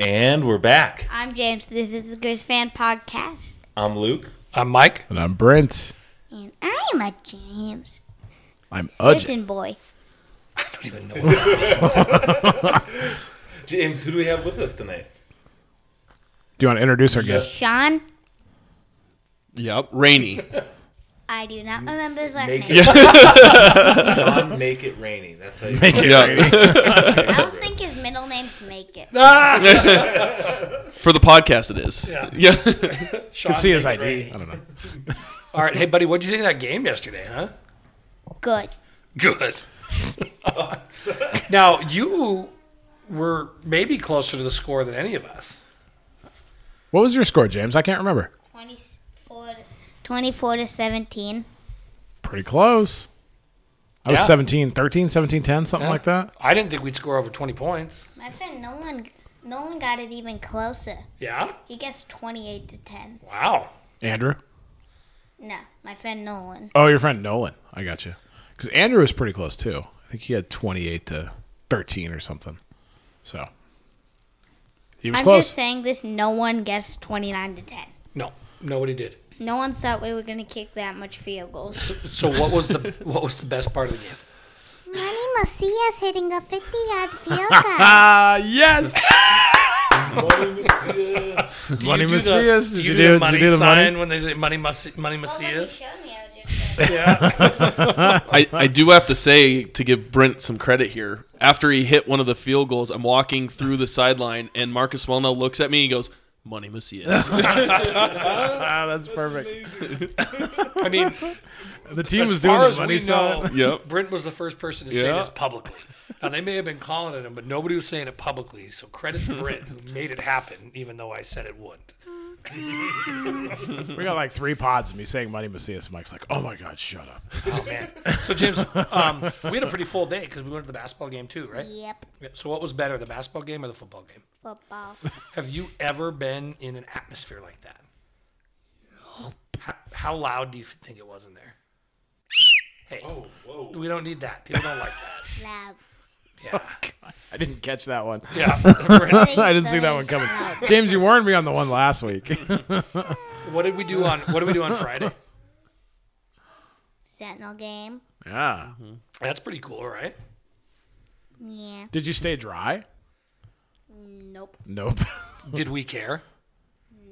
And we're back. I'm James. This is the Griz Fan Podcast. I'm Luke. I'm Mike. And I'm Brent. And I'm a James. I'm Udge. Certain boy. I don't even know. James, who do we have with us tonight? Do you want to introduce our guest? Shaun. Yep, rainy. I do not remember his last Make name. it Shaun, make it rainy. That's how you Make it Yeah. rainy. I don't think his middle Make It. Ah! For the podcast, it is. Yeah. Yeah. can see his ID. I don't know. All right, hey buddy, what did you think of that game yesterday, huh? Good. Good. now you were maybe closer to the score than any of us. What was your score, James? I can't remember. 24 24 to 17. Pretty close. I was Yeah. 17, 13, 17, 10, something Yeah. like that. I didn't think we'd score over 20 points. My friend Nolan, Nolan got it even closer. Yeah? He gets 28 to 10. Wow. Andrew? No, my friend Nolan. Oh, your friend Nolan. I got you. Because Andrew was pretty close, too. I think he had 28 to 13 or something. So, he was I'm close. just saying this. No one gets 29 to 10. No, nobody did. No one thought we were going to kick that much field goals. So what was the what was the best part of the game? Manny Macias hitting a 50 yard field goal. Ah, yes! Money you do the- Macias? do Did you you do do- the did money you do the money? sign when they say money Maci- money Macias? I, I do have to say to give Brent some credit here. After he hit one of the field goals, I'm walking through the sideline, and Marcus Welnel looks at me. and He goes, "Money Macias." ah, that's perfect. I mean, The team as was doing far the as money we know, sign. Yep. Brent was the first person to say Yeah. this publicly. Now they may have been calling it him, but nobody was saying it publicly. So credit to Brent who made it happen, even though I said it wouldn't. We got like three pods of me saying Money Macias. Mike's like, oh my God, shut up. Oh man! So James, um, we had a pretty full day because we went to the basketball game too, right? Yep. So what was better, the basketball game or the football game? Football. Have you ever been in an atmosphere like that? How, how loud do you think it was in there? Hey, Oh whoa. we don't need that. People don't like that. Loud. Yeah, oh, I didn't catch that one. yeah. I didn't see that one coming. James, you warned me on the one last week. what did we do on What did we do on Friday? Sentinel game. yeah. Mm-hmm. That's pretty cool, right? Yeah. Did you stay dry? Nope. Nope. Did we care?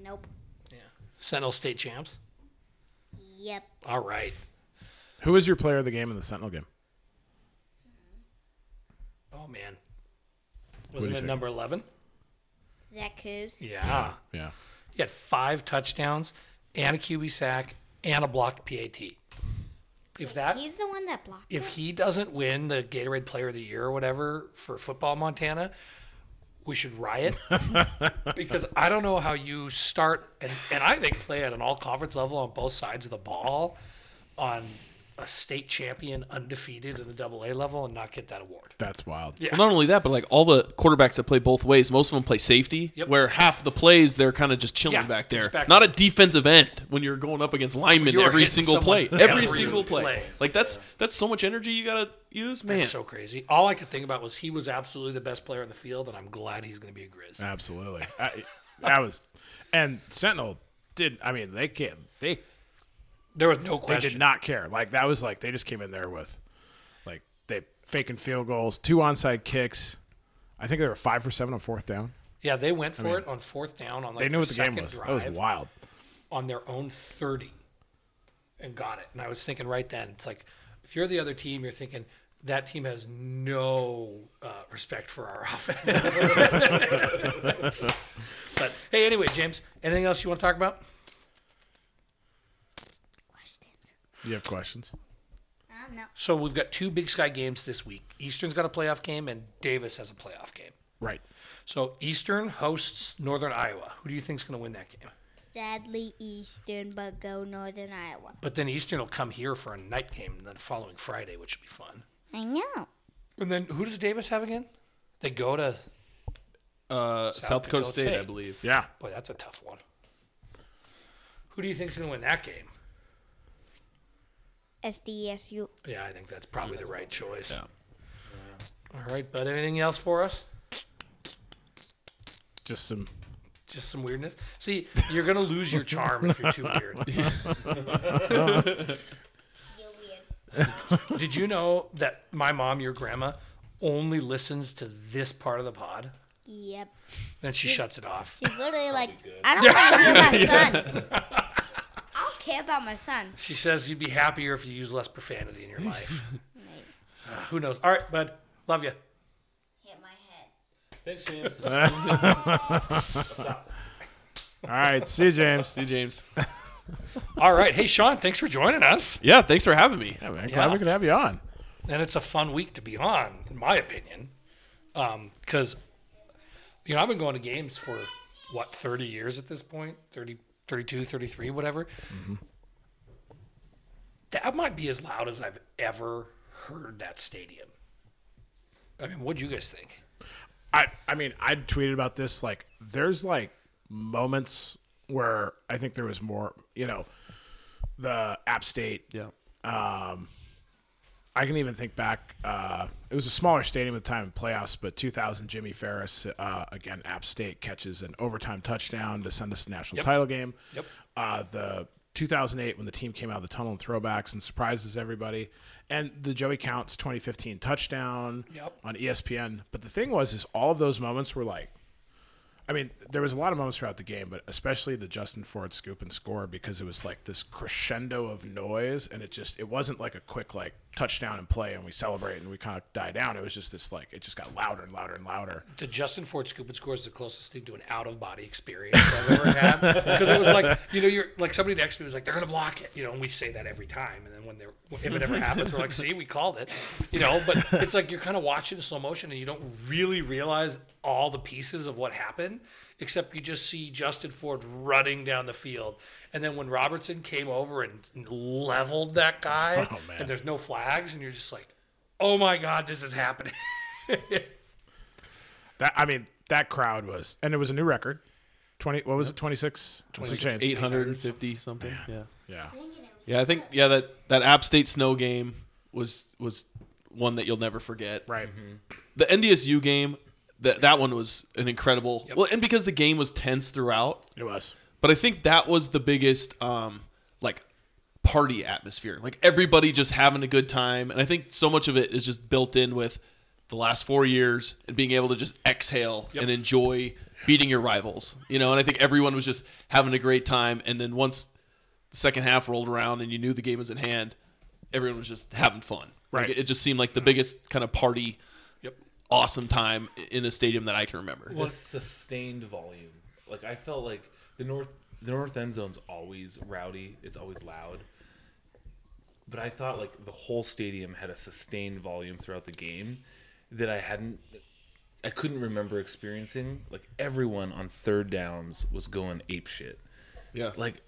Nope. Yeah. Sentinel State champs. Yep. All right. Who was your player of the game in the Sentinel game? Oh man, wasn't it think? number eleven? Zach Coos. Yeah. Yeah. He had five touchdowns and a QB sack and a blocked PAT. If that He's the one that blocked if it. he doesn't win the Gatorade Player of the Year or whatever for football Montana, we should riot because I don't know how you start and, and I think play at an all conference level on both sides of the ball on a state champion undefeated in the double A level and not get that award. That's wild. Yeah. Well, not only that, but like all the quarterbacks that play both ways, most of them play safety, Yep. where half the plays they're kind of just chilling Yeah, back there. back Not there. a defensive end when you're going up against linemen You're every single play. Every every single play. play. Like that's that's so much energy you gotta use, man. It's so crazy. All I could think about was he was absolutely the best player in the field, and I'm glad he's going to be a Grizz. Absolutely. I, that was, and Sentinel did. I mean, they can't. They There was no question. they did not care. Like that was like they just came in there with, like they faking field goals, two onside kicks. I think they were five for seven on fourth down. Yeah, they went for it on fourth down on like They knew what the game was. That was wild. on their own 30 and got it. And I was thinking right then, it's like if you're the other team, you're thinking that team has no uh, respect for our offense. but hey, anyway, James, anything else you want to talk about? You have questions? I don't. So we've got two Big Sky games this week. Eastern's got a playoff game, and Davis has a playoff game. Right. So Eastern hosts Northern Iowa. Who do you think's going to win that game? Sadly, Eastern, but go Northern Iowa. But then Eastern will come here for a night game the following Friday, which will be fun. I know. And then who does Davis have again? They go to Uh, South, Dakota, Dakota State, I believe. Yeah. boy, that's a tough one. Who do you think's going to win that game? SDSU. Yeah, I think that's probably the right choice. Yeah. All right, but anything else for us? just some. Just some weirdness. See, you're gonna lose your charm if you're too weird. You're weird. Did you know that my mom, your grandma, only listens to this part of the pod? Yep. Then she shuts it off. She's literally like, I don't want to hear my son. I care about my son. She says you'd be happier if you use less profanity in your life. Uh, who knows? All right, bud. Love you. hit my head. Thanks, James. All right, see you, James. See, you, James. All right. Hey, Shaun, thanks for joining us. Yeah, thanks for having me. Yeah, man, Yeah. glad we could have you on. And it's a fun week to be on, in my opinion. Because, you know, I've been going to games for, what, 30 years at this point? 30, 32, 33, whatever. That might be as loud as I've ever heard that stadium. I mean, what'd you guys think? I I mean, I tweeted about this. Like, there's like moments where I think there was more. You know, the App State. Yeah. Um, I can even think back. Uh, it was a smaller stadium at the time in playoffs, but 2000 Jimmy Farris uh, again. App State catches an overtime touchdown to send us to the national Yep. title game. Yep. Uh, the 2008 when the team came out of the tunnel and throwbacks and surprises everybody, and the Joey Counts 2015 touchdown Yep. on ESPN. But the thing was, is all of those moments were like I mean, there was a lot of moments throughout the game, but especially the Justin Ford scoop and score because it was like this crescendo of noise, and it just it wasn't like a quick like touchdown and play and we celebrate and we kind of die down. It was just this like it just got louder and louder and louder. The Justin Ford scoop and score is the closest thing to an out of body experience I've ever had. Because it was like, you know, you're like somebody next to me was like, they're gonna block it, you know, and we say that every time. And then when they're if it ever happens, we're like, see, we called it, you know. But it's like you're kind of watching in slow motion and you don't really realize all the pieces of what happened, except you just see Justin Ford running down the field. And then when Robertson came over and leveled that guy, Oh, man. and there's no flags, and you're just like, oh my god, this is happening. That I mean, that crowd was, and it was a new record. Twenty, what was it? Twenty six. 26. Eight hundred and fifty something. Yeah. Yeah. Yeah, I think yeah that that App State snow game was was one that you'll never forget. Right. Mm-hmm. The NDSU game, that that one was an incredible. Yep. Well, and because the game was tense throughout, It was. But I think that was the biggest um like party atmosphere. Like everybody just having a good time, and I think so much of it is just built in with the last four years and being able to just exhale Yep. and enjoy beating your rivals. You know, and I think everyone was just having a great time. And then once the second half rolled around and you knew the game was in hand, everyone was just having fun. Like, Right. it just seemed like the biggest kind of party, Yep. awesome time in a stadium that I can remember. the sustained volume. Like I felt like the north the north end zone's always rowdy. It's always loud. But I thought like the whole stadium had a sustained volume throughout the game that I hadn't I couldn't remember experiencing. Like everyone on third downs was going ape shit. yeah. Like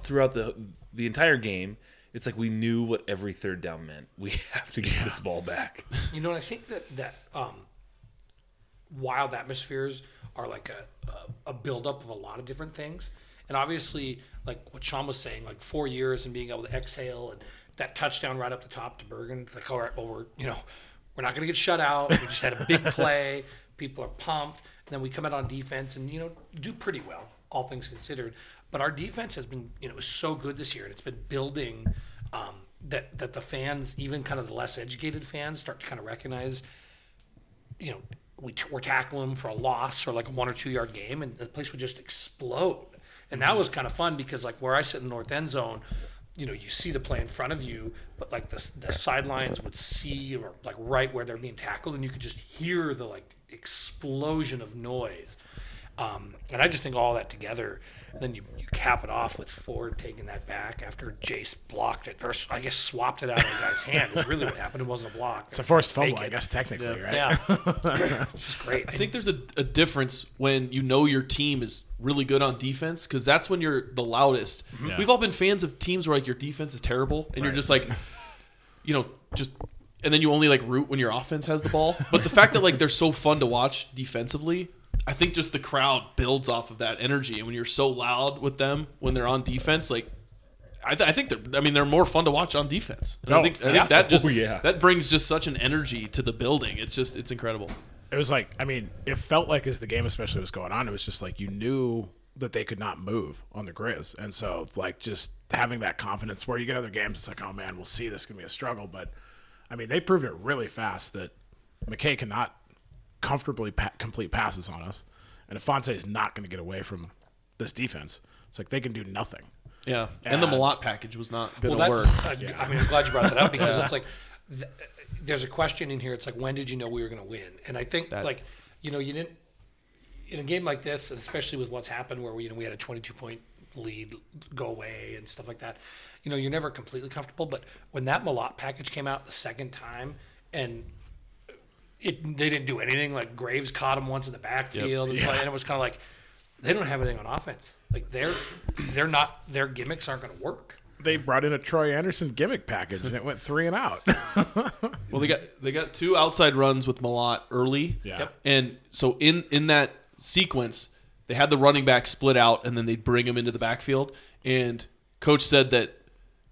throughout the the entire game, it's like we knew what every third down meant. We have to get this ball back. You know, and I think that that um, wild atmospheres are like a, a, a buildup of a lot of different things. And obviously, like what Shaun was saying, like four years and being able to exhale and that touchdown right up the top to Bergen. It's like, all right, well, we're, you know, we're not going to get shut out. We just had a big play. People are pumped. And then we come out on defense and, you know, do pretty well, all things considered. But our defense has been, you know, was so good this year and it's been building um, that, that the fans, even kind of the less educated fans, start to kind of recognize you know, we t- we're tackling for a loss or like a one or two yard game, and the place would just explode. And that was kind of fun because like where I sit in the north end zone, you know, you see the play in front of you, but like the the sidelines would see or like right where they're being tackled, and you could just hear the like explosion of noise. Um, and I just think all that together, and then you, you cap it off with Ford taking that back after Jace blocked it, or I guess swapped it out of the guy's hand. Is really what happened. It wasn't a block. It's a forced Fake fumble, I guess technically, right? Yeah, just great. I think there's a, a difference when you know your team is really good on defense because that's when you're the loudest. Mm-hmm. Yeah. We've all been fans of teams where like your defense is terrible and you're just like, you know, just and then you only like root when your offense has the ball. But the fact that like they're so fun to watch defensively, I think just the crowd builds off of that energy. And when you're so loud with them when they're on defense, like. I, th- I think they're. I mean, they're more fun to watch on defense. And I Oh, think. I yeah. think that oh, just Oh, yeah. that brings just such an energy to the building. It's just. It's incredible. it was like I mean, it felt like as the game especially was going on, it was just like you knew that they could not move on the Grizz, and so like just having that confidence. Where you get other games, it's like, oh man, we'll see, this is gonna be a struggle. But I mean, they proved it really fast that McKay cannot comfortably pa- complete passes on us, and Afonso is not going to get away from this defense. It's like they can do nothing. Yeah, and the Yeah. Mellott package was not going Well, to that's. work. Uh, I mean, I'm glad you brought that up because it's like th- there's a question in here. It's like, when did you know we were going to win? And I think That- like, you know, you didn't in a game like this, and especially with what's happened, where we you know we had a 22 point lead go away and stuff like that. You know, you're never completely comfortable. But when that Mellott package came out the second time, and it they didn't do anything. Like Graves caught him once in the backfield, and, so- and it was kind of like they don't have anything on offense. Like they're they're not their gimmicks aren't going to work. They brought in a Troy Anderson gimmick package, and it went three and out. Well, they got they got two outside runs with Mellott early. Yeah. Yep. And so in in that sequence, they had the running back split out, and then they'd bring him into the backfield. And coach said that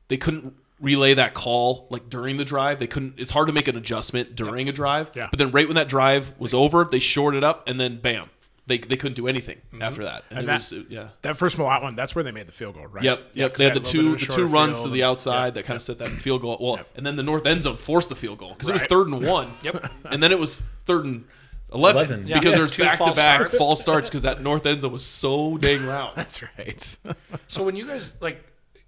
they couldn't relay that call like during the drive. They couldn't. It's hard to make an adjustment during a drive. Yeah. But then right when that drive was over, they shorted up, and then bam, they they couldn't do anything mm-hmm. after that. And, And it that- was yeah. that first Mellott one, that's where they made the field goal, right? Yep, Yeah, They had the a little bit two the two runs to field the and- outside Yep. that kind of set that field goal. Well, Yep. and then the north end zone forced the field goal because it was third and one. Yep. And then it was third and eleven, 11. Yeah. because Yeah, there's two back to back starts. false starts because that north end zone was so dang loud. That's right. So when you guys like,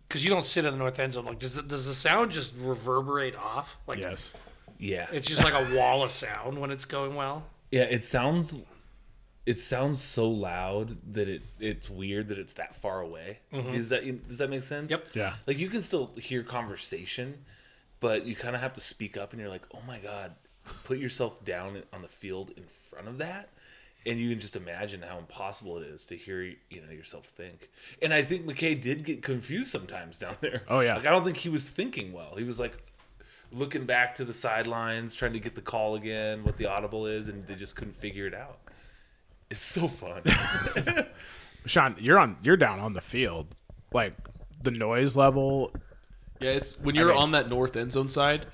because you don't sit in the north end zone, like does the, does the sound just reverberate off? Like yes. Yeah. it's just like a wall of sound when it's going well. Yeah, it sounds it sounds so loud that it it's weird that it's that far away. Mm-hmm. Does that does that make sense? Yep. Yeah. Like you can still hear conversation, but you kind of have to speak up and you're like, "Oh my god, put yourself down on the field in front of that." And you can just imagine how impossible it is to hear you know yourself think. And I think McKay did get confused sometimes down there. Oh, yeah. Like I don't think he was thinking well. He was like looking back to the sidelines, trying to get the call again, what the audible is, and they just couldn't figure it out. It's so fun. Shaun, you're on. You're down on the field. Like the noise level. Yeah, it's when you're mean- on that north end zone side.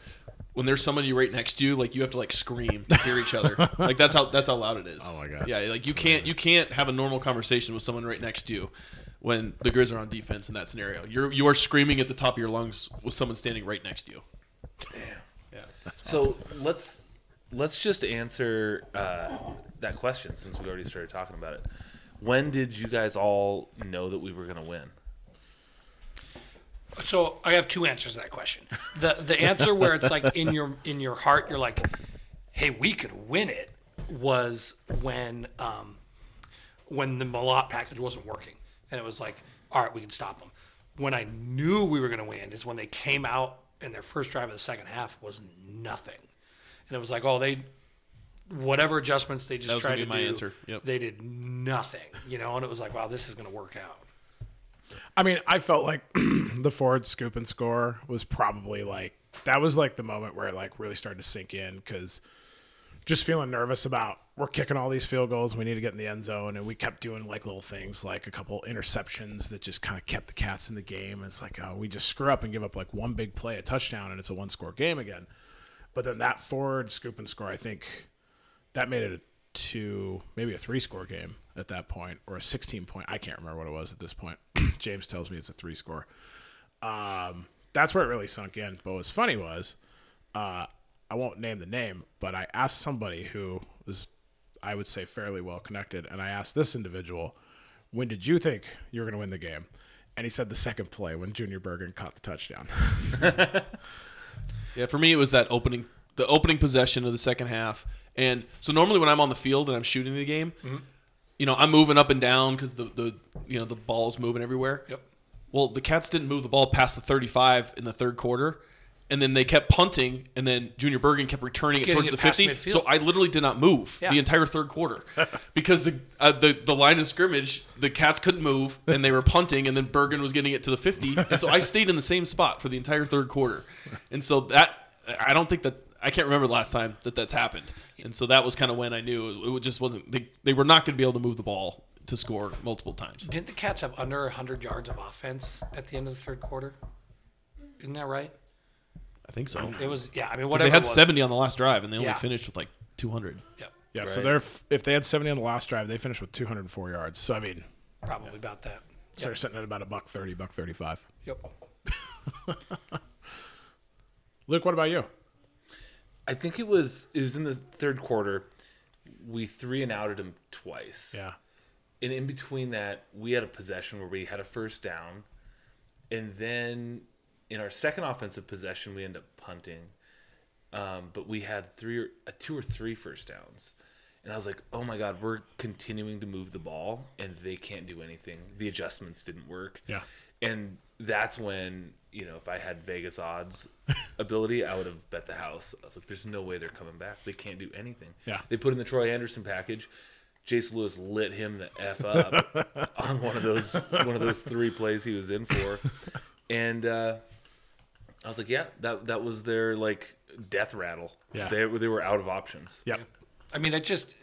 When there's somebody right next to you, like you have to like scream to hear each other. like that's how that's how loud it is. Oh my God. Yeah, like you can't you can't have a normal conversation with someone right next to you when the Grizz are on defense in that scenario. You're you are screaming at the top of your lungs with someone standing right next to you. Damn. Yeah. so let's let's just answer uh, that question since we already started talking about it. When did you guys all know that we were going to win? So I have two answers to that question. The the answer where it's like in your in your heart, you're like, "Hey, we could win it," was when um, when the Mellott package wasn't working, and it was like, "All right, we can stop them." When I knew we were going to win is when they came out and their first drive of the second half was nothing, and it was like, "Oh, they." Whatever adjustments they just That was tried to my do, answer. Yep. they did nothing, you know, and it was like, wow, this is going to work out. I mean, I felt like the Ford scoop and score was probably like that was like the moment where it like really started to sink in because just feeling nervous about we're kicking all these field goals, we need to get in the end zone, and we kept doing like little things like a couple interceptions that just kind of kept the cats in the game. It's like oh, we just screw up and give up like one big play, a touchdown, and it's a one score game again. But then that Ford scoop and score, I think that made it a two, maybe a three score game at that point, or a 16 point. I can't remember what it was at this point. James tells me it's a three score. Um, that's where it really sunk in. But what's funny was, uh, I won't name the name, but I asked somebody who was, I would say, fairly well connected, and I asked this individual, when did you think you were going to win the game? And he said the second play when Junior Bergen caught the touchdown. Yeah, for me it was that opening the opening possession of the second half. And so normally when I'm on the field and I'm shooting the game, you know, I'm moving up and down because the, the you know the ball's moving everywhere. Yep. Well, the Cats didn't move the ball past the 35 in the third quarter, and then they kept punting, and then Junior Bergen kept returning it towards it the 50. midfield. So I literally did not move Yeah. the entire third quarter because the, uh, the the line of scrimmage, the Cats couldn't move, and they were punting, and then Bergen was getting it to the 50, and so I stayed in the same spot for the entire third quarter, and so that I don't think that I can't remember the last time that that's happened, and so that was kind of when I knew it just wasn't they, they were not going to be able to move the ball to score multiple times. Didn't the Cats have under 100 yards of offense at the end of the third quarter? Isn't that right? I think so. It was, yeah. I mean, whatever. They had it was. 70 on the last drive, and they only Yeah. finished with like 200. Yeah. Yeah, so they're if they had 70 on the last drive, they finished with 204 yards. So I mean, Probably about that. so they're sitting at about a buck 30, buck 35. Yep. Luke, what about you? I think it was it was in the third quarter. We three and outed him twice. Yeah. And in between that, we had a possession where we had a first down. And then in our second offensive possession, we end up punting. Um, but we had three or uh, two or three first downs. And I was like, oh my God, we're continuing to move the ball and they can't do anything. The adjustments didn't work. Yeah. And that's when, you know, if I had Vegas odds ability, I would have bet the house. I was like, there's no way they're coming back. They can't do anything. Yeah. They put in the Troy Anderson package. Jace Lewis lit him the F up on one of those one of those three plays he was in for. And uh, I was like, yeah, that that was their like death rattle. Yeah. They, they were out of options. Yep. I mean, it just.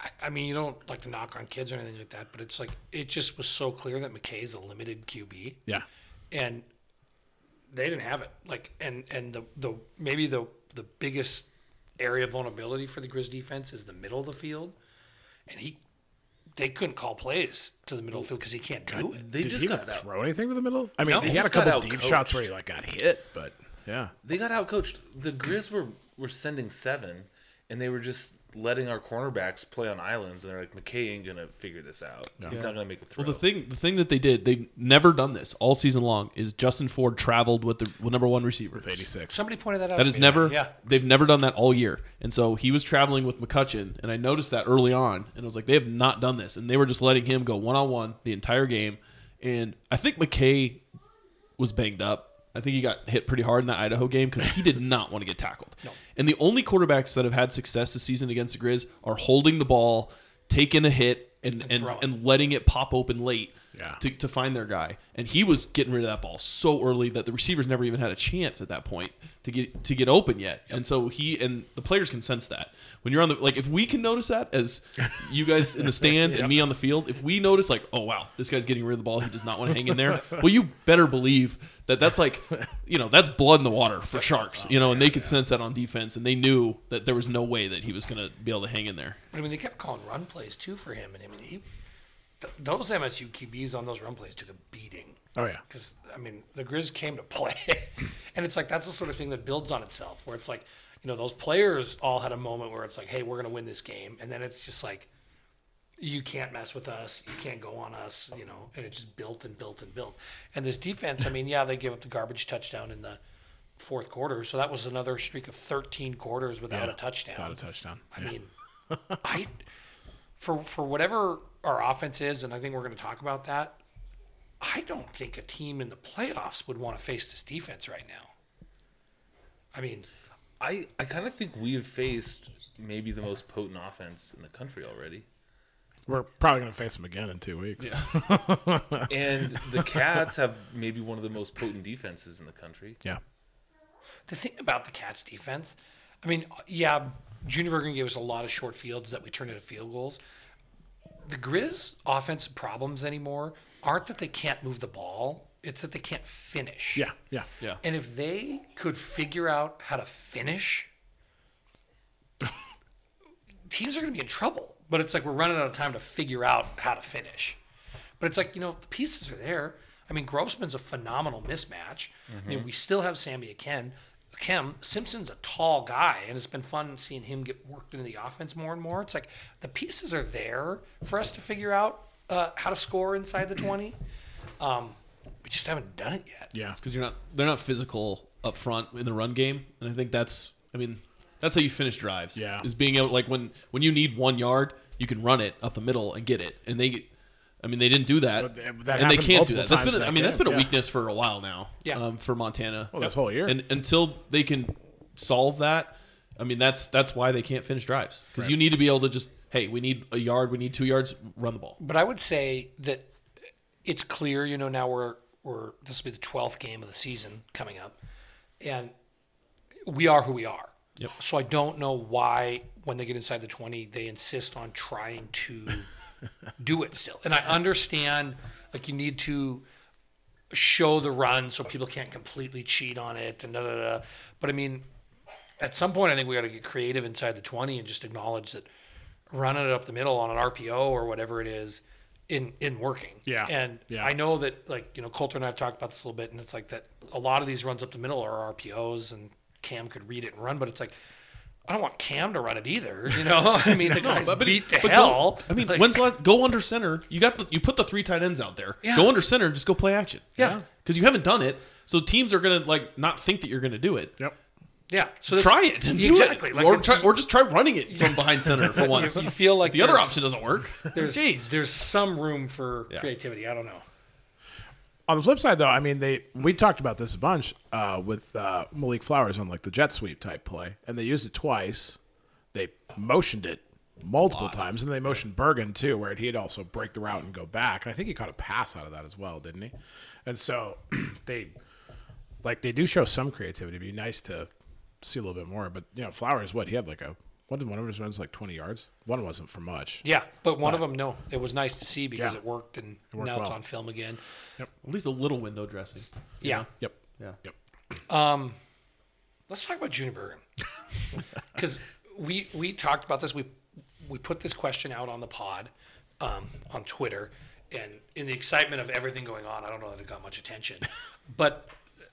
I, I mean, you don't like to knock on kids or anything like that, but it's like it just was so clear that McKay's a limited QB, Yeah. and they didn't have it. Like, and and the the maybe the the biggest area of vulnerability for the Grizz defense is the middle of the field, and he they couldn't call plays to the middle of the field because he can't do it. They Did just he got out. throw anything to the middle? I mean, No, he he had a couple deep out-coached. shots where he like got hit, but yeah. They got out coached. The Grizz were were sending seven, and they were just letting our cornerbacks play on islands. And they're like, McKay ain't gonna figure this out. He's not gonna make a throw. Well, the thing the thing that they did, they've never done this all season long. Is Justin Ford traveled with the with number one receiver? With 86. Somebody pointed that out. That to is me never. today. Yeah. They've never done that all year, and so he was traveling with McCutcheon, and I noticed that early on, and I was like, they have not done this, and they were just letting him go one on one the entire game, and I think McKay was banged up. I think he got hit pretty hard in that Idaho game because he did not want to get tackled. And the only quarterbacks that have had success this season against the Grizz are holding the ball, taking a hit, and and, and, throwing. letting it pop open late Yeah. to, to find their guy. And he was getting rid of that ball so early that the receivers never even had a chance at that point to get to get open yet. And so he and the players can sense that. When you're on the like if we can notice that as you guys in the stands and me on the field, if we notice like, oh wow, this guy's getting rid of the ball, he does not want to hang in there. well, you better believe that that's like, you know, that's blood in the water for sharks, oh, you know, and they could sense that on defense and they knew that there was no way that he was going to be able to hang in there. I mean, they kept calling run plays too for him, and I mean, he th- those MSU QBs on those run plays took a beating. Oh yeah. because I mean the Grizz came to play, and it's like that's the sort of thing that builds on itself. Where it's like you know those players all had a moment where it's like, hey, we're gonna win this game, and then it's just like you can't mess with us, you can't go on us, you know, and it just built and built and built. And this defense, I mean, yeah, they gave up the garbage touchdown in the fourth quarter, so that was another streak of 13 quarters without Yeah, a touchdown. Without a touchdown. I Yeah. mean, I for for whatever our offense is, and I think we're going to talk about that. I don't think a team in the playoffs would want to face this defense right now. I mean, I I kind of think we have faced maybe the most potent offense in the country already. We're probably going to face them again in two weeks. Yeah. And the Cats have maybe one of the most potent defenses in the country. Yeah. the thing about the Cats defense, I mean, yeah, Junior Bergen gave us a lot of short fields that we turned into field goals. The Grizz offensive problems anymore aren't that they can't move the ball; it's that they can't finish. Yeah. Yeah. Yeah. And if they could figure out how to finish, teams are going to be in trouble. But it's like we're running out of time to figure out how to finish. But it's like, you know, the pieces are there. I mean, Grossman's a phenomenal mismatch. I mean, mm-hmm. we still have Sammy Akem. Kim Simpson's a tall guy, and it's been fun seeing him get worked into the offense more and more. It's like the pieces are there for us to figure out uh, how to score inside the 20. Um, we just haven't done it yet. Yeah. because you're not they're not physical up front in the run game, and I think that's I mean that's how you finish drives. Yeah. is being able like when when you need one yard, you can run it up the middle and get it, and they. I mean, they didn't do that, that and they can't do that. That's been, in I that mean, that's been a yeah. weakness for a while now. Yeah. um, for Montana. Well, this whole year. and until they can solve that, I mean, that's that's why they can't finish drives because you need to be able to just, hey, we need a yard, we need two yards, run the ball. But I would say that it's clear, you know, now we're we're this will be the twelfth game of the season coming up, and we are who we are. Yep. So I don't know why when they get inside the twenty, they insist on trying to do it still. And I understand, like you need to show the run so people can't completely cheat on it and da da da. But I mean, at some point, I think we got to get creative inside the 20 and just acknowledge that running it up the middle on an RPO or whatever it is in in working. Yeah. And Yeah. I know that like you know Colter and I've talked about this a little bit, and it's like that a lot of these runs up the middle are RPOs, and Cam could read it and run, but it's like. I don't want Cam to run it either, you know. I mean, the guy's But- but- beat to but hell. Go, I mean, Like, when's last? Go under center. You got the, you put the three tight ends out there. Yeah. Go under center. and Just go play action. Yeah. because you haven't done it. So teams are gonna like not think that you're gonna do it. Yep. yeah. So Try it and do exactly. it, Like or it- try, or just try running it from behind center for once. you feel like the other option doesn't work. There's Jeez. there's some room for creativity. I don't know. On the flip side, though, I mean, they we talked about this a bunch uh, with uh, Malik Flowers on like the jet sweep type play, and they used it twice. They motioned it multiple times, and they motioned Bergen too, where he'd also break the route and go back. And I think he caught a pass out of that as well, didn't he? And so they like they do show some creativity. It'd be nice to see a little bit more. But you know, Flowers, what he had like a what did one of his runs like twenty yards? One wasn't for much. Yeah, but one of them, no, it was nice to see because Yeah. it worked, and worked now it's on film again. At least a little window dressing. Yeah. Yep. Yeah. Yep. Um, Let's talk about Junior Bergen because we we talked about this. We we put this question out on the pod um, on Twitter, and in the excitement of everything going on, I don't know that it got much attention. but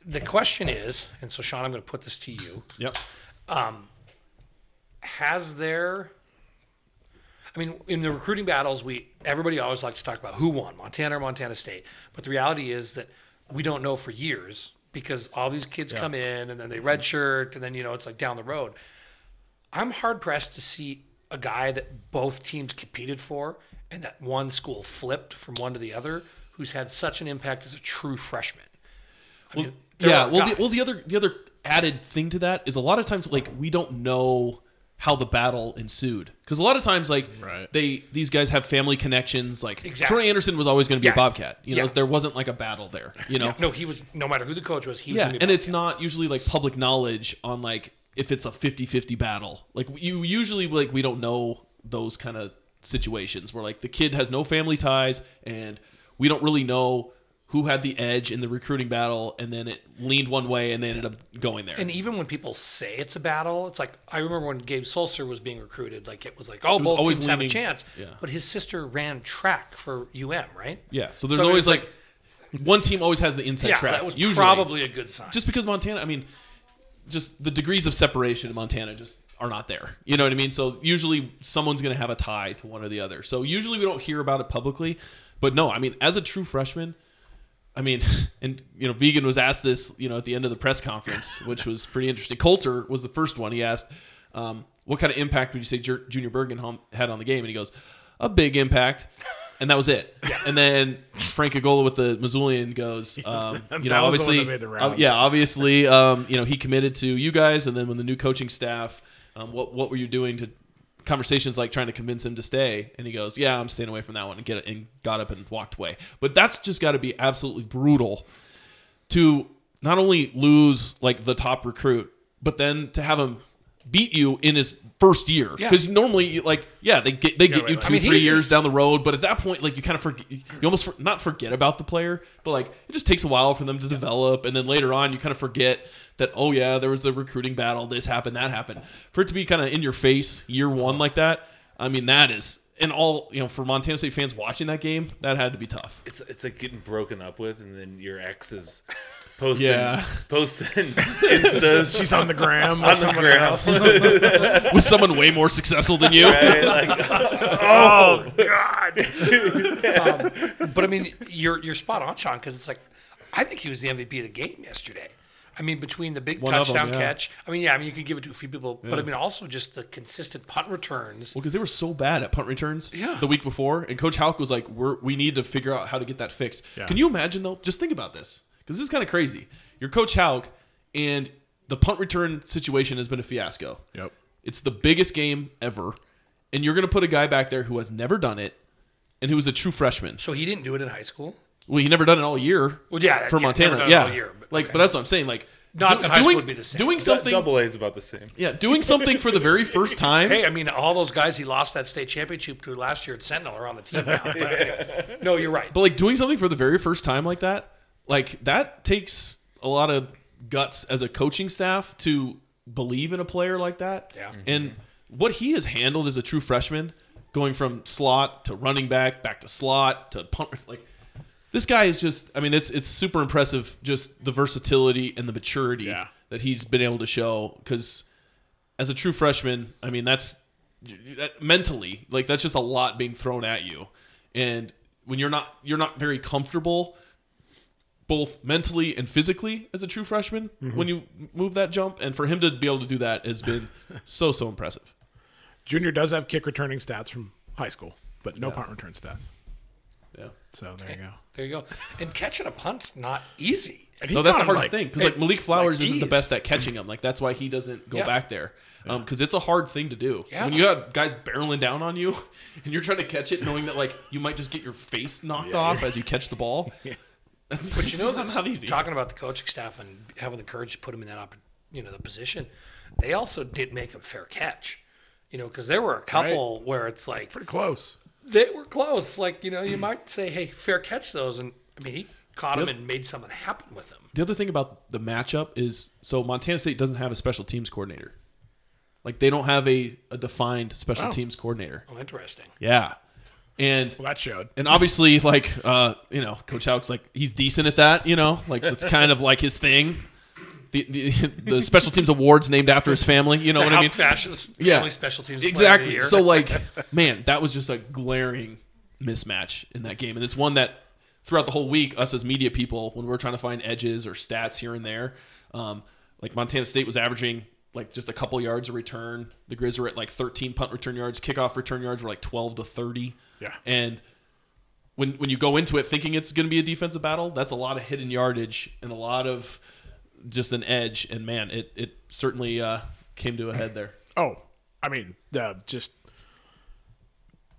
the question is, and so Shaun, I'm going to put this to you: Yep. Has there I mean, in the recruiting battles, we everybody always likes to talk about who won, Montana or Montana State. But the reality is that we don't know for years because all these kids come in and then they redshirt and then you know it's like down the road. I'm hard pressed to see a guy that both teams competed for and that one school flipped from one to the other who's had such an impact as a true freshman. I Well, mean, yeah. Well, the, well, the other the other added thing to that is a lot of times like we don't know how the battle ensued because a lot of times like Right. they these guys have family connections. Like Exactly. Troy Anderson was always going to be Yeah. a Bobcat. You know, Yeah. there wasn't like a battle there. You know. Yeah, no, he was no matter who the coach was, he was Yeah, gonna and it's not usually like public knowledge on like if it's a 50-50 battle. Like you usually like we don't know those kind of situations where like the kid has no family ties and we don't really know who had the edge in the recruiting battle and then it leaned one way and they ended up going there. And even when people say it's a battle, it's like I remember when Gabe Sulser was being recruited, like it was like, oh, was both always teams have a chance. yeah. But his sister ran track for UM, right? yeah, so there's So always it's like, one team always has the inside Yeah, track. that was usually. probably a good sign. just because Montana, I mean, just the degrees of separation in Montana just are not there. You know what I mean? So usually someone's going to have a tie to one or the other. So usually we don't hear about it publicly. But no, I mean, as a true freshman, I mean, and you know, Vigen was asked this, you know, at the end of the press conference, which was pretty interesting. Colter was the first one. He asked, um, "What kind of impact would you say Jer- Junior Bergen had on the game?" And he goes, "A big impact." And that was it. And then Frank Gogola with the Missoulian goes, um, you know, obviously, uh, yeah, obviously, um, you know, he committed to you guys, and then when the new coaching staff, um, what what were you doing to conversations like trying to convince him to stay? And he goes, "Yeah, I'm staying away from that one," and get and got up and walked away. But that's just got to be absolutely brutal to not only lose like the top recruit, but then to have him beat you in his first year. Yeah. because normally like yeah they get they get wait, you two I mean, three years down the road but at that point like you kind of forget you almost for, not forget about the player but like it just takes a while for them to develop and then later on you kind of forget that oh yeah there was a recruiting battle this happened that happened. For it to be kind of in your face year one like that I mean that is and all you know for Montana State fans watching that game that had to be tough. It's it's like getting broken up with, and then your ex is posting Yeah. posting instas. She's on the gram. on the someone ground. else. with someone way more successful than you Right? Like, Oh, oh God! Um, but I mean, you're you're spot on, Shaun, because it's like I think he was the MVP of the game yesterday. I mean, between the big One of 'em, touchdown yeah. catch. I mean, yeah, I mean, you could give it to a few people, but I mean, also just the consistent punt returns. Well, because they were so bad at punt returns Yeah. the week before, and Coach Hauk was like, "We're we need to figure out how to get that fixed." Yeah. Can you imagine though? Just think about this, because this is kind of crazy. You're Coach Hauk, and the punt return situation has been a fiasco. Yep. It's the biggest game ever, and you're going to put a guy back there who has never done it, and who was a true freshman. So he didn't do it in high school. Well, he never done it all year. Well, yeah, for yeah, Montana, never done it yeah. all year, but- like, okay. but that's what I'm saying. Like, Not do- that high school doing would be the same. doing something something. double A is about the same. Yeah, doing something for the very first time. Hey, I mean, all those guys he lost that state championship to last year at Sentinel are on the team now. But anyway, no, you're right. But like doing something for the very first time like that, like that takes a lot of guts as a coaching staff to believe in a player like that. Yeah. Mm-hmm. And what he has handled as a true freshman, going from slot to running back, back to slot to punt, like this guy is just. I mean, it's it's super impressive. Just the versatility and the maturity Yeah. that he's been able to show. Because as a true freshman, I mean, that's that mentally like that's just a lot being thrown at you, and when you're not you're not very comfortable both mentally and physically as a true freshman mm-hmm. when you move that jump and for him to be able to do that has been so so impressive Junior does have kick returning stats from high school, but no punt return stats. yeah So there you go. There you go. And catching a punt's not easy. And no that's the hardest like- thing because like malik flowers like isn't the best at catching them like that's why he doesn't go Yeah. back there because um, it's a hard thing to do Yeah. when you got guys barreling down on you and you're trying to catch it knowing that like you might just get your face knocked Yeah, off yeah. as you catch the ball that's But you know, not, that's not easy talking about the coaching staff and having the courage to put him in that, you know, the position. They also did make a fair catch, you know, because there were a couple where it's like Pretty close. they were close. Like you know, you hmm. might say, "Hey, fair catch those," and I mean, he caught him and made something happen with them. The other thing about the matchup is so Montana State doesn't have a special teams coordinator. Like they don't have a, a defined special Oh. teams coordinator. Oh, interesting. Yeah. And Well, that showed. and obviously like uh, you know, Coach Hauk's like he's decent at that, you know? Like that's kind of like his thing. The, the the special teams awards named after his family, you know what I mean? Fashions, Yeah. special teams, of the Exactly. So like, man, that was just a glaring mismatch in that game, and it's one that throughout the whole week, us as media people, when we're trying to find edges or stats here and there, um, like Montana State was averaging like just a couple yards a return. The Grizz were at like 13 punt return yards. Kickoff return yards were like 12 to 30. Yeah. And when when you go into it thinking it's going to be a defensive battle, that's a lot of hidden yardage and a lot of just an edge. And man, it it certainly uh, came to a head there. Oh, I mean, uh, just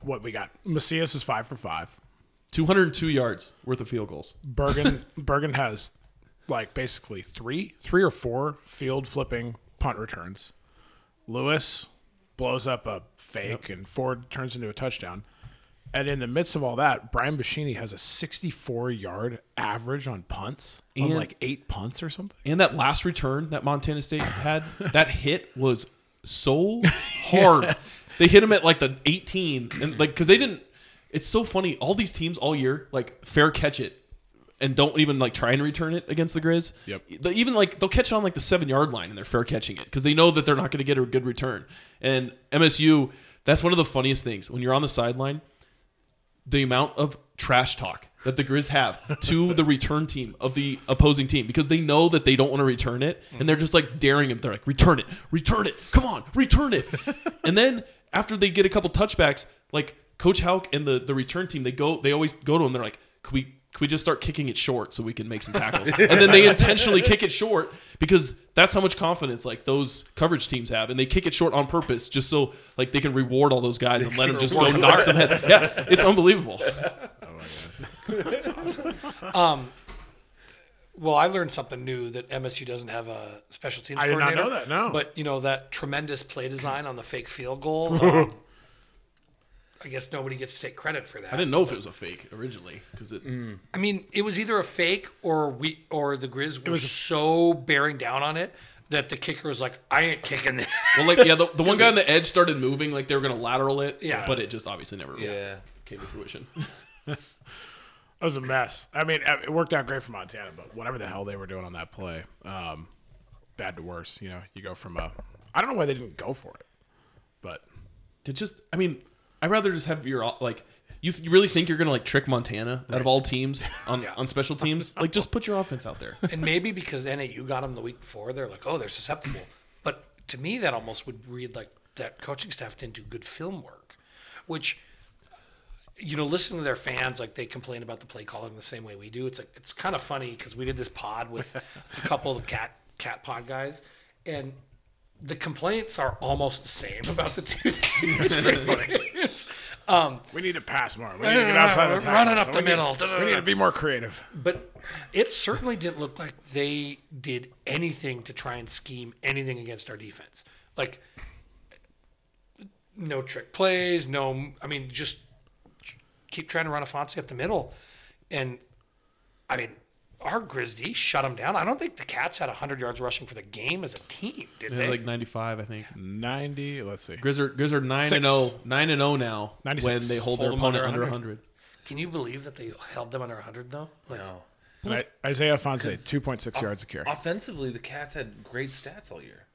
what we got. Macias is five for five. 202 yards worth of field goals. Bergen Bergen has like basically three, three or four field flipping punt returns. Lewis blows up a fake, and Ford turns into a touchdown. And in the midst of all that, Brian Buschini has a 64 yard average on punts on like eight punts or something. And that last return that Montana State had, that hit was so hard. They hit him at like the 18 and like cuz they didn't it's so funny all these teams all year like fair catch it and don't even like try and return it against the Grizz. Yep. They even like they'll catch it on like the 7-yard line and they're fair catching it cuz they know that they're not going to get a good return. And MSU that's one of the funniest things when you're on the sideline the amount of trash talk that the Grizz have to the return team of the opposing team because they know that they don't want to return it and they're just like daring him. They're like, return it, return it, come on, return it. and then after they get a couple touchbacks, like Coach Hauk and the, the return team, they go, they always go to him. They're like, can we, can we just start kicking it short so we can make some tackles? and then they intentionally kick it short because that's how much confidence like those coverage teams have, and they kick it short on purpose just so like they can reward all those guys and let them just go reward knock some heads. Yeah, it's unbelievable. Oh that's awesome. Um, well, I learned something new that MSU doesn't have a special teams I did not know that, no. But you know that tremendous play design on the fake field goal. um, I guess nobody gets to take credit for that. I didn't know if it was a fake originally because it. I mean, it was either a fake or we or the Grizz were so bearing down on it that the kicker was like, "I ain't kicking this." Well, like yeah, the, the one guy on the edge started moving like they were gonna lateral it. Yeah. but it just obviously never Yeah. came to fruition. That was a mess. I mean, uh, it worked out great for Montana, but whatever the hell they were doing on that play, um, bad to worse. You know, you go from a. I don't know why they didn't go for it, but to just, I mean, I'd rather just have your like. You, th- you really think you're gonna like trick Montana out of all teams on, on special teams? Like, just put your offense out there. and maybe because NAU got them the week before, they're like, "Oh, they're susceptible." But to me, that almost would read like that coaching staff didn't do good film work, which. You know, listening to their fans, like they complain about the play calling the same way we do. It's like it's kind of funny because we did this pod with a couple of cat cat pod guys, and the complaints are almost the same about the two teams. It's pretty funny. um, we need to pass more. We need to get outside the tackle. Running up So the we need- middle. We need to be more creative. but it certainly didn't look like they did anything to try and scheme anything against our defense. Like no trick plays, no. I mean, just keep trying to run Ifanse up the middle, and I mean, our Grizzlies shut them down. I don't think the Cats had 100 yards rushing for the game as a team, did They they? like 95, I think. 90. Let's see. Grizz are, Grizz are 9 Six. and 0, 9 and 0 now 96. when they hold, Hold their opponent under 100. 100. Can you believe that they held them under 100 though? Like, No. And I, Isaiah Ifanse, 'Cause 2.6 yards a carry. Offensively, the Cats had great stats all year.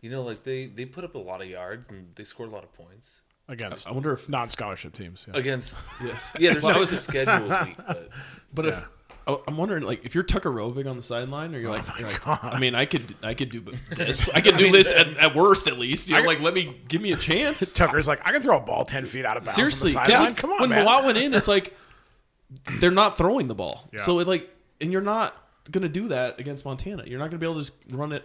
You know, like they they put up a lot of yards and they scored a lot of points Against I wonder if non-scholarship teams. Yeah. against. yeah. Yeah, there's always the schedule was weak, but But if I- Oh, I'm wondering, like, if you're Tucker Rovig on the sideline, or you're oh like, you're like, I mean, I could, I could do this. I could do this at, at worst, at least. You know, I- like, let me give me a chance. Tucker's like, I can throw a ball 10 feet out of bounds. Seriously, on the yeah. sideline. Come on, when man. Mellott went in, it's like they're not throwing the ball. Yeah. So it like, and you're not gonna do that against Montana. You're not gonna be able to just run it.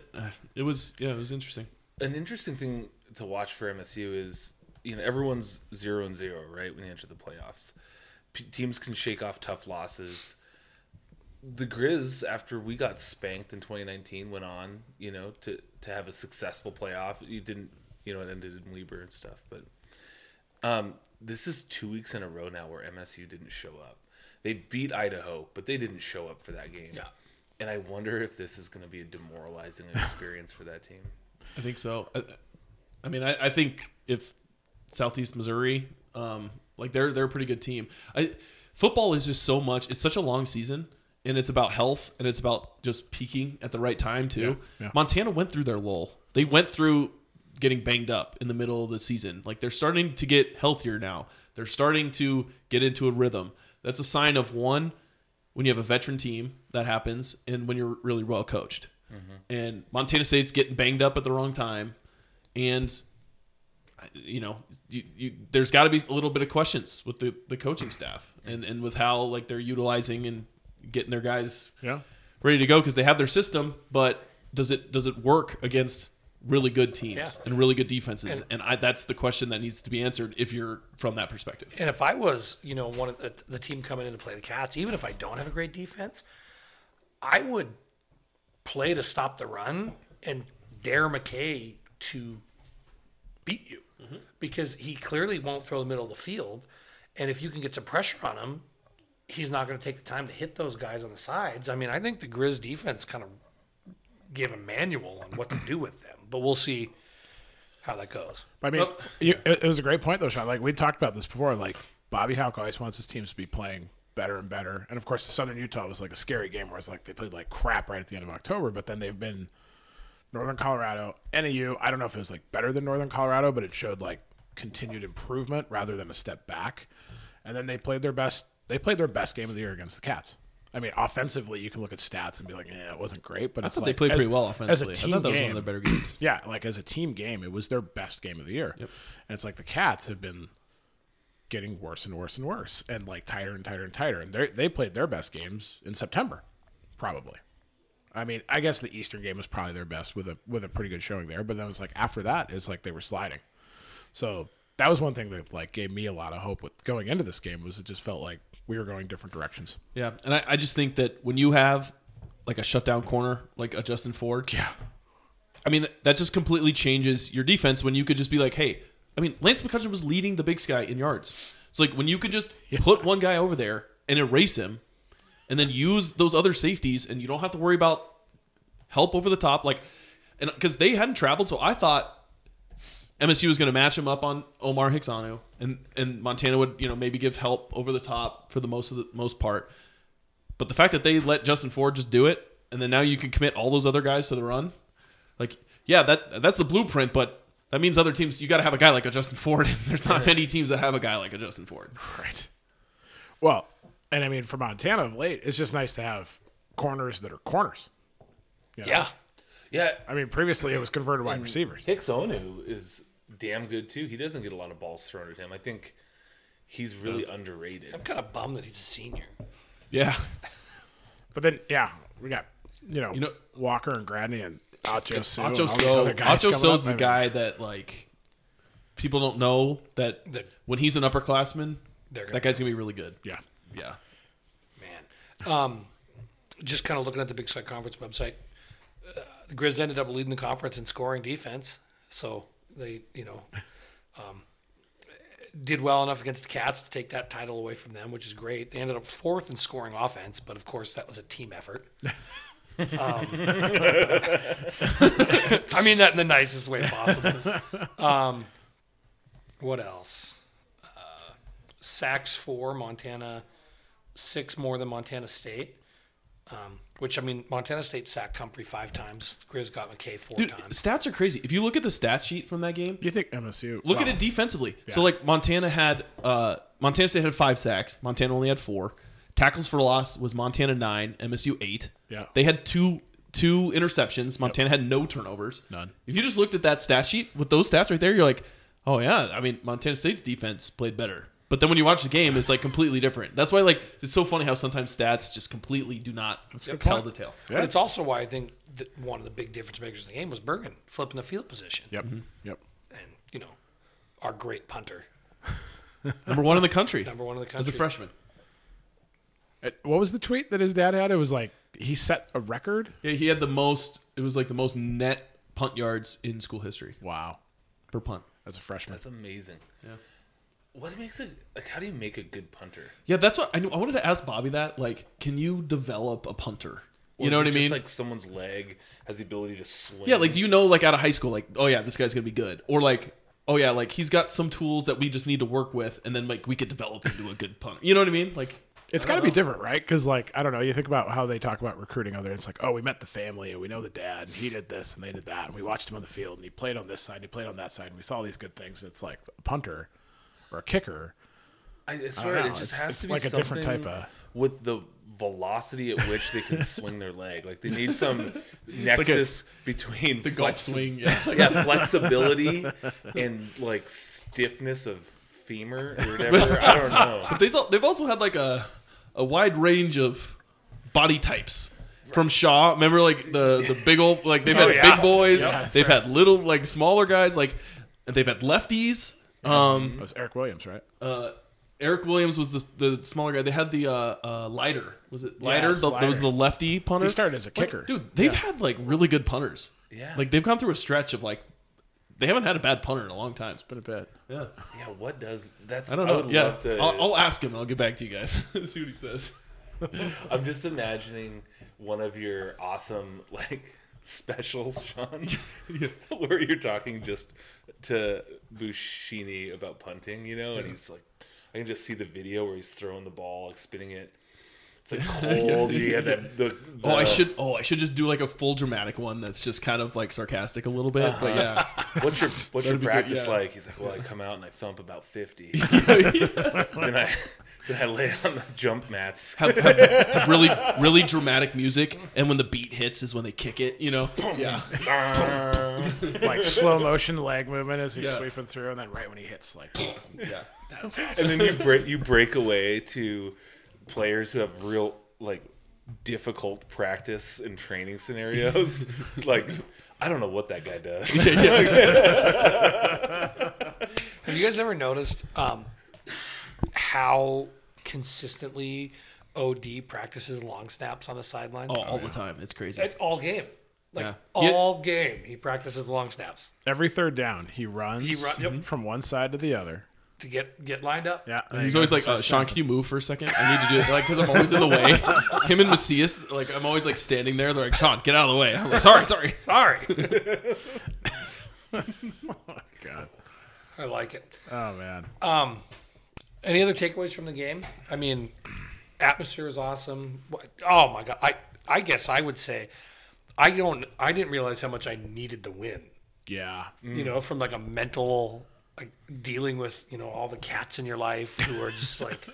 It was, yeah, it was interesting. an interesting thing to watch for MSU is you know everyone's zero and zero right when you enter the playoffs. P- teams can shake off tough losses. The Griz, after we got spanked in 2019, went on you know to to have a successful playoff. It didn't you know it ended in Weber and stuff, but um, this is two weeks in a row now where MSU didn't show up. They beat Idaho, but they didn't show up for that game. Yeah. And I wonder if this is going to be a demoralizing experience for that team. I think so. I, I mean, I, I think if Southeast Missouri, um, like they're they're a pretty good team. I, football is just so much. It's such a long season, and it's about health, and it's about just peaking at the right time too. Yeah, yeah. Montana went through their lull. They went through getting banged up in the middle of the season. Like they're starting to get healthier now. They're starting to get into a rhythm. That's a sign of one when you have a veteran team that happens, and when you're really well coached. Mm-hmm. And Montana State's getting banged up at the wrong time, and you know, you, you, there's got to be a little bit of questions with the, the coaching staff mm-hmm. and, and with how like they're utilizing and getting their guys Yeah. ready to go because they have their system, but does it does it work against really good teams Yeah. and really good defenses? And- And, I, that's the question that needs to be answered if you're from that perspective. And if I was, you know, one of the, the team coming in to play the Cats, even if I don't have a great defense, I would play to stop the run and dare McKay to beat you mm-hmm. because he clearly won't throw the middle of the field. And if you can get some pressure on him, he's not going to take the time to hit those guys on the sides. I mean, I think the Griz defense kind of gave a manual on what to do with them, but we'll see how that goes. I mean, you, it, it was a great point though, Shaun. Like we talked about this before. Like Bobby Hauck always wants his teams to be playing better and better. And of course, the Southern Utah was like a scary game where it's like they played like crap right at the end of October. But then they've been Northern Colorado, NAU. I don't know if it was like better than Northern Colorado, but it showed like continued improvement rather than a step back. And then they played their best. They played their best game of the year against the Cats. I mean, offensively, you can look at stats and be like, "Yeah, it wasn't great," but I thought like, they played as- pretty well As offensively. a I team thought that was game, one of their better games. yeah, like as a team game, it was their best game of the year. Yep. And it's like the Cats have been getting worse and worse and worse, and like tighter and tighter and tighter. And they they played their best games in September, probably. I mean, I guess the Eastern game was probably their best with a with a pretty good showing there. But then it was like after that, it's like they were sliding. So that was one thing that like gave me a lot of hope with going into this game was it just felt like we were going different directions. Yeah, and I, I just think that when you have like a shutdown corner like a Justin Ford, Yeah. I mean that just completely changes your defense when you could just be like, hey, I mean Lance McCutcheon was leading the Big Sky in yards. It's like when you could just put one guy over there and erase him, and then use those other safeties, and you don't have to worry about help over the top, like, and because they hadn't traveled, so I thought MSU was going to match him up on Omar Hicks-Onu, and and Montana would you know maybe give help over the top for the most of the most part. But the fact that they let Justin Ford just do it, and then now you can commit all those other guys to the run, like yeah, that that's the blueprint. But that means other teams you got to have a guy like a Justin Ford. And there's not many teams that have a guy like a Justin Ford. Right. Well, and I mean for Montana of late, it's just nice to have corners that are corners. You know? Yeah. Yeah, I mean, previously it was converted wide receivers. Hicks Onu is damn good too. He doesn't get a lot of balls thrown at him. I think he's really underrated. I'm kind of bummed that he's a senior. Yeah, But then, yeah, we got you know, You know- Walker and Gradney and Acho Su. and Acho all these So Acho coming the I mean, guy that like people don't know that The- when he's an upperclassman, gonna- that guy's gonna be really good. Yeah. Yeah. Man. Um, just kind of looking at the Big Sky Conference website, uh, the Griz ended up leading the conference in scoring defense. So they, you know, um, did well enough against the Cats to take that title away from them, which is great. They ended up fourth in scoring offense, but of course that was a team effort. Um, I mean that in the nicest way possible. Um, what else? Uh, sacks for Montana, six more than Montana State. Um, which I mean, Montana State sacked Humphrey five times. Griz got McKay four Dude, times. stats are crazy. If you look at the stat sheet from that game, You think MSU? Look at it defensively. So like Montana had uh Montana State had five sacks. Montana only had four. Tackles for loss was Montana nine, MSU eight. Yeah. They had two two interceptions. Montana had no turnovers. None. If you just looked at that stat sheet with those stats right there, you're like, oh yeah. I mean, Montana State's defense played better. But then when you watch the game, it's like completely different. That's why like it's so funny how sometimes stats just completely do not tell point. the tale. Yeah. But it's also why I think that one of the big difference makers in the game was Bergen flipping the field position. Yep. Mm-hmm. Yep. And, you know, our great punter, Number one in the country number one in the country as a freshman. What was the tweet that his dad had? It was like he set a record. Yeah, he had the most. It was like the most net punt yards in school history Wow. per punt. As a freshman. That's amazing. Yeah. What makes it like? How do you make a good punter? Yeah, that's what I, knew, I wanted to ask Bobby. That like, can you develop a punter? Or You know what I mean? Just like someone's leg has the ability to swing. yeah, like do you know like out of high school, like oh yeah, this guy's gonna be good, or like oh yeah, like he's got some tools that we just need to work with, and then like we could develop into a good punter. You know what I mean? Like It's got to be different, right? Because like I don't know, you think about how they talk about recruiting other. there. It's like, oh, we met the family and we know the dad, and he did this and they did that, and we watched him on the field, and he played on this side, and he played on that side, and we saw these good things. It's like a punter or a kicker. I, I I swear don't it just It's- has it's to be like a different type of- with the velocity at which they can swing their leg. Like they need some nexus between the golf swing. Yeah. yeah, flexibility and like stiffness of femur or whatever. I don't know. But they've they've also had like a a wide range of body types. From Shaw, remember like the the big old like they've Oh, had yeah. big boys, Yeah, they've right. had little like smaller guys, like they've had lefties. Um, It was Eric Williams, right? uh, Eric Williams was the the smaller guy. They had the uh, uh, lighter. Was it lighter? Yes, the, That was the lefty punter. He started as a Like, kicker. dude. They've had like really good punters. Yeah. like they've gone through a stretch of like they haven't had a bad punter in a long time. It's been a bit. Yeah, Yeah, what does that's? I don't know. would yeah, love to. I'll, I'll ask him and I'll get back to you guys. See what he says. I'm just imagining one of your awesome like specials, Shaun, where you're talking just to Buschini about punting, you know, and he's like, I can just see the video where he's throwing the ball, like spinning it. It's like cold. You have that. The, Oh, I should. Oh, I should just do like a full dramatic one that's just kind of like sarcastic a little bit. But uh-huh. yeah, What's your What's your be good, practice yeah. like? He's like, well, I come out and I thump about fifty. then I then I lay on the jump mats. have, have, have really really dramatic music, and when the beat hits is when they kick it. You know. Yeah. Like slow motion leg movement as he's Yeah. sweeping through, and then right when he hits, like, Yeah. and then you break you break away to players who have real like difficult practice and training scenarios. like I don't know what that guy does. Have you guys ever noticed um, how consistently OD practices long snaps on the sideline? Oh, all the time. It's crazy. It's all game. Like Yeah. He- all game, he practices long snaps every third down, he runs He run- yep. from one side to the other. to get get lined up. Yeah, He's always like, uh, Shaun, can you move for a second? I need to do it, like, because I'm always in the way. Him and Macias, like, I'm always like standing there. They're like, Shaun, get out of the way. I'm like, sorry, sorry. Sorry, Oh, God. I like it. Oh man. Um, any other takeaways from the game? I mean, atmosphere is awesome. Oh my god! I I guess I would say I don't. I didn't realize how much I needed to win. Yeah. Mm. You know, from like a mental, like dealing with you know all the cats in your life who are just like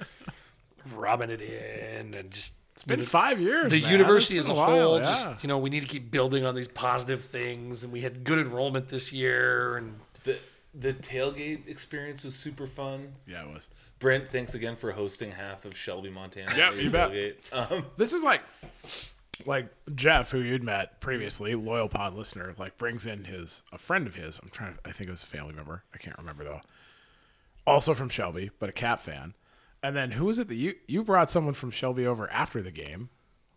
rubbing it in and just. It's been five years. the man. university as a while, whole, yeah. just you know, we need to keep building on these positive things, and we had good enrollment this year, and the the tailgate experience was super fun. yeah, it was. Brent, thanks again for hosting half of Shelby, Montana. Your you bet. Um, This is like, like Jeff, who you'd met previously, loyal pod listener, like brings in his a friend of his. I'm trying. to I think it was a family member. I can't remember though. Also from Shelby, but a Cap fan. And then who was it that you you brought someone from Shelby over after the game?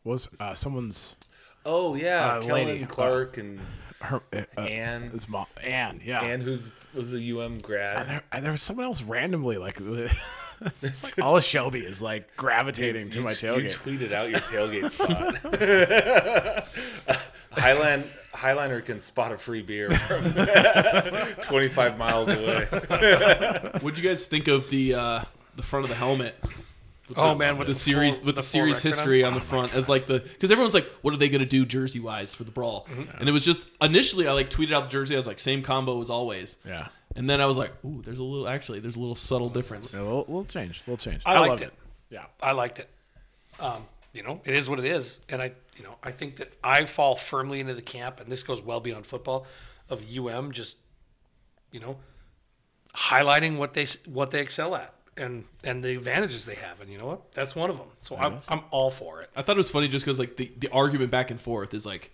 Was uh, someone's oh yeah, Uh, Kellen lady. Clark and her, uh, Anne. his mom, Anne, yeah. And who's was a UM And grad. there, and there was someone else randomly like, like all of Shelby is like gravitating to you, my you tailgate. tweeted out your tailgate spot. Highland Highliner can spot a free beer from 25 miles away. What'd you guys think of the uh, the front of the helmet? With Oh, the, man, with the, the series full- with the the, series record on history on the front as like the because everyone's like, what are they gonna do jersey wise for the brawl? Mm-hmm. And it was just initially I like tweeted out the jersey. I was like, same combo as always. yeah, And then I was like, ooh, there's a little actually there's a little subtle difference. a little, little change, little change. I liked loved it. Yeah, I liked it. Um, you know, it is what it is, and I, you know, I think that I fall firmly into the camp, and this goes well beyond football, of UM just, you know, highlighting what they what they excel at and and the advantages they have, and you know what, that's one of them. So I'm I'm all for it. I thought it was funny just because like the, the argument back and forth is like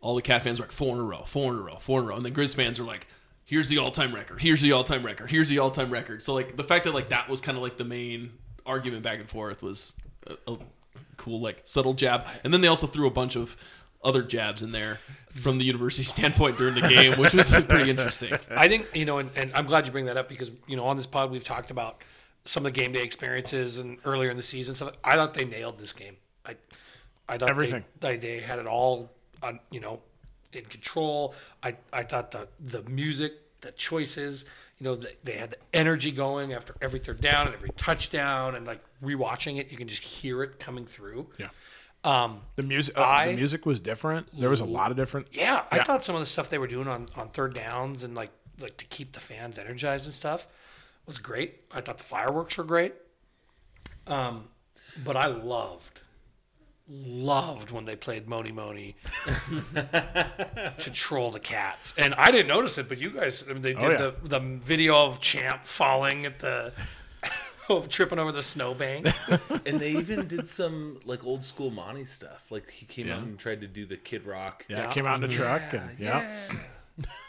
all the cat fans are like four in a row, four in a row, four in a row, and then Griz fans are like, here's the all time record, here's the all time record, here's the all time record. So like the fact that like that was kind of like the main argument back and forth was a, a cool like subtle jab, and then they also threw a bunch of other jabs in there from the university standpoint during the game, which was pretty interesting. I think you know, and, and I'm glad you bring that up because you know on this pod we've talked about some of the game day experiences and earlier in the season stuff. I thought they nailed this game. I, I thought Everything. They, they, they had it all, on, you know, in control. I I thought the the music, the choices, you know, they, they had the energy going after every third down and every touchdown, and like rewatching it, you can just hear it coming through. yeah. Um, The music, uh, I- the music was different. There was a lot of different. yeah, I thought some of the stuff they were doing on, on third downs and like like to keep the fans energized and stuff was great. I thought the fireworks were great. Um, but I loved loved when they played Mony Mony to troll the cats. And I didn't notice it, but you guys I mean, they did Oh, yeah. the the video of Champ falling at the of tripping over the snowbank. And they even did some like old school Monty stuff. Like he came out and tried to do the Kid Rock. Yeah, came out in a truck and yeah.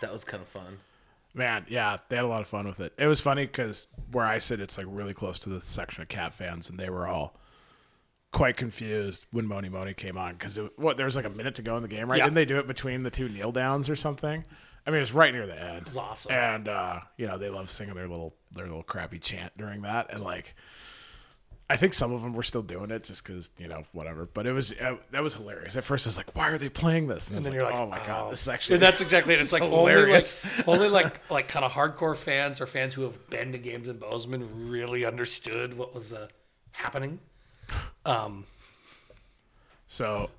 That was kind of fun. Man, yeah, they had a lot of fun with it. It was funny because where I sit, it's like really close to the section of cat fans, and they were all quite confused when Mony Mony came on because what there was like a minute to go in the game, right? Yeah. Didn't they do it between the two kneel downs or something? I mean, it was right near the end. It was awesome. And uh, you know, they love singing their little their little crappy chant during that, and like. I think some of them were still doing it just because you know whatever, but it was uh, that was hilarious. At first, I was like, "Why are they playing this?" And it's then you're like, "Oh my god, this is actually." And that's exactly it. It's like only like hilarious. only like like kind of hardcore fans or fans who have been to games in Bozeman really understood what was uh, happening. Um, so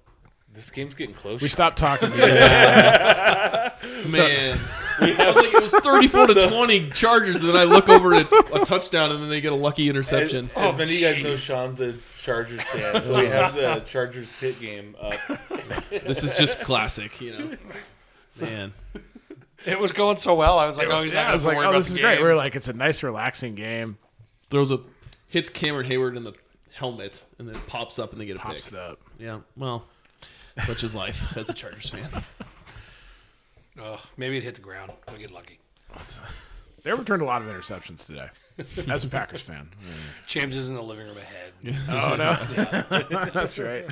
This game's getting close. we stopped talking. Uh, Man, I was like, it was 34 to 20 Chargers, and then I look over and it's a touchdown, and then they get a lucky interception. As Oh, many of you guys know. Shaun's a Chargers fan, so we have the Chargers pit game up. This is just classic, you know. Man, it was going so well. I was like, oh, he's not yeah, I was like, worry oh, this the is great. We are like, it's a nice, relaxing game. throws a hits Cameron Heyward in the helmet, and then pops up, and they get a Pops pick. it up. Yeah, well, such is life as a Chargers fan. Oh, maybe it hit the ground. We'll get lucky. They returned a lot of interceptions today. As a Packers fan. James is in the living room ahead, Oh no, that's right.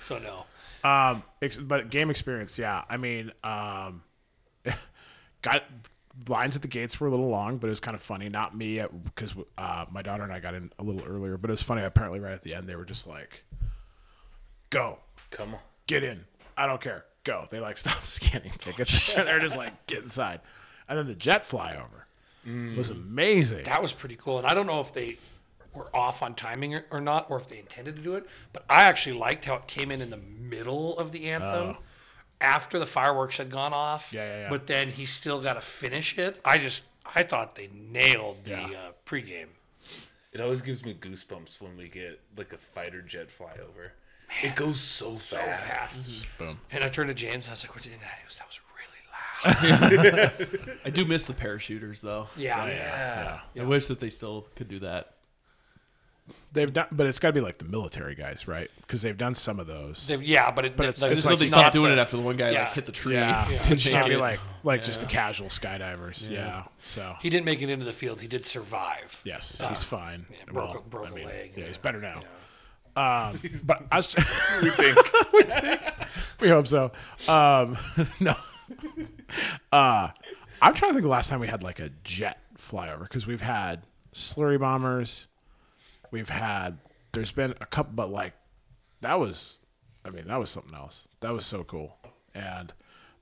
so no. Um, ex- but game experience, yeah. I mean, um, got lines at the gates were a little long, but it was kind of funny. Not me, because uh, my daughter and I got in a little earlier. But it was funny. Apparently, right at the end, they were just like, "Go, Come on. Get in. I don't care. Go." They like stop scanning tickets. They're just like, "Get inside." And then the jet flyover was amazing. That was pretty cool. And I don't know if they were off on timing or, or not, or if they intended to do it. But I actually liked how it came in in the middle of the anthem after the fireworks had gone off. Oh. Yeah, yeah, yeah. But then he still got to finish it. I just I thought they nailed the Yeah. uh, pregame. It always gives me goosebumps when we get like a fighter jet flyover. It goes so fast. fast. Mm-hmm. Boom. And I turned to James and I was like, "What do you think of that?" He goes, "That was really loud." I do miss the parachuters, though. Yeah. Yeah. I wish that they still could do that. They've done, but it's got to be like the military guys, right? Because they've done some of those. They- yeah, but, it, But it's- like, I just like know they stopped doing the- it after the one guy yeah. like hit the tree. Yeah, Yeah. it can't be Make it- like like just the casual skydivers. Yeah. So he didn't make it into the field. He did survive. yes, uh, he's fine. yeah, broke a- broke a leg. Yeah, he's better now. Um, but I was, We think. we hope so. Um, no, uh, I'm trying to think of the last time we had like a jet flyover because we've had slurry bombers, we've had. There's been a couple, but like that was, I mean, that was something else. That was so cool, and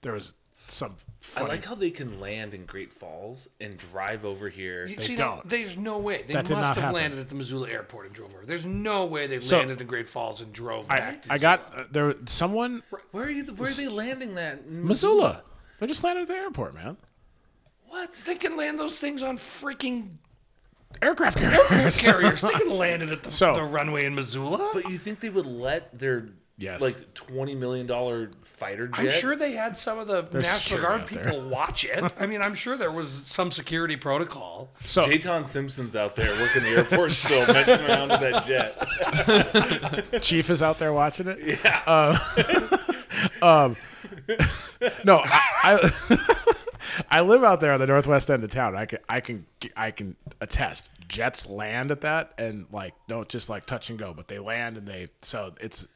there was some. I like how they can land in Great Falls and drive over here. You They see, don't. there's no way they That must did not have happen. landed at the Missoula airport and drove over. There's no way they So- landed in Great Falls and drove I, back. To I got uh, there. Someone Where are you? Where are they landing that? In Missoula. They just landed at the airport, man. What? They can land those things on freaking Aircraft carriers. carriers. they can land it at the, So- the runway in Missoula. But you think they would let their Yes. like twenty million dollar fighter jet? I'm sure they had some of the There's National Guard people watch it. I mean, I'm sure there was some security protocol. So Jayton Simpson's out there working the airport still, messing around with that jet. Chief is out there watching it. Yeah. um, no, I, I, I live out there on the northwest end of town. I can I can I can attest. Jets land at that and like don't just like touch and go, but they land and they so it's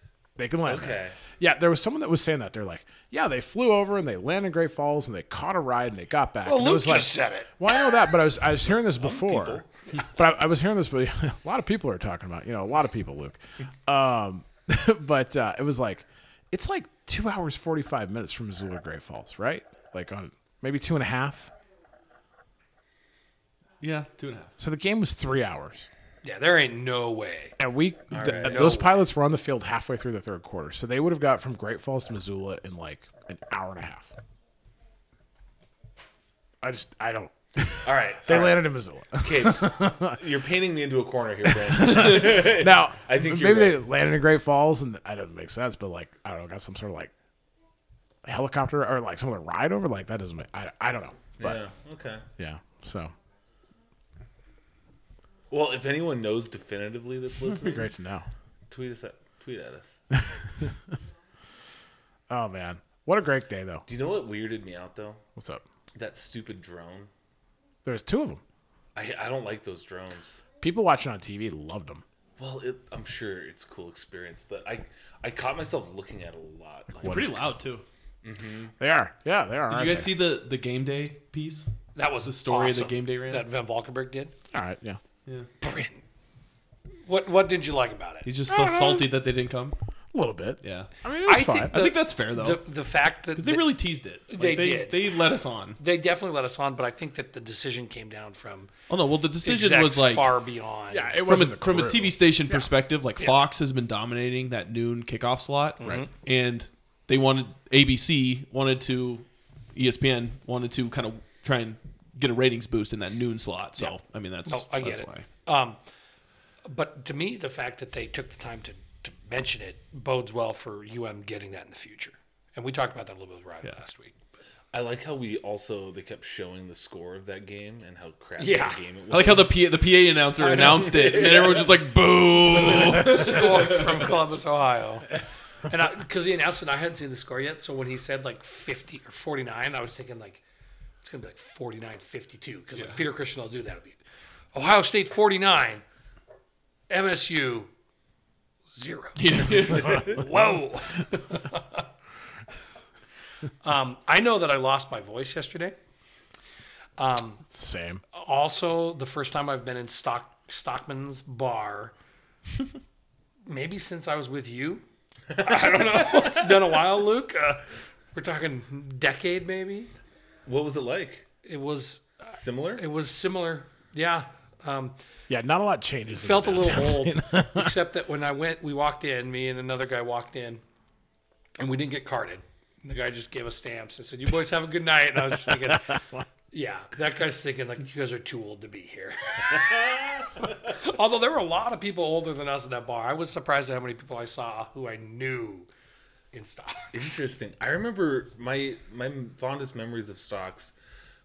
they can land. there. Okay. Yeah, there was someone that was saying that they're like, yeah, they flew over and they landed in Great Falls and they caught a ride and they got back. Well, and Luke was just like, said it. Well, I know that, but I was I was hearing this before. But I, I was hearing this, but a lot of people are talking about, you know, a lot of people, Luke. Um, but uh, it was like, it's like two hours forty five minutes from Missoula to Great Falls, right? Like on maybe two and a half. Yeah, two and a half. So the game was three hours, Yeah, there ain't no way. and we th- right. those No. pilots were on the field halfway through the third quarter, so they would have got from Great Falls to Missoula in like an hour and a half. I just I don't. All right. They all right. landed in Missoula. Okay, you're painting me into a corner here, Brandon. now, I think maybe they landed in Great Falls, and I don't make sense, but like I don't know, got some sort of like helicopter or like some other ride over. Like that doesn't make. I, I don't know, but yeah. Okay. yeah. So Well, if anyone knows definitively that's it'd be listening, great to know. tweet us at tweet at us. Oh man, what a great day though. Do you know what weirded me out though? What's up? That stupid drone. There's two of them. I I don't like those drones. People watching on TV loved them. Well, it, I'm sure it's a cool experience, but I I caught myself looking at it a lot. Like, What Pretty is- loud too. Mm-hmm. They are. Yeah, they are. Did you guys they? see the the game day piece? That was The story of awesome the game day ran. that Van Valkenburg did. All right. Yeah. Yeah. Brilliant. What What did you like about it? He's just still um, salty that they didn't come. A little bit. Yeah. I mean, it was I fine. think I think that's fair though. the the fact that they the- really teased it. Like, They they did. They let us on. they definitely let us on, but I think that the decision came down from Oh no. Well, the decision execs was like far beyond. yeah, it from a, wasn't the from a crew. TV station perspective, like Fox has been dominating that noon kickoff slot, mm-hmm. right? And they wanted ABC wanted to, ESPN wanted to kind of try and get a ratings boost in that noon slot. So I mean that's No, I get that's it. why. Um, but to me, the fact that they took the time to, to mention it bodes well for UM getting that in the future. And we talked about that a little bit with Ryan last week. I like how we also they kept showing the score of that game and how crappy Yeah. the game it was. I like how the PA, the PA announcer announced it, and then everyone was just like, "Boo!" score from Columbus, Ohio. And because he announced it, I hadn't seen the score yet. So when he said like 50 or 49, I was thinking like, it's going to be like 49 52. Because like Peter Christian will do that. Be Ohio State 49, MSU zero. Whoa. um, I know that I lost my voice yesterday. Same. Also, the first time I've been in Stock Stockman's bar, maybe since I was with you. I don't know. It's been a while, Luke. Uh, we're talking decade, maybe. What was it like? It was. Similar? It was similar. Yeah. Um, Yeah, not a lot changes. in felt a little old, except that when I went, we walked in. Me and another guy walked in, and we didn't get carded. And the guy just gave us stamps and said, "You boys have a good night." And I was just thinking, "Yeah, that guy's thinking like you guys are too old to be here." Although there were a lot of people older than us in that bar, I was surprised at how many people I saw who I knew in stock. Interesting. I remember my my fondest memories of stocks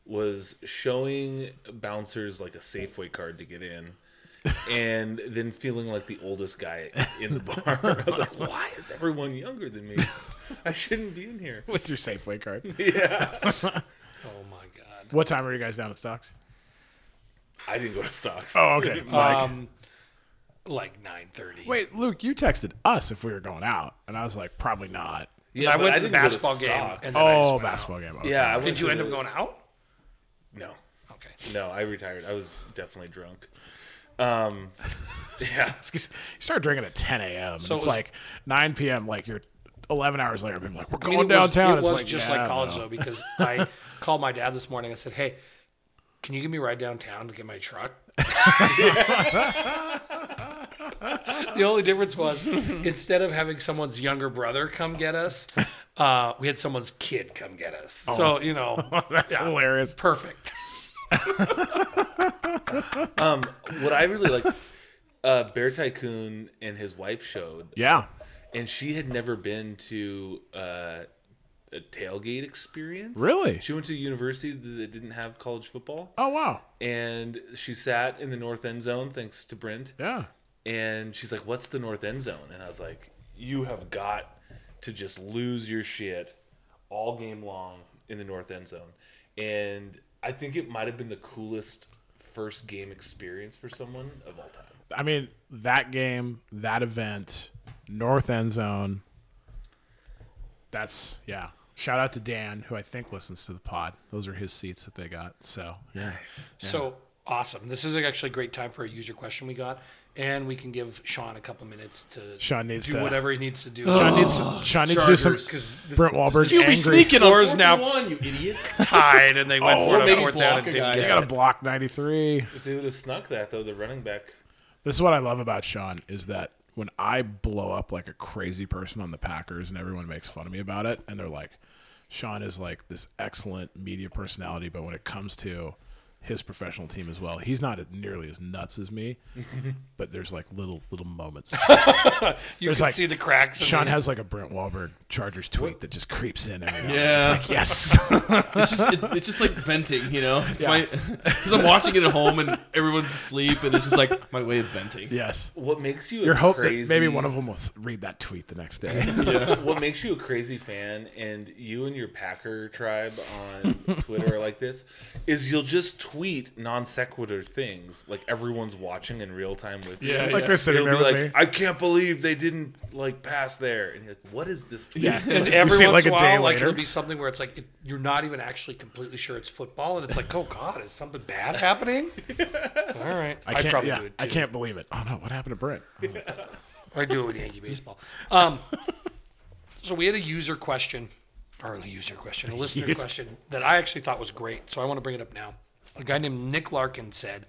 was showing bouncers like a Safeway card to get in, and then feeling like the oldest guy in the bar. I was like, why is everyone younger than me? I shouldn't be in here. with your Safeway card. Yeah. Oh my god. What time are you guys down at Stocks? I didn't go to stocks. Oh, okay. Mike. Um, like nine thirty. Wait, Luke, you texted us if we were going out, and I was like, probably not. Yeah, I but went to the didn't basketball game, and then I just Oh, went out. basketball game. Okay. yeah. Did you end the- up going out? No, Okay. no. I retired. I was definitely drunk. Um, yeah. You start drinking at 10 a.m. So and it's it was- like 9 p.m. Like you're 11 hours later. People are like, we're I mean, going it was- downtown. It it's was like, just yeah, like college though, because I called my dad this morning. I said, "Hey, can you give me a ride downtown to get my truck?" The only difference was instead of having someone's younger brother come get us, uh, we had someone's kid come get us. So you know, That's hilarious. perfect. Um, what I really like, uh, Bear Tycoon and his wife showed, Yeah. and she had never been to uh, a tailgate experience. Really? She went to a university that didn't have college football, Oh, wow. and she sat in the north end zone thanks to Brent. Yeah. And she's like, "What's the north end zone?" And I was like, "You have got to just lose your shit all game long in the north end zone." And I think it might have been the coolest first game experience for someone of all time. I mean, that game, that event, North End Zone. That's, yeah. Shout out to Dan, who I think listens to the pod. Those are his seats that they got. So, yeah. So awesome. This is actually a great time for a user question we got, and we can give Shaun a couple minutes to Shaun needs do to- whatever he needs to do. Shaun needs, oh, Shaun needs to do some. Chargers, 'cause the- Brent Wahlberg You'll be angry. sneaking on Scores fourth now- and one, you idiots. tied, and they went Oh, for it on maybe fourth block down a and didn't guy. get You it. got to block 93. If they would have snuck that though, the running back. This is what I love about Shaun is that when I blow up like a crazy person on the Packers and everyone makes fun of me about it, and they're like, Shaun is like this excellent media personality, but when it comes to his professional team as well, he's not nearly as nuts as me. but there's like little little moments. You There's can like- see the cracks. in Shaun the- has like a Brent Wahlberg Chargers tweet that just creeps in every now and. Yeah. It's like, yes. It's just it's, it's just like venting, you know. It's my because I'm watching it at home and everyone's asleep, and it's just like my way of venting. yes. What makes you a Your hope crazy, that maybe one of them will read that tweet the next day. yeah. what makes you a crazy fan and you and your Packer tribe on Twitter are like this is you'll just tweet non sequitur things like everyone's watching in real time with you. Yeah, like they're sitting It'll there be like, me. I can't believe they didn't like pass there, and you're like, what is this? Tweet? Yeah. and every see it once like in a a day while, like later. it'll be something where it's like it, you're not even actually completely sure it's football, and it's like, oh god, is something bad happening? All right, I can't. probably yeah, do it too. I can't believe it. Oh no! What happened to Brent? I like, I do it with Yankee baseball. Um, so we had a user question, or a user question, a listener User- question that I actually thought was great. So I want to bring it up now. A guy named Nick Larkin said,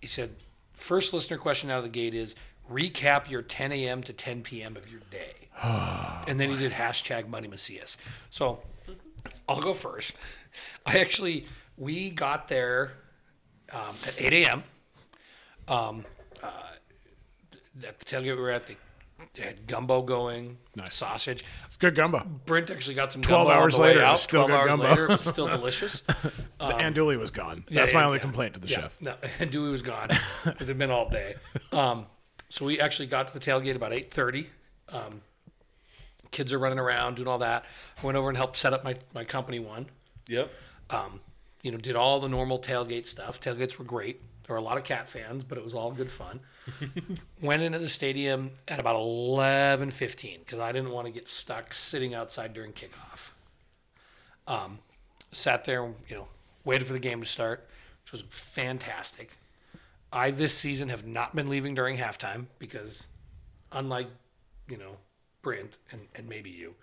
he said, first listener question out of the gate is recap your 10 a.m. to 10 p.m. of your day. and then he did hashtag Money Macias. So I'll go first. I actually, we got there um, at 8 a.m. Um, uh, at the tailgate we were at, they had gumbo going, Nice. sausage. it's good gumbo. Brent actually got some 12 gumbo hours on the way later, it out. was still 12 good hours gumbo. later, it was still delicious. the andouille was gone. Um, Yeah, That's my yeah, only yeah. complaint to the Yeah, chef. No, and Dewey was gone. it had been all day. Um, so we actually got to the tailgate about eight thirty. Um, kids are running around doing all that. I went over and helped set up my, my company one. Yep. Um, you know, did all the normal tailgate stuff. Tailgates were great. There were a lot of cat fans, but it was all good fun. Went into the stadium at about eleven fifteen because I didn't want to get stuck sitting outside during kickoff. Um, sat there, you know, waited for the game to start, which was fantastic. I this season have not been leaving during halftime because, unlike, you know, Brent and, and maybe you,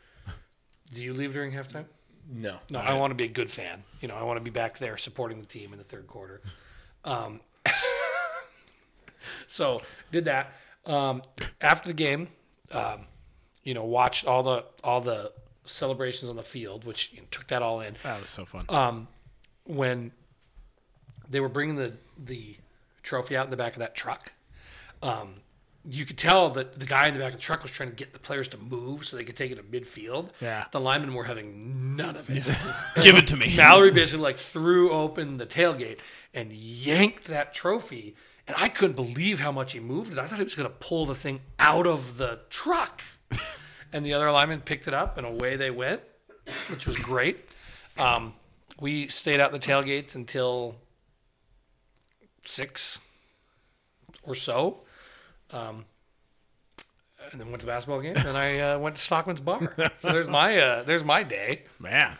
do you leave during halftime? No. No, I want to be a good fan. You know, I want to be back there supporting the team in the third quarter. Um, so did that. Um, after the game, um, you know, watched all the all the celebrations on the field, which you know, took that all in. That was so fun. Um, when they were bringing the the trophy out in the back of that truck, um, you could tell that the guy in the back of the truck was trying to get the players to move so they could take it to midfield. Yeah. the linemen were having none of it. Give it to me. Mallory basically like threw open the tailgate and yanked that trophy. And I couldn't believe how much he moved it. I thought he was going to pull the thing out of the truck. and the other lineman picked it up and away they went, which was great. Um, we stayed out in the tailgates until six or so. Um, and then went to the basketball game. and I uh, went to Stockman's bar. So there's my uh, there's my day. Man,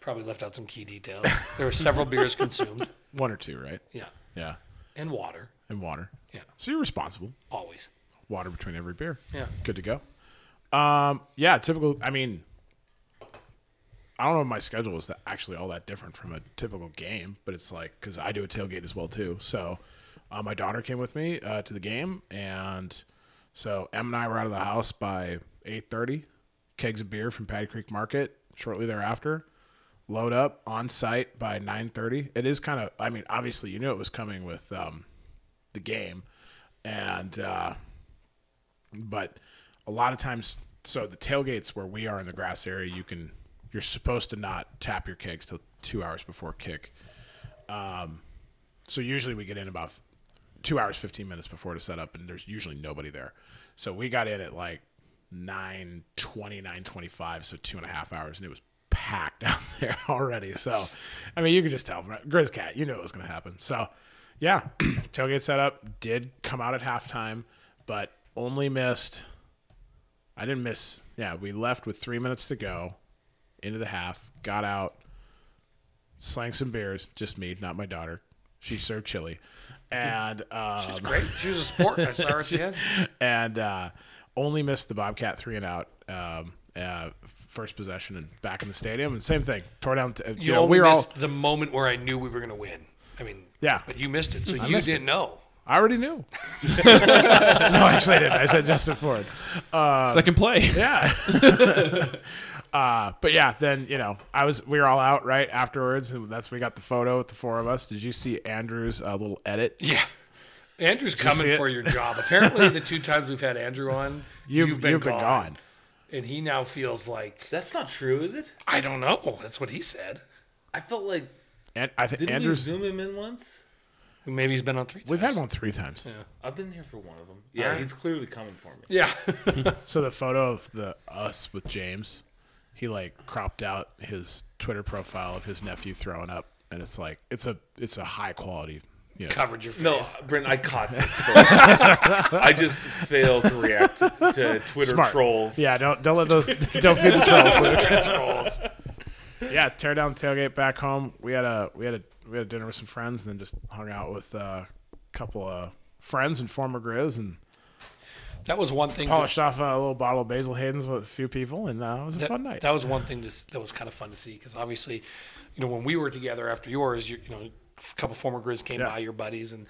Probably left out some key details. There were several beers consumed. one or two, right? Yeah, Yeah, and water. and water. Yeah, So you're responsible. always. Water between every beer. Yeah. Good to go. Um, yeah, typical. I mean, I don't know if my schedule is that actually all that different from a typical game, but it's like because I do a tailgate as well too. So uh, my daughter came with me uh, to the game, and so Em and I were out of the house by eight thirty. Kegs of beer from Pattee Creek Market shortly thereafter. Load up on site by nine thirty. It is kind of. I mean, obviously you knew it was coming with um, the game, and. Uh, but a lot of times so the tailgates where we are in the grass area you can you're supposed to not tap your kegs till two hours before kick um, so usually we get in about two hours 15 minutes before to set up and there's usually nobody there so we got in at like 9 20 9 25 so two and a half hours and it was packed out there already so i mean you could just tell right? grizz cat you knew it was going to happen so yeah tailgate setup did come out at halftime but only missed i didn't miss yeah we left with three minutes to go into the half got out slang some beers just me not my daughter she served chili and um, She's great. She was a sport. I saw her at the end. and uh, only missed the Bobcat three and out. Um, uh, first possession and back in the stadium, and same thing. Tore down. T- you, You know, only we were all. missed the moment where I knew we were going to win. I mean, Yeah. but you missed it, so you didn't know. I already knew. no, actually, I didn't. I said Justin Ford. Second play. Yeah. uh, but yeah, then you know, I was. We were all out right afterwards, and that's we got the photo with the four of us. Did you see Andrew's uh, little edit? Yeah. Andrew's you see coming it? for your job. Apparently, the two times we've had Andrew on, You've, you've been, gone. And he now feels like That's not true, is it? I don't know. That's what he said. I felt like And I think didn't Andrew's. we zoom him in once? Maybe he's been on three. We've times. had one three times. Yeah. I've been here for one of them. Yeah, Alright. he's clearly coming for me. Yeah. So the photo of the us with James, he like cropped out his Twitter profile of his nephew throwing up, and it's like it's a it's a high quality. You know, Covered your face. No, Brent, I caught this. I just failed to react to, to Twitter Smart. trolls. Yeah, don't don't let those don't feed the trolls. Trolls. yeah, tear down the tailgate back home. We had a we had a we had a dinner with some friends, and then just hung out with uh, a couple of friends and former Griz, and That was one thing. polished off a little bottle of Basil Hayden's with a few people, and uh, it was a that, fun night. that was one thing just, that was kind of fun to see because obviously, you know, when we were together after yours, you, you know, a couple former Griz came Yeah. by, your buddies, and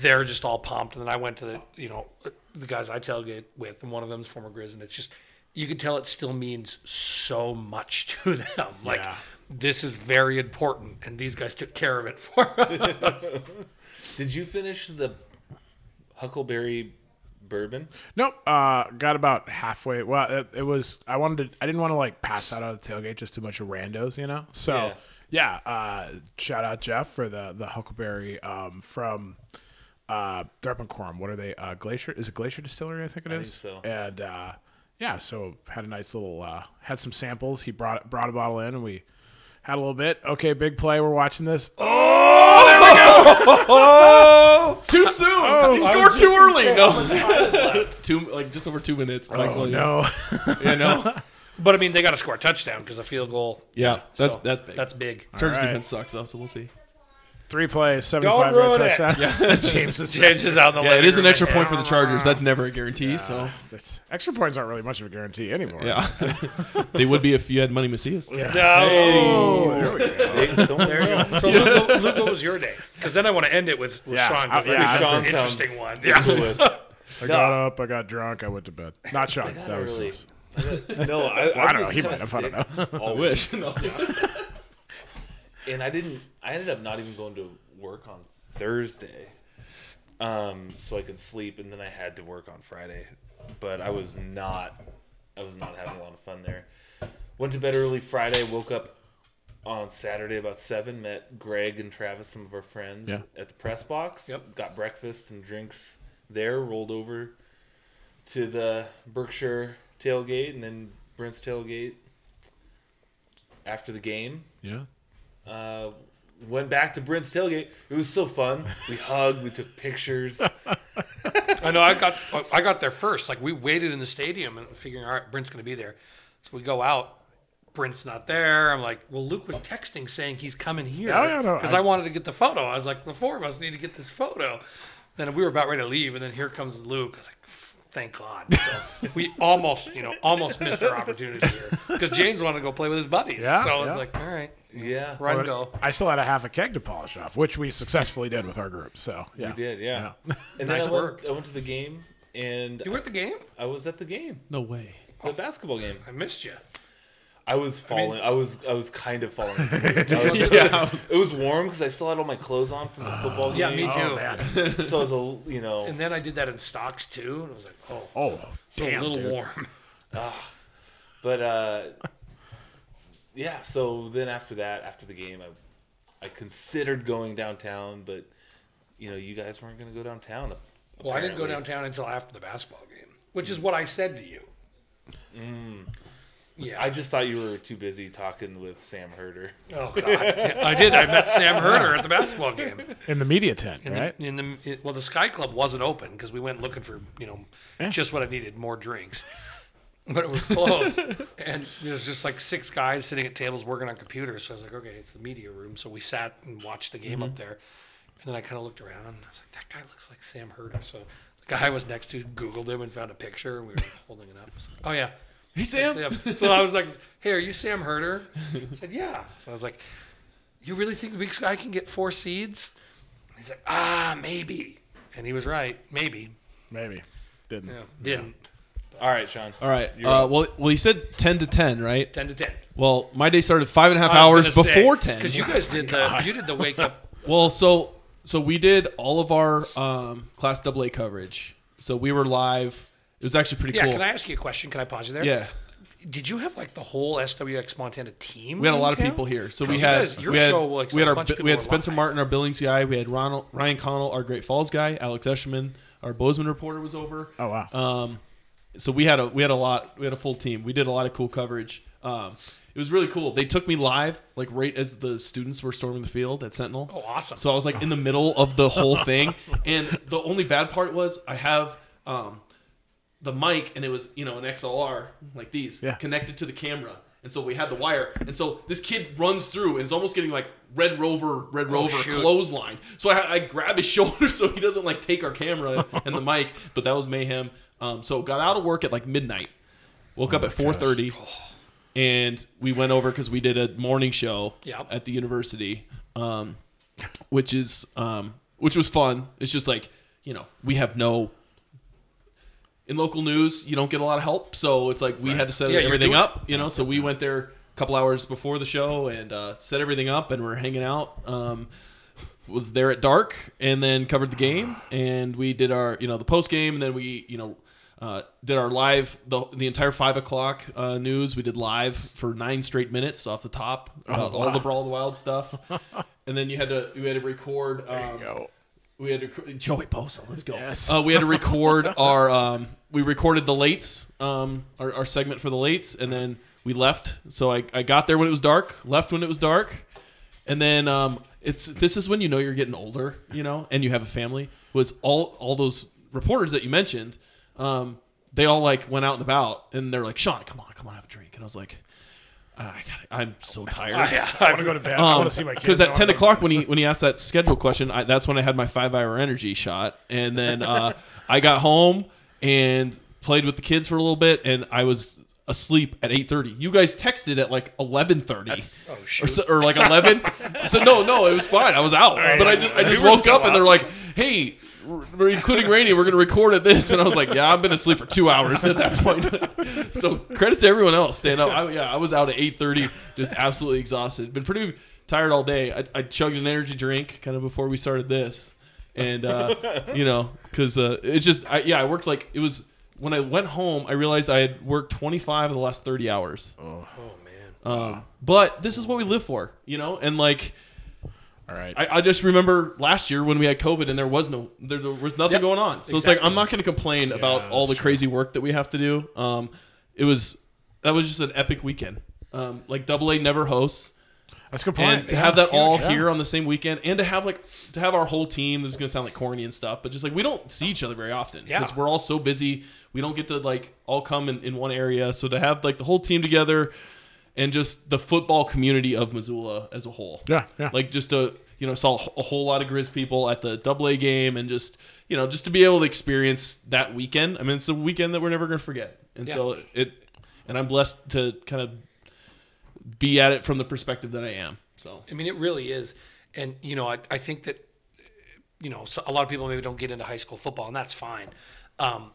they're just all pumped. And then I went to the, you know, the guys I tailgate with, and one of them's former Grizz, and it's just you could tell it still means so much to them. Like Yeah. this is very important, and these guys took care of it for us. Did you finish the Huckleberry bourbon? Nope. Uh, got about halfway. Well, it, it was. I wanted to. I didn't want to like pass out of the tailgate just a bunch of randos, you know. So yeah. Uh, shout out Jeff for the the Huckleberry um, from uh, they're up in Coram. What are they? Uh, Glacier is it Glacier Distillery? I think it is. think so. And uh, yeah, so had a nice little. Uh, had some samples. He brought brought a bottle in, and we had a little bit. Okay, big play. We're watching this. Oh! Too soon. he scored too early. No. two like just over two minutes. Mike Oh Williams. no! Yeah, no. but I mean, they got to score a touchdown because a field goal. Yeah, that's so that's big. That's big. Chargers right. defense sucks though, so we'll see. Three plays, seventy-five ruin yard it. touchdown. James is James is out in the Yeah, it is an extra point for the Chargers. That's never a guarantee. So This- extra points aren't really much of a guarantee anymore. yeah, they would be if you had money Macias. No. There we go. Hey, so There you go. So Luke, what- Luke, what was your day? Because then I want to end it with, with Yeah, Shaun. Because I- I yeah, think Shaun that's an sounds interesting one. Yeah. coolest. I got up, I got drunk, I went to bed. Not Shaun. That was really- us. No, I, I I, don't know, he kinda might have, I don't sick I all wish. No. and I didn't. I ended up not even going to work on Thursday, um, so I could sleep, and then I had to work on Friday. But I was not. I was not having a lot of fun there. Went to bed early Friday. Woke up on Saturday about seven. Met Greg and Travis, some of our friends, Yeah. at the press box. Yep. Got breakfast and drinks there. Rolled over to the Berkshire tailgate, and then Brent's tailgate. After the game, Yeah. uh, went back to Brent's tailgate. It was so fun. We hugged. We took pictures. I know. I got I got there first. Like we waited in the stadium and figuring, all right, Brent's going to be there. So we go out. Brent's not there. I'm like, well, Luke was texting saying he's coming here Oh, yeah, no, because I- I, wanted to get the photo. I was like, the four of us need to get this photo. Then we were about ready to leave, and then here comes Luke. I was like, thank God. So we almost, you know, almost missed our opportunity here because James wanted to go play with his buddies. Yeah, so I was yeah. like, all right, Yeah. run go. I still had a half a keg to polish off, which we successfully did with our group. So yeah, We did, yeah. Yeah. And then Nice I work. went, I went to the game, and You were at the game? I was at the game, No way. the basketball game. I missed you. I was falling. I, was. I was kind of falling asleep. Was, Yeah. It was warm because I still had all my clothes on from the football game. Yeah, me too. Oh, man. So I was a, you know, And then I did that in stocks too, and I was like, oh, Oh, it's damn, a little dude. warm. but uh, yeah. So then after that, after the game, I, I considered going downtown, but you know, you guys weren't going to go downtown. Well, I didn't go downtown until after the basketball game, which is what I said to you. Yeah. I just thought you were too busy talking with Sam Herder. oh God, Yeah, I did. I met Sam Herder at the basketball game. in the media tent, In right? the, in the it, well, the Sky Club wasn't open because we went looking for you know Yeah. just what I needed, more drinks. But it was closed, and there's just like six guys sitting at tables working on computers. So I was like, okay, it's the media room. So we sat and watched the game up mm-hmm. there, and then I kind of looked around. And I was like, that guy looks like Sam Herder. So the guy I was next to Googled him and found a picture, and we were holding it up. I was like, oh yeah, Hey Sam. Sam. So I was like, "Hey, are you Sam Herder?" I said, "Yeah." So I was like, "You really think the Big Sky can get four seeds?" And he's like, "Ah, maybe." And he was right, maybe. Maybe didn't. Yeah, didn't. All right, Shaun. All right. Uh, well, well, he said ten to ten, right? Ten to ten. Well, my day started five and a half hours before ten. because you guys did the you did the wake up. Well, so so we did all of our um, Class AA coverage. So we were live. It was actually pretty Yeah, cool. can I ask you a question? Can I pause you there? yeah, Did you have like the whole SWX Montana team? we had a lot of town? people here. So we had guys- your we had show looks we had like a our bunch we had Spencer alive. Martin, our Billings guy. We had Ronald, Ryan Connell, our Great Falls guy. Alex Escherman, our Bozeman reporter, was over. Oh wow. Um, so we had a we had a lot we had a full team. We did a lot of cool coverage. Um, it was really cool. They took me live like right as the students were storming the field at Sentinel. Oh, awesome. So I was like in the middle of the whole thing, and the only bad part was I have um, the mic, and it was you know an XLR like these Yeah. connected to the camera, and so we had the wire, and so this kid runs through and is almost getting like Red Rover, Red Rover shoot. clothesline. So I, I grab his shoulder so he doesn't like take our camera and the mic, but that was mayhem. Um, so got out of work at like midnight, woke up at four thirty, and we went over because we did a morning show Yep. at the university, um, which is um, which was fun. It's just like you know we have no in local news. You don't get a lot of help, so it's like we had to set Yeah, everything up. You know, so we went there a couple hours before the show and uh, set everything up, and we're hanging out. Um, was there at dark and then covered the game and we did our you know the post game and then we you know uh, did our live the, the entire five o'clock uh, news we did live for nine straight minutes off the top about all wow. the brawl of the wild stuff and then you had to you had to record um, Go. We had to Joey Bosa. Let's go. Yes. Uh, we had to record our. Um, we recorded the lates, um, our, our segment for the lates, and then we left. So I, I got there when it was dark, left when it was dark, and then um, it's this is when you know you're getting older, you know, and you have a family. Was all all those reporters that you mentioned, um, they all like went out and about, and they're like, Shaun, come on, come on, have a drink, and I was like. "Ah, I got I'm so tired. I want to go to bed. I want to see my kids. Because at ten o'clock when he when he asked that schedule question, I, that's when I had my five hour energy shot, and then uh, I got home and played with the kids for a little bit, and I was asleep at eight thirty. You guys texted at like eleven thirty. Oh Or, shoot. so, or like eleven. so no, no, it was fine. I was out, but I just I just woke up and they're like, "Hey, we're including Rainey. We're gonna record at this," and I was like, "Yeah, I've been asleep for two hours at that point." so credit to everyone else. Stand up. I, yeah, I was out at eight thirty, just absolutely exhausted. Been pretty tired all day. I, I chugged an energy drink kind of before we started this, and uh, you know, because uh, it's just I, yeah, I worked like it was. When I went home, I realized I had worked 25 of the last 30 hours. oh man. Um, but this is what we live for, you know. And like, All right. I, I just remember last year when we had COVID and there was no, there, there was nothing Yep, going on. So it's like. I'm not going to complain about all the true. crazy work that we have to do. Um, it was that was just an epic weekend. Um, like Double A never hosts. That's a good point. and to Yeah, have that all huge, yeah. here on the same weekend, and to have like to have our whole team. This is gonna sound like corny and stuff, but just like we don't see each other very often because Yeah. we're all so busy. We don't get to like all come in, in one area. So to have like the whole team together, and just the football community of Missoula as a whole. Yeah, yeah. Like just a you know saw a whole lot of Griz people at the Double A game, and just you know just to be able to experience that weekend. I mean, it's a weekend that we're never gonna forget, and so it. And I'm blessed to kind of be at it from the perspective that I am. So I mean, it really is. And, you know, I, I think that, you know, so a lot of people maybe don't get into high school football, and that's fine. Um,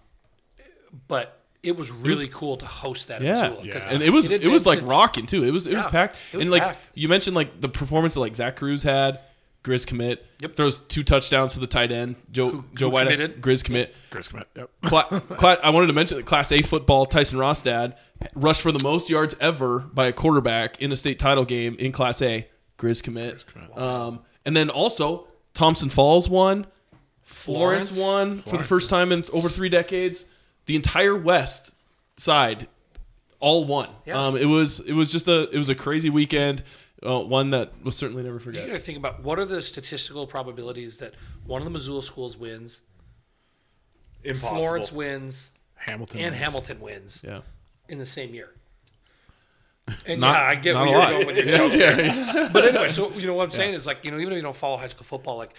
but it was really cool to host that in Yeah, and it was had it, was like since- rocking too. It was it was packed. it was and like packed. you mentioned, like the performance that like Zach Cruz had, Griz commit. Yep. Throws two touchdowns to the tight end. Joe Joe who White committed? Griz commit. Chris commit. Yep. Cla- cla- I wanted to mention that Class A football. Tyson Rostad rushed for the most yards ever by a quarterback in a state title game in Class A. Griz commit. Um, and then also Thompson Falls won. Florence, Florence? won for the first time in over three decades. The entire West side all won. Yeah. Um, it was it was just a it was a crazy weekend. Uh, one that was certainly never forget. You forget. got to think about what are the statistical probabilities that one of the Missoula schools wins, Impossible. Florence wins, Hamilton. and wins. Hamilton wins Yeah. in the same year. And Not- yeah, I get not where a you're lot. going with your joke. yeah, there. But anyway, so you know what I'm saying is like you know even if you don't follow high school football, like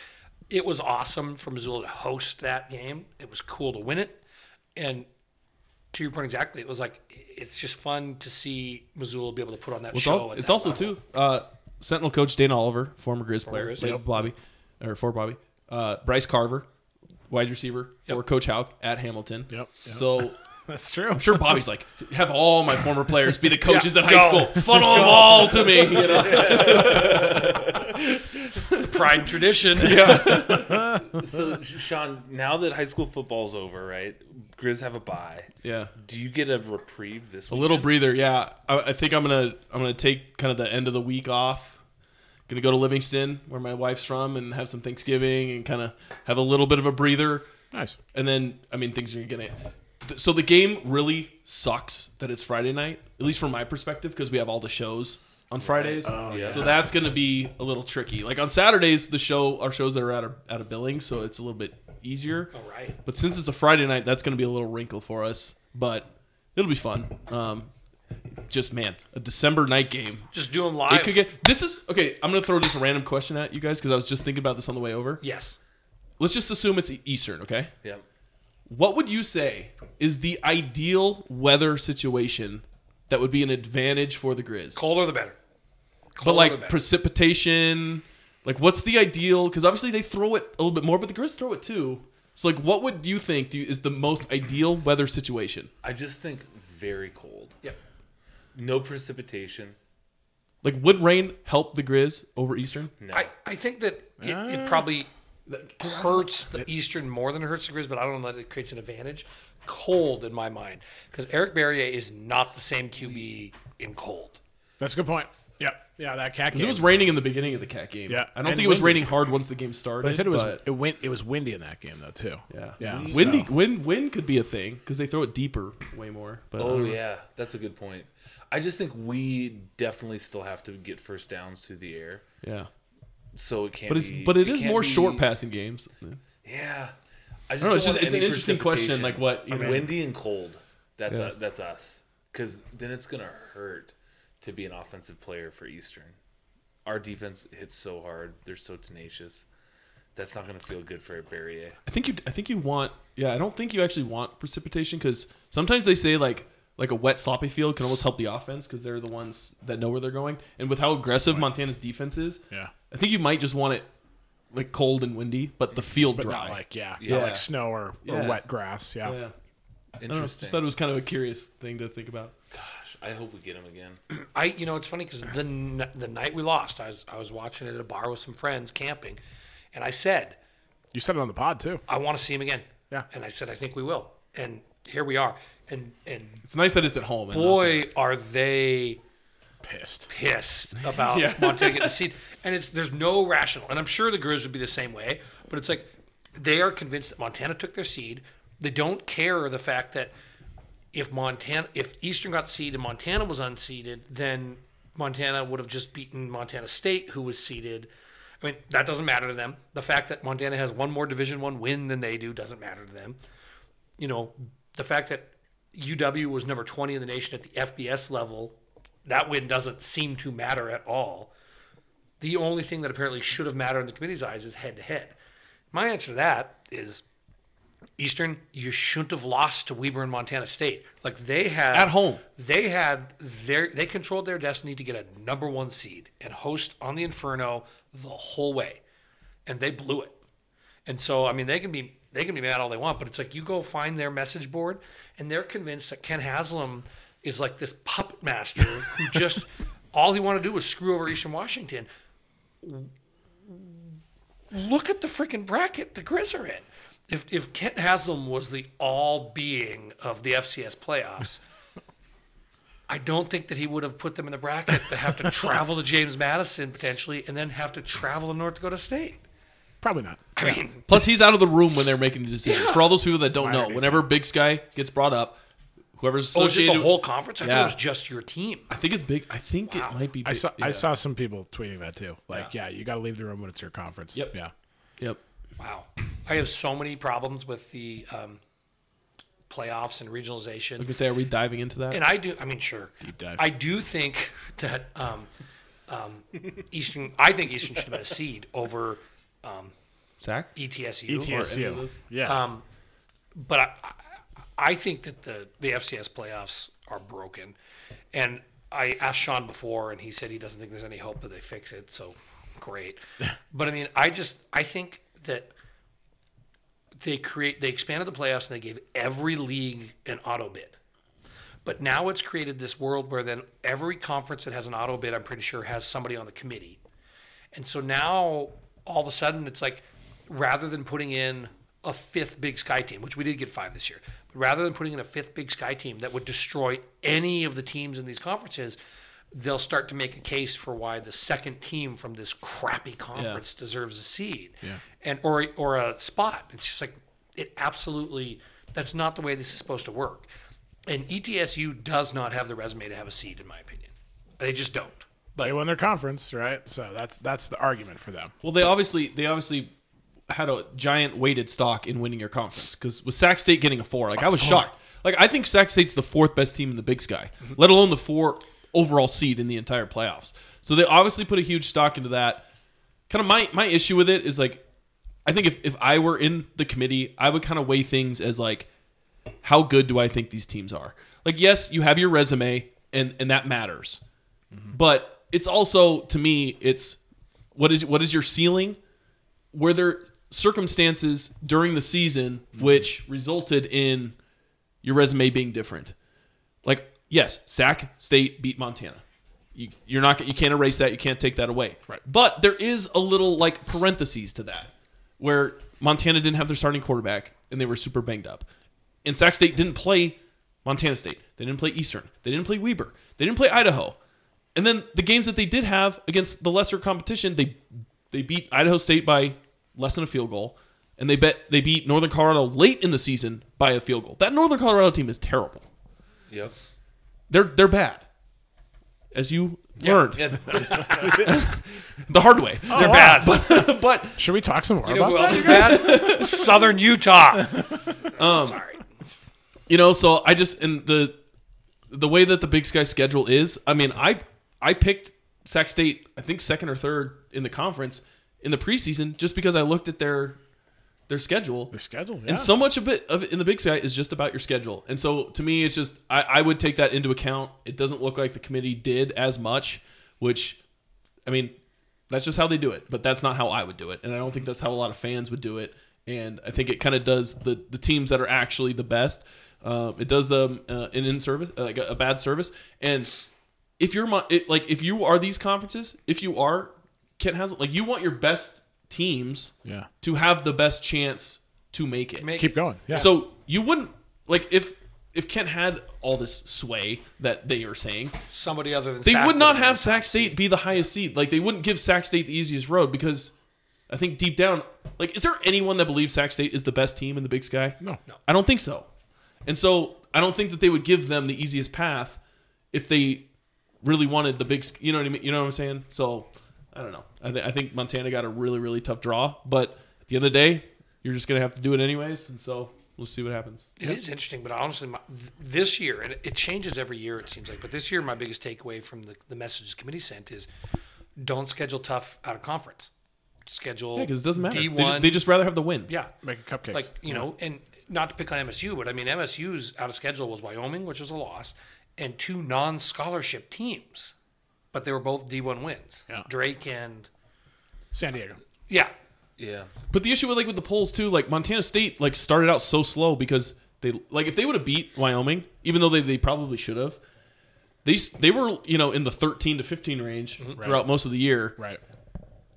it was awesome for Missoula to host that game. It was cool to win it, and to your point exactly, it was like it's just fun to see Missoula be able to put on that Well, it's show. also, at it's that also level. too uh, Sentinel coach Dana Oliver, former Griz player, Griz, played yep. Bobby or for Bobby. Uh, Bryce Carver, wide receiver for Coach Hauk at Hamilton. Yep, yep. So That's true. I'm sure Bobby's like, have all my former players be the coaches Yeah, at high go. school, funnel them all to me. You know? Pride and tradition. So, Shaun, now that high school football's over, right? Griz have a bye. Yeah. Do you get a reprieve this A week? little breather, yeah. I, I think I'm gonna I'm gonna take kind of the end of the week off. Gonna go to Livingston, where my wife's from, and have some Thanksgiving and kind of have a little bit of a breather. Nice. And then, I mean, things are gonna. So the game really sucks that it's Friday night, at least from my perspective, because we have all the shows on Fridays. yeah. So that's gonna be a little tricky. Like on Saturdays, the show our shows that are out of out of billing, so it's a little bit easier. All right. But since it's a Friday night, that's gonna be a little wrinkle for us. But it'll be fun. Um, just man, a December night game. Just do them live. It could get. This is okay. I'm gonna throw just a random question at you guys because I was just thinking about this on the way over. yes. Let's just assume it's Eastern, okay? Yeah. What would you say is the ideal weather situation that would be an advantage for the Griz? Colder the better. But like precipitation, like what's the ideal? Because obviously they throw it a little bit more, but the Griz throw it too. So like, what would you think do you, is the most ideal weather situation? I just think very cold. Yep. No precipitation. Like, would rain help the Griz over Eastern? No. I, I think that it, it uh. probably hurts the Eastern more than it hurts the Griz, but I don't know that it creates an advantage. Cold in my mind, because Eric Barriere is not the same QB in cold. That's a good point. Yep. Yeah, that cat 'Cause game. it was raining in the beginning of the cat game. Yeah, I don't and think it was windy. raining hard once the game started. But I said it was but- it went it was windy in that game though too. yeah, Yeah. Windy, so- wind, wind could be a thing because they throw it deeper way more. But Oh yeah, that's a good point. I just think we definitely still have to get first downs through the air, yeah. so it can't. But it's be, but it is more be- short passing games. Yeah, I just I don't know. It's just it's an interesting question. Like what you know. windy and cold. That's Yeah. uh, that's us. Because then it's gonna hurt to be an offensive player for Eastern. Our defense hits so hard. They're so tenacious. That's not gonna feel good for a Barriere. I think you. I think you want. Yeah, I don't think you actually want precipitation because sometimes they say like like a wet sloppy field can almost help the offense because they're the ones that know where they're going. And with how aggressive Montana's defense is, Yeah. I think you might just want it like cold and windy, but the field But dry. not like yeah, Yeah. not like snow or, or Yeah. wet grass. Yeah. yeah. I know. Interesting. Just thought it was kind of a curious thing to think about. Gosh, I hope we get him again. I, you know, it's funny because the n- the night we lost, I was I was watching it at a bar with some friends camping, and I said You said it on the pod too. I want to see him again. Yeah. And I said I think we will, and here we are. And and It's nice that it's at home. And not boy, are they Pissed. pissed about Yeah. Montana getting the seed. And it's there's no rational, and I'm sure the Griz would be the same way. But it's like they are convinced that Montana took their seed. They don't care the fact that if Montana, if Eastern got seeded, and Montana was unseeded, then Montana would have just beaten Montana State, who was seeded. I mean, that doesn't matter to them. The fact that Montana has one more Division One win than they do doesn't matter to them. You know, the fact that UW was number 20 in the nation at the FBS level, that win doesn't seem to matter at all. The only thing that apparently should have mattered in the committee's eyes is head to head. My answer to that is Eastern, you shouldn't have lost to Weber and Montana State. Like they had At home. they had their they controlled their destiny to get a number one seed and host on the Inferno the whole way, and they blew it. And so I mean they can be they can be mad all they want, but it's like you go find their message board, and they're convinced that Kent Haslam is like this puppet master who just all he wanted to do was screw over Eastern Washington. Look at the freaking bracket the Griz are in. If if Kent Haslam was the all being of the FCS playoffs, I don't think that he would have put them in the bracket to have to travel to James Madison potentially and then have to travel to North Dakota State. Probably not. I mean, Plus, he's out of the room when they're making the decisions. Yeah. For all those people that don't know, Minor whenever Big Sky gets brought up, whoever's oh, is it the whole conference? I thought Yeah. it was just your team. I think it's big. I think it might be. Big. I saw I saw some people tweeting that too. Like, yeah, you got to leave the room when it's your conference. Yep. Yeah. Yep. Wow. I have so many problems with the um, playoffs and regionalization. You can say, are we diving into that? And I do. I mean, sure. Deep dive. I do think that um, um, Eastern. I think Eastern should have been a seed over um, Zach? ETSU. ETSU. Yeah. Um, but I, I- I think that the the FCS playoffs are broken, and I asked Shaun before, and he said he doesn't think there's any hope that they fix it. So great. but I mean, I just I think that they create they expanded the playoffs and they gave every league an auto bid. But now it's created this world where then every conference that has an auto bid, I'm pretty sure, has somebody on the committee. And so now all of a sudden it's like rather than putting in a fifth Big Sky team, which we did get five this year, but rather than putting in a fifth Big Sky team that would destroy any of the teams in these conferences, they'll start to make a case for why the second team from this crappy conference deserves a seed Yeah. and or or a spot. It's just like it absolutely that's not the way this is supposed to work. And ETSU does not have the resume to have a seed, in my opinion. They just don't. But they won their conference, right? So that's that's the argument for them. Well, they obviously they obviously had a giant weighted stock in winning your conference because with Sac State getting a four, like I was shocked. Like I think Sac State's the fourth best team in the Big Sky, let alone the four overall seed in the entire playoffs. So they obviously put a huge stock into that. Kind of my my issue with it is like, I think if if I were in the committee, I would kind of weigh things as like, how good do I think these teams are? Like, yes, you have your resume, and and that matters, mm-hmm. but it's also to me, it's what is what is your ceiling? Were there circumstances during the season mm-hmm. which resulted in your resume being different? Like, yes, Sac State beat Montana. You, you're not you can't erase that. You can't take that away. Right. But there is a little like parentheses to that, where Montana didn't have their starting quarterback and they were super banged up, and Sac State didn't play Montana State. They didn't play Eastern. They didn't play Weber. They didn't play Idaho. And then the games that they did have against the lesser competition, they they beat Idaho State by less than a field goal, and they bet they beat Northern Colorado late in the season by a field goal. That Northern Colorado team is terrible. Yep. They're they're bad, as you learned Yeah. the hard way. Oh, they're bad. But, but Should we talk some more you know about who else is bad? Southern Utah. Um, Sorry. you know, so I just and the the way that the Big Sky schedule is, I mean, I I picked Sac State, I think second or third in the conference in the preseason, just because I looked at their their schedule. Their schedule, yeah. And so much of it of it in the Big Sky is just about your schedule. And so to me, it's just I, I would take that into account. It doesn't look like the committee did as much, which I mean, that's just how they do it. But that's not how I would do it, and I don't think that's how a lot of fans would do it. And I think it kind of does the the teams that are actually the best. Um, it does them uh, an in service, uh, like a, a bad service. And if you're it, like if you are these conferences, if you are Kent has like you want your best teams Yeah. to have the best chance to make it. Make Keep going. Yeah. So you wouldn't like if if Kent had all this sway that they are saying, somebody other than they Sac would not would've Sac State be the highest seed. Like they wouldn't give Sac State the easiest road because I think deep down, like, is there anyone that believes Sac State is the best team in the Big Sky? No. No. I don't think so. And so I don't think that they would give them the easiest path if they really wanted the big. You know what I mean? You know what I'm saying? So I don't know. I, th- I think Montana got a really really tough draw, but at the end of the day, you're just gonna have to do it anyways, and so we'll see what happens. It is interesting, but honestly, my, this year, and it changes every year, it seems like, but this year, my biggest takeaway from the, the messages committee sent is don't schedule tough out of conference. Schedule Yeah, because it doesn't matter. They, D1. ju- they just rather have the win. yeah, Make a cupcake. like you know, and not to pick on MSU, but I mean MSU's out of schedule was Wyoming, which was a loss, and two non-scholarship teams, but they were both D1 wins. Yeah. Drake and San Diego. yeah, Yeah. But the issue with like with the polls too, like Montana State like started out so slow because they like if they would have beat Wyoming, even though they, they probably should have, they they were you know in the thirteen to fifteen range mm-hmm. throughout most of the year. Right.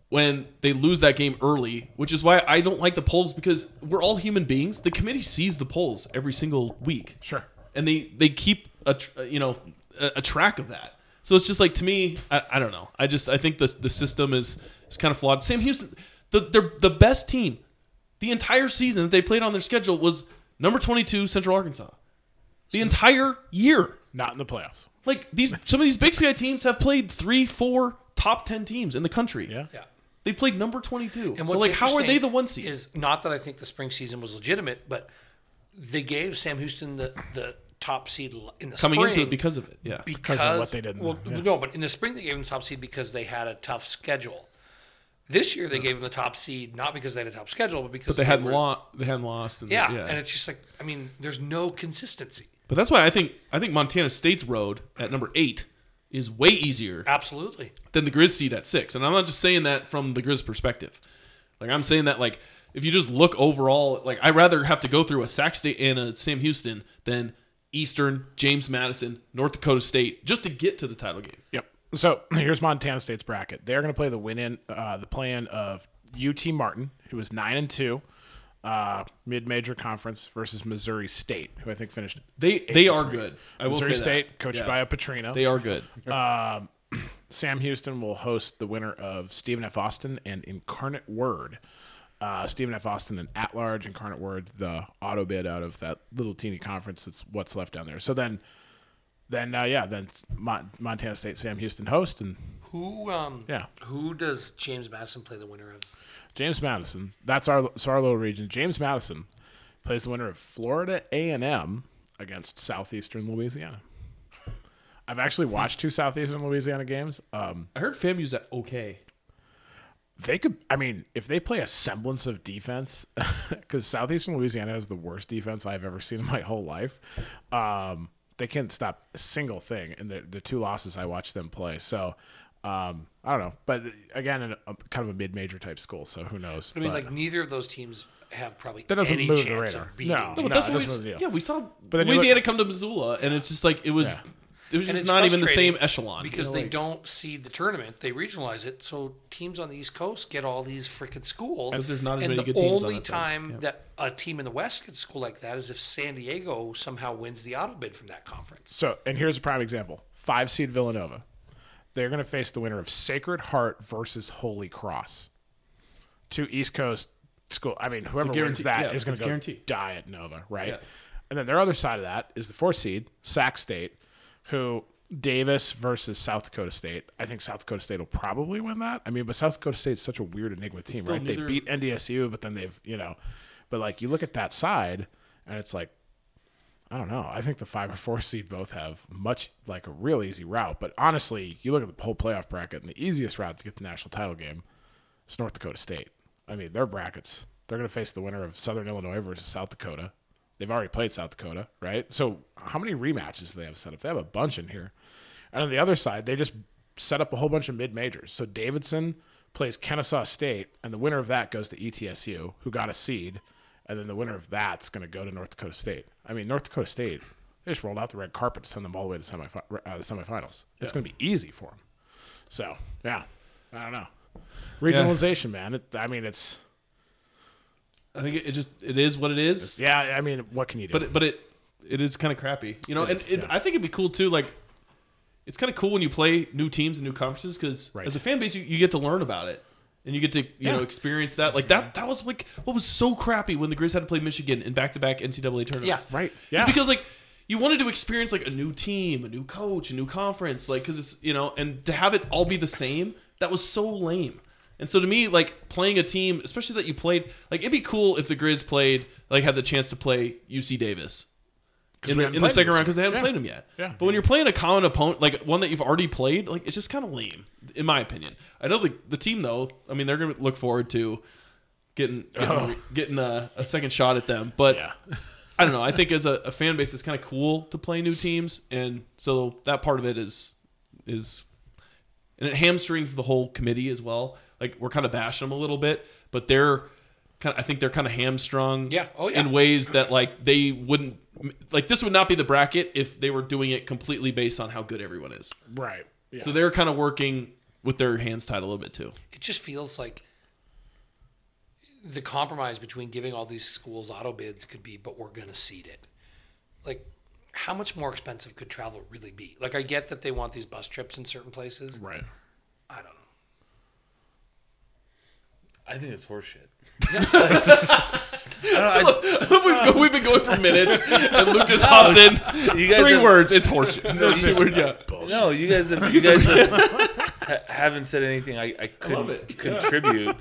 When they lose that game early, which is why I don't like the polls because we're all human beings. The committee sees the polls every single week, Sure. and they they keep a you know a, a track of that. So it's just like to me, I, I don't know. I just I think the the system is is kind of flawed. Sam Houston, the they're the best team, the entire season that they played on their schedule was number twenty two Central Arkansas, the entire year. Not in the playoffs. Like these some of these Big Sky teams have played three, four top ten teams in the country. Yeah. yeah. They played number twenty two. And So what's like, how are they the one seed? Is not that I think the spring season was legitimate, but they gave Sam Houston the, the top seed in the Coming spring into it because of it. Yeah. because of what they did in Well, the- yeah. no, but in the spring they gave them the top seed because they had a tough schedule. This year they gave them the top seed not because they had a top schedule, but because but they hadn't were- lost. They hadn't lost. And Yeah, yeah. and it's just like I mean, there's no consistency. But that's why I think I think Montana State's road at number eight is way easier Absolutely. than the Griz seed at six. And I'm not just saying that from the Griz perspective. Like I'm saying that like if you just look overall, like I'd rather have to go through a Sac State and a Sam Houston than Eastern, James Madison, North Dakota State just to get to the title game. Yep. So here's Montana State's bracket. They're going to play the win in uh, the plan of UT Martin, who is nine and two, uh, mid-major conference, versus Missouri State, who I think finished. They they are good. I will Missouri State, that. coached Yeah. by a Petrino. They are good. Sam Houston will host the winner of Stephen F. Austin and Incarnate Word. Uh, Stephen F. Austin and At Large, Incarnate Word, the auto bid out of that little teeny conference that's what's left down there. So then, then uh, yeah, then Mon- Montana State, Sam Houston host, and Who um yeah, who does James Madison play the winner of? James Madison. That's our so our little region. James Madison plays the winner of Florida A and M against Southeastern Louisiana. I've actually watched two Southeastern Louisiana games. Um, I heard FAMU's at okay. They could. I mean, if they play a semblance of defense, because Southeastern Louisiana has the worst defense I've ever seen in my whole life. Um, they can't stop a single thing in the the two losses I watched them play. So. Um, I don't know, but again, in a, kind of a mid-major type school, so who knows? I mean, But- like neither of those teams have probably That doesn't any move the chance radar. of beating. No. No, No, that's what we, doesn't move the deal. yeah, we saw then you Louisiana look- come to Missoula, and it's just like it was. Yeah. It was just it's not even the same echelon because you know, they like- don't seed the tournament; they regionalize it. So teams on the East Coast get all these freaking schools. 'Cause there's not as and many the good teams on only that time Yeah. that a team in the West gets a school like that is if San Diego somehow wins the auto bid from that conference. So, and here's a prime example: five seed Villanova. They're going to face the winner of Sacred Heart versus Holy Cross. Two East Coast school. I mean, whoever wins guarantee- that yeah, is going to go guaranteed. die at Nova, right? Yeah. And then their other side of that is the four seed Sac State, who Davis versus South Dakota State. I think South Dakota State will probably win that. I mean, but South Dakota State's such a weird enigma team, right? They beat NDSU, but then they've you know, but like you look at that side, and it's like I don't know. I think the five or four seed both have much like a real easy route. But honestly, you look at the whole playoff bracket, and the easiest route to get the national title game is North Dakota State. I mean, their brackets. They're going to face the winner of Southern Illinois versus South Dakota. They've already played South Dakota, right? So how many rematches do they have set up? They have a bunch in here. And on the other side, they just set up a whole bunch of mid majors. So Davidson plays Kennesaw State, and the winner of that goes to ETSU, who got a seed, and then the winner of that's going to go to North Dakota State. I mean, North Dakota State, they just rolled out the red carpet to send them all the way to semi uh, the semifinals. It's going to be easy for them. So yeah, I don't know. Regionalization, man. It, I mean, it's I think it, it just it is what it is. yeah. I mean, what can you do? but it, but it it is kind of crappy, you know. It and is, it, yeah. I think it'd be cool too. Like, it's kind of cool when you play new teams and new conferences because Right. as a fan base, you, you get to learn about it and you get to you Yeah. know experience that. Like that that was like what was so crappy when the Griz had to play Michigan in back to back NCAA tournaments. Yeah. right? Yeah. Yeah, because like you wanted to experience like a new team, a new coach, a new conference, like because it's you know, and to have it all be the same, that was so lame. And so to me, like playing a team, especially that you played, like it'd be cool if the Griz played, like had the chance to play UC Davis in the, in the second round because they hadn't Yeah. played them yet. Yeah. But when you're playing a common opponent, like one that you've already played, like it's just kind of lame, in my opinion. I know the the team though. I mean, they're gonna look forward to getting getting, Oh. getting a, a second shot at them. But Yeah. I don't know. I think as a, a fan base, it's kind of cool to play new teams, and so that part of it is is, and it hamstrings the whole committee as well. Like we're kind of bashing them a little bit, but they're kind of. I think they're kind of hamstrung. Yeah. Oh, yeah. In ways that like they wouldn't like. This would not be the bracket if they were doing it completely based on how good everyone is. Right. Yeah. So they're kind of working with their hands tied a little bit too. It just feels like the compromise between giving all these schools auto bids could be, but we're going to seed it. Like, how much more expensive could travel really be? Like, I get that they want these bus trips in certain places. right. I don't know. I think it's horseshit. we've, go- we've been going for minutes, and Luke just hops in. You guys Three have- words. It's horseshit. That's you- two words, yeah. No, you guys have you guys have, ha- haven't said anything I, I love couldn't it. contribute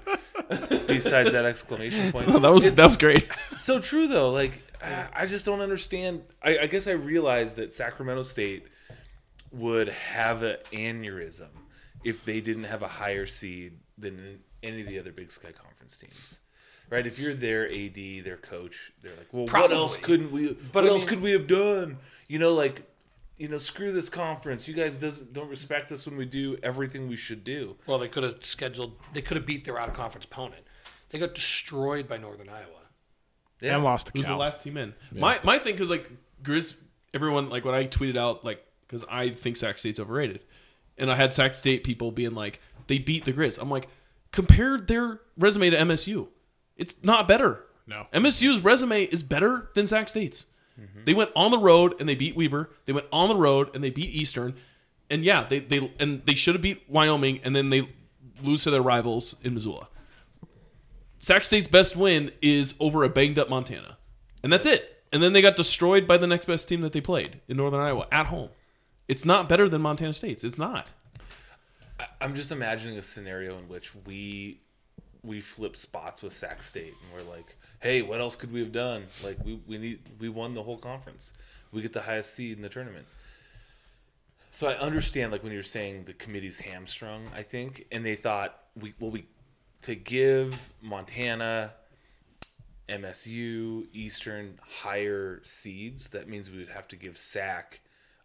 besides that exclamation point. that was It's that was great. so true though. Like uh, I just don't understand. I, I guess I realized that Sacramento State would have an aneurysm if they didn't have a higher seed than any of the other Big Sky Conference teams. Right? If you're their AD, their coach, they're like, well, what else couldn't we? But what I else mean- could we have done? You know, like, you know, screw this conference. You guys doesn't don't respect us when we do everything we should do. Well, they could have scheduled, they could have beat their out of conference opponent. They got destroyed by Northern Iowa. Yeah. And lost to Who's the last team in? My my thing because like Griz, everyone like when I tweeted out like because I think Sac State's overrated, and I had Sac State people being like they beat the Griz. I'm like compare their resume to MSU. It's not better. No. MSU's resume is better than Sac State's. Mm-hmm. They went on the road and they beat Weber. They went on the road and they beat Eastern. And yeah, they they and they should have beat Wyoming and then they lose to their rivals in Missoula. Sac State's best win is over a banged up Montana. And that's it. And then they got destroyed by the next best team that they played in Northern Iowa at home. It's not better than Montana State's. It's not. I'm just imagining a scenario in which we we flip spots with Sac State and we're like, hey, what else could we have done? Like we, we need we won the whole conference. We get the highest seed in the tournament. So I understand like when you're saying the committee's hamstrung, I think, and they thought we well we to give Montana, MSU, Eastern higher seeds, that means we would have to give SAC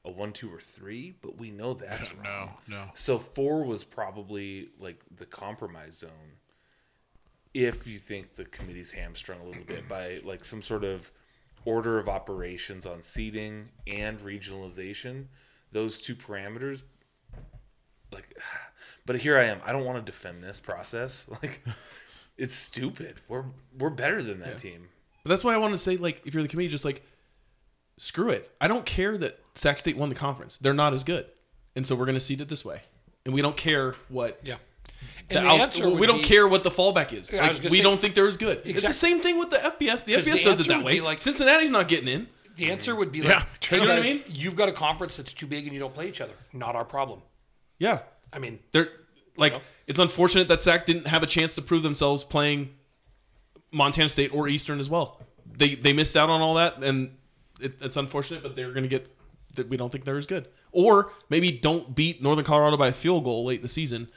a one, two, or three, but we know that's wrong. No, no. So four was probably like the compromise zone. If you think the committee's hamstrung a little bit by like some sort of order of operations on seating and regionalization, those two parameters, like, but here I am. I don't want to defend this process. Like, it's stupid. We're we're better than that team. But that's why I want to say, like, if you're the committee, just like, screw it. I don't care that Sac State won the conference. They're not as good. And so we're going to seed it this way. And we don't care what. Yeah. The And the out- answer we don't be- care what the fallback is. Yeah, like, we say- don't think they're as good. It's the same thing with the FBS. The FBS the does it that way. like- Cincinnati's not getting in. The answer would be Yeah, like, true. hey You know what I mean? You've got a conference that's too big and you don't play each other. Not our problem. Yeah. I mean, They're like it's unfortunate that Sac didn't have a chance to prove themselves playing Montana State or Eastern as well. They they missed out on all that, and it, it's unfortunate. But they're going to get that we don't think they're as good, or maybe don't beat Northern Colorado by a field goal late in the season,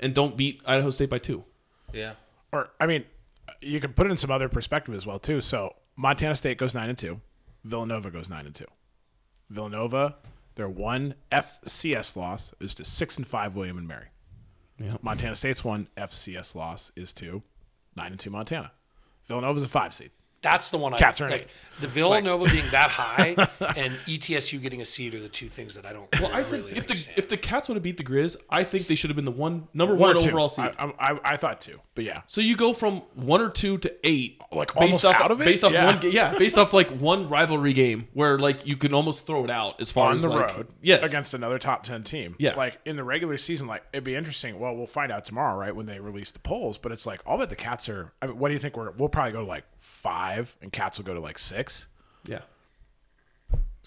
and don't beat Idaho State by two. Yeah. Or I mean, you can put it in some other perspective as well too. So Montana State goes nine and two, Villanova goes nine and two. Villanova, their one FCS loss is to six and five William and Mary. Yeah. Montana State's one FCS loss is to nine and two Montana. Villanova's a five seed. That's the one I Cats are in like. The Villanova being that high and ETSU getting a seed are the two things that I don't Well, I said really if the understand. if the Cats would have beat the Griz, I think they should have been the one number one, or two. overall seed. I, I, I thought two, but yeah. So you go from one or two to eight, Like, based almost off out of it? based off Yeah. one, yeah, based off like one rivalry game where like you can almost throw it out as far on as the like, road yes, against another top 10 team. Yeah. Like in the regular season, like it'd be interesting. Well, we'll find out tomorrow, right? When they release the polls. But it's like, I'll bet the Cats are, I mean, what do you think? We're, we'll probably go to like five and Cats will go to like six. yeah.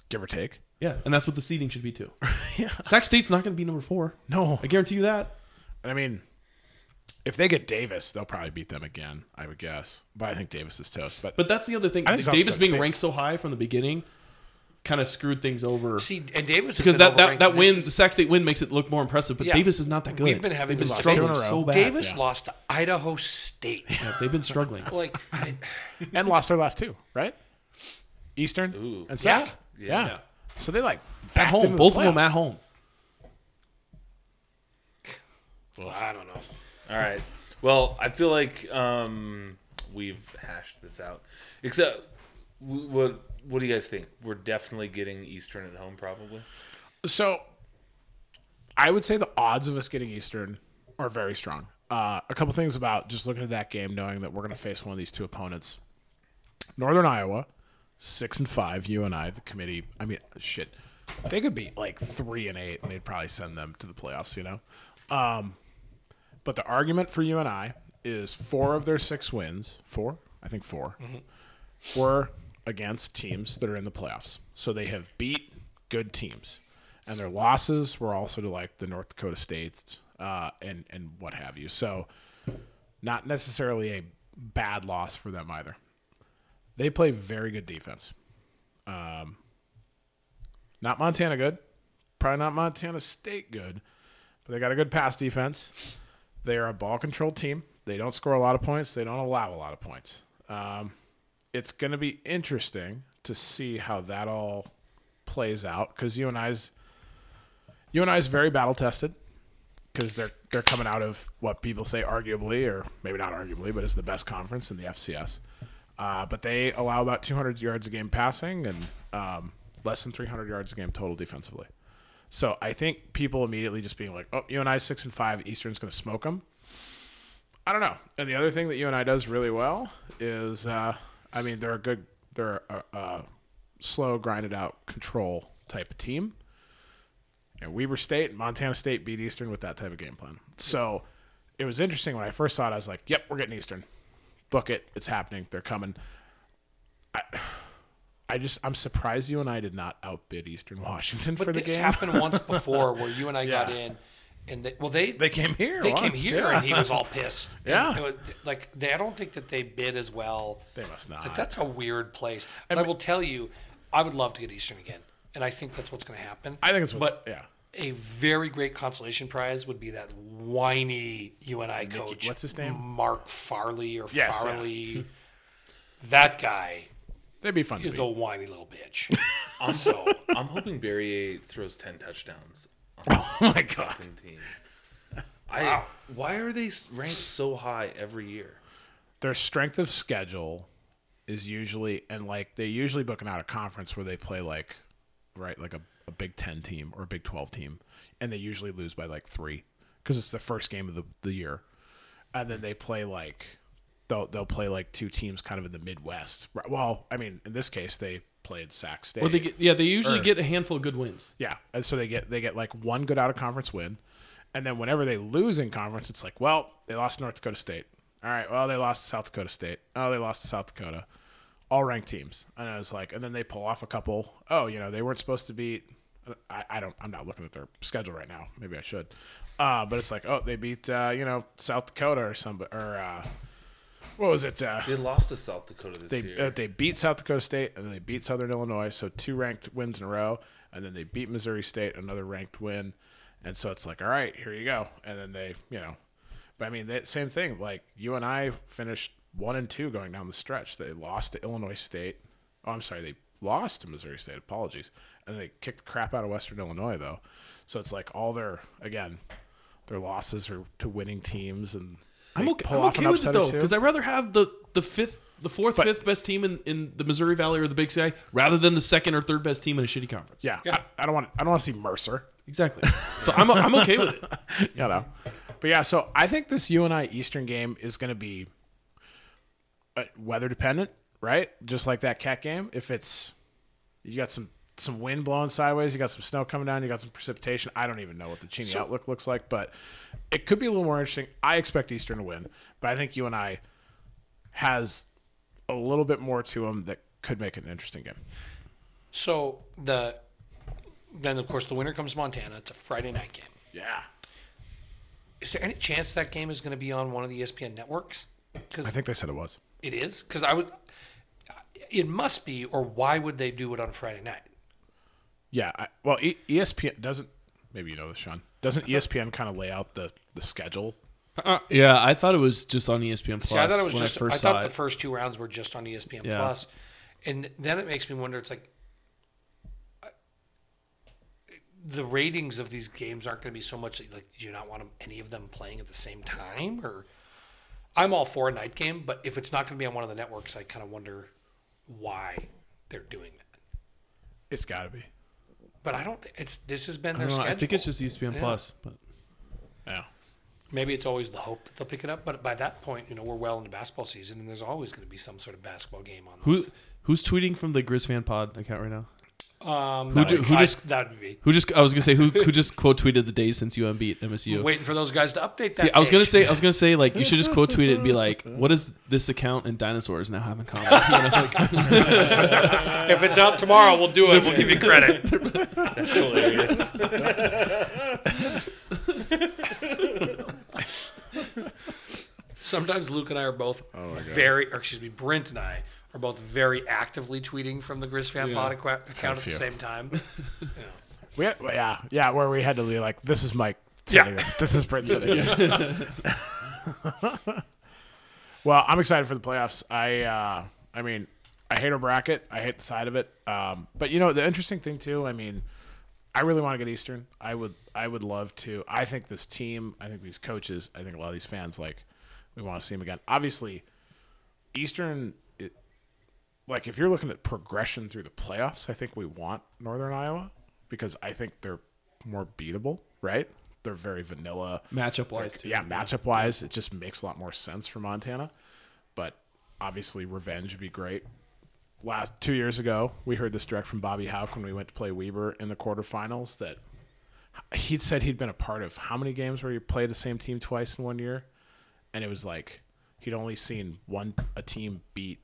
give or take. Yeah, and that's what the seeding should be too. Yeah. Sac State's not going to be number four. No, I guarantee you that. And I mean, if they get Davis, they'll probably beat them again. I would guess, but I think Davis is toast. But, But that's the other thing. I think South Davis Dakota being State- ranked so high from the beginning kind of screwed things over. See, and Davis has because been that, that, that win, is- the Sac State win, makes it look more impressive. But Yeah. Davis is not that good. We've been having They've been struggling two in a row. so bad. Davis Yeah. lost to Idaho State. Yeah, they've been struggling. like, I, and lost their last two, right? Eastern Ooh. and Sac. Yeah. Yeah. Yeah. So they like At home, into the both of them at home. Well, I don't know. All right. Well, I feel like um, we've hashed this out. Except, w- what what do you guys think? We're definitely getting Eastern at home, probably. So I would say the odds of us getting Eastern are very strong. Uh, a couple things about just looking at that game, knowing that we're going to face one of these two opponents. Northern Iowa, six and five. UNI, the committee. I mean, shit, they could be like three and eight, and they'd probably send them to the playoffs. You know. Um, but the argument for UNI is four of their six wins, four, I think 4 were against teams that are in the playoffs. So they have beat good teams, and their losses were also to like the North Dakota States uh, and and what have you. So not necessarily a bad loss for them either. They play very good defense. Um, not Montana good, probably not Montana State good, but they got a good pass defense. They are a ball control team. They don't score a lot of points. They don't allow a lot of points. Um, it's going to be interesting to see how that all plays out because UNI's you and I's very battle tested because they're they're coming out of what people say arguably or maybe not arguably but it's the best conference in the FCS. Uh, but they allow about 200 yards a game passing and um, less than 300 yards a game total defensively. So I think people immediately just being like, "Oh, UNI six and five, Eastern's going to smoke them." I don't know. And the other thing that UNI does really well is, uh, I mean, they're a good, they're a, a slow, grinded out control type of team. And Weber State, and Montana State beat Eastern with that type of game plan. So it was interesting when I first saw it. I was like, "Yep, we're getting Eastern. Book it. It's happening. They're coming." I, I just, I'm surprised UNI did not outbid Eastern Washington But for the game. this game. happened once before where UNI got in, and they, well, they They came here. they came here yeah. and he was all pissed. Yeah. it was, like they, I don't think that they bid as well. They must not. Like, that's a weird place. And I will tell you, I would love to get Eastern again, and I think that's what's going to happen. I think it's but yeah. A very great consolation prize would be that whiny UNI coach. what's his name? Mark Farley or Yes, yeah. Farley. that guy That'd be fun to is a whiny little bitch. so I'm hoping Barry throws ten touchdowns. On Oh my god. fucking team. I why are they ranked so high every year? Their strength of schedule is usually and like they usually book an out of conference where they play like right like a, a Big Ten team or a Big Twelve team, and they usually lose by like three because it's the first game of the, the year, and then they play like they'll they'll play like two teams kind of in the Midwest. Right- Well, I mean in this case they played Sac State. Or they get, yeah, they usually Or- get a handful of good wins. Yeah, and so they get they get like one good out of conference win, and then whenever they lose in conference, it's like, well, they lost North Dakota State. All right, well, they lost South Dakota State. Oh, they lost South Dakota. All ranked teams, and I was like, and then they pull off a couple. Oh, you know, they weren't supposed to beat. I, I don't. I'm not looking at their schedule right now. Maybe I should. Uh, but it's like, oh, they beat uh, you know South Dakota or some or uh, what was it? Uh, They lost to South Dakota this they year. uh, they beat South Dakota State and then they beat Southern Illinois, so two ranked wins in a row, and then they beat Missouri State, another ranked win, and so it's like, all right, here you go, and then they, you know, but I mean, they, same thing. Like UNI finished one and two going down the stretch. They lost to Illinois State. Oh, I'm sorry, they lost to Missouri State. Apologies, and they kicked the crap out of Western Illinois though. So it's like all their again, their losses are to winning teams and. I'm okay, pull I'm off an okay with it though because I'd rather have the the fifth, the fourth, But- fifth best team in, in the Missouri Valley or the Big Sky rather than the second or third best team in a shitty conference. Yeah, I, I don't want. I don't want to see Mercer. exactly. So I'm I'm okay with it. you know. But yeah, so I think this UNI Eastern game is going to be uh, weather dependent, right? Just like that cat game. If it's you got some some wind blowing sideways, you got some snow coming down, you got some precipitation. I don't even know what the Cheney outlook looks like, but it could be a little more interesting. I expect Eastern to win, but I think UNI has a little bit more to them that could make it an interesting game. So the then of course the winner comes Montana. It's a Friday night game. Yeah. Is there any chance that game is going to be on one of the ESPN networks? Because I think they said it was. it is. Because I would. It must be, or why would they do it on Friday night? Yeah. I, well, e- ESPN doesn't. Maybe you know this, Shaun. Doesn't ESPN kind of lay out the the schedule? Uh, yeah, I thought it was just on ESPN Plus See, I thought it was when just. I first I saw thought it. the first two rounds were just on ESPN Yeah. Plus, and then it makes me wonder. It's like uh, the ratings of these games aren't going to be so much. Like, do you not want any of them playing at the same time? Or I'm all for a night game, but if it's not going to be on one of the networks, I kind of wonder why they're doing that. It's got to be. But I don't. think It's this has been I, their don't know, schedule. I think it's just ESPN Yeah. Plus, but Yeah. Maybe it's always the hope that they'll pick it up, but by that point, you know, we're well into basketball season, and there's always going to be some sort of basketball game on. who Those. who's tweeting from the Griz fan pod account right now? Um, Who do- would- who I- just- that would be Who just I was gonna say who who just quote tweeted the days since UM beat MSU. waiting for those guys to update that. See, I was gonna page. say I was gonna say like you should just quote tweet it and be like, what does this account and dinosaurs now have in common? You know, like- if it's out tomorrow, we'll do it. We'll give you credit. That's hilarious. Sometimes Luke and I are both oh very, or excuse me, Brent and I are both very actively tweeting from the Griz Fan Pod aqua- account at the same time. You know. We had, well, yeah, yeah, where we had to be like, this is Mike Yeah. this. This is Brent sending well, I'm excited for the playoffs. I, uh, I mean, I hate our bracket. I hate the side of it. Um, but you know, the interesting thing too. I mean, I really want to get Eastern. I would, I would love to. I think this team. I think these coaches. I think a lot of these fans like. We want to see them again. Obviously, Eastern. Like if you're looking at progression through the playoffs, I think we want Northern Iowa because I think they're more beatable, right? They're very vanilla. Matchup wise, too. Yeah, matchup wise, it just makes a lot more sense for Montana. But obviously, revenge would be great. Last two years ago, we heard this direct from Bobby Hauck when we went to play Weber in the quarterfinals that he'd said he'd been a part of how many games where you played the same team twice in one year, and it was like he'd only seen one a team beat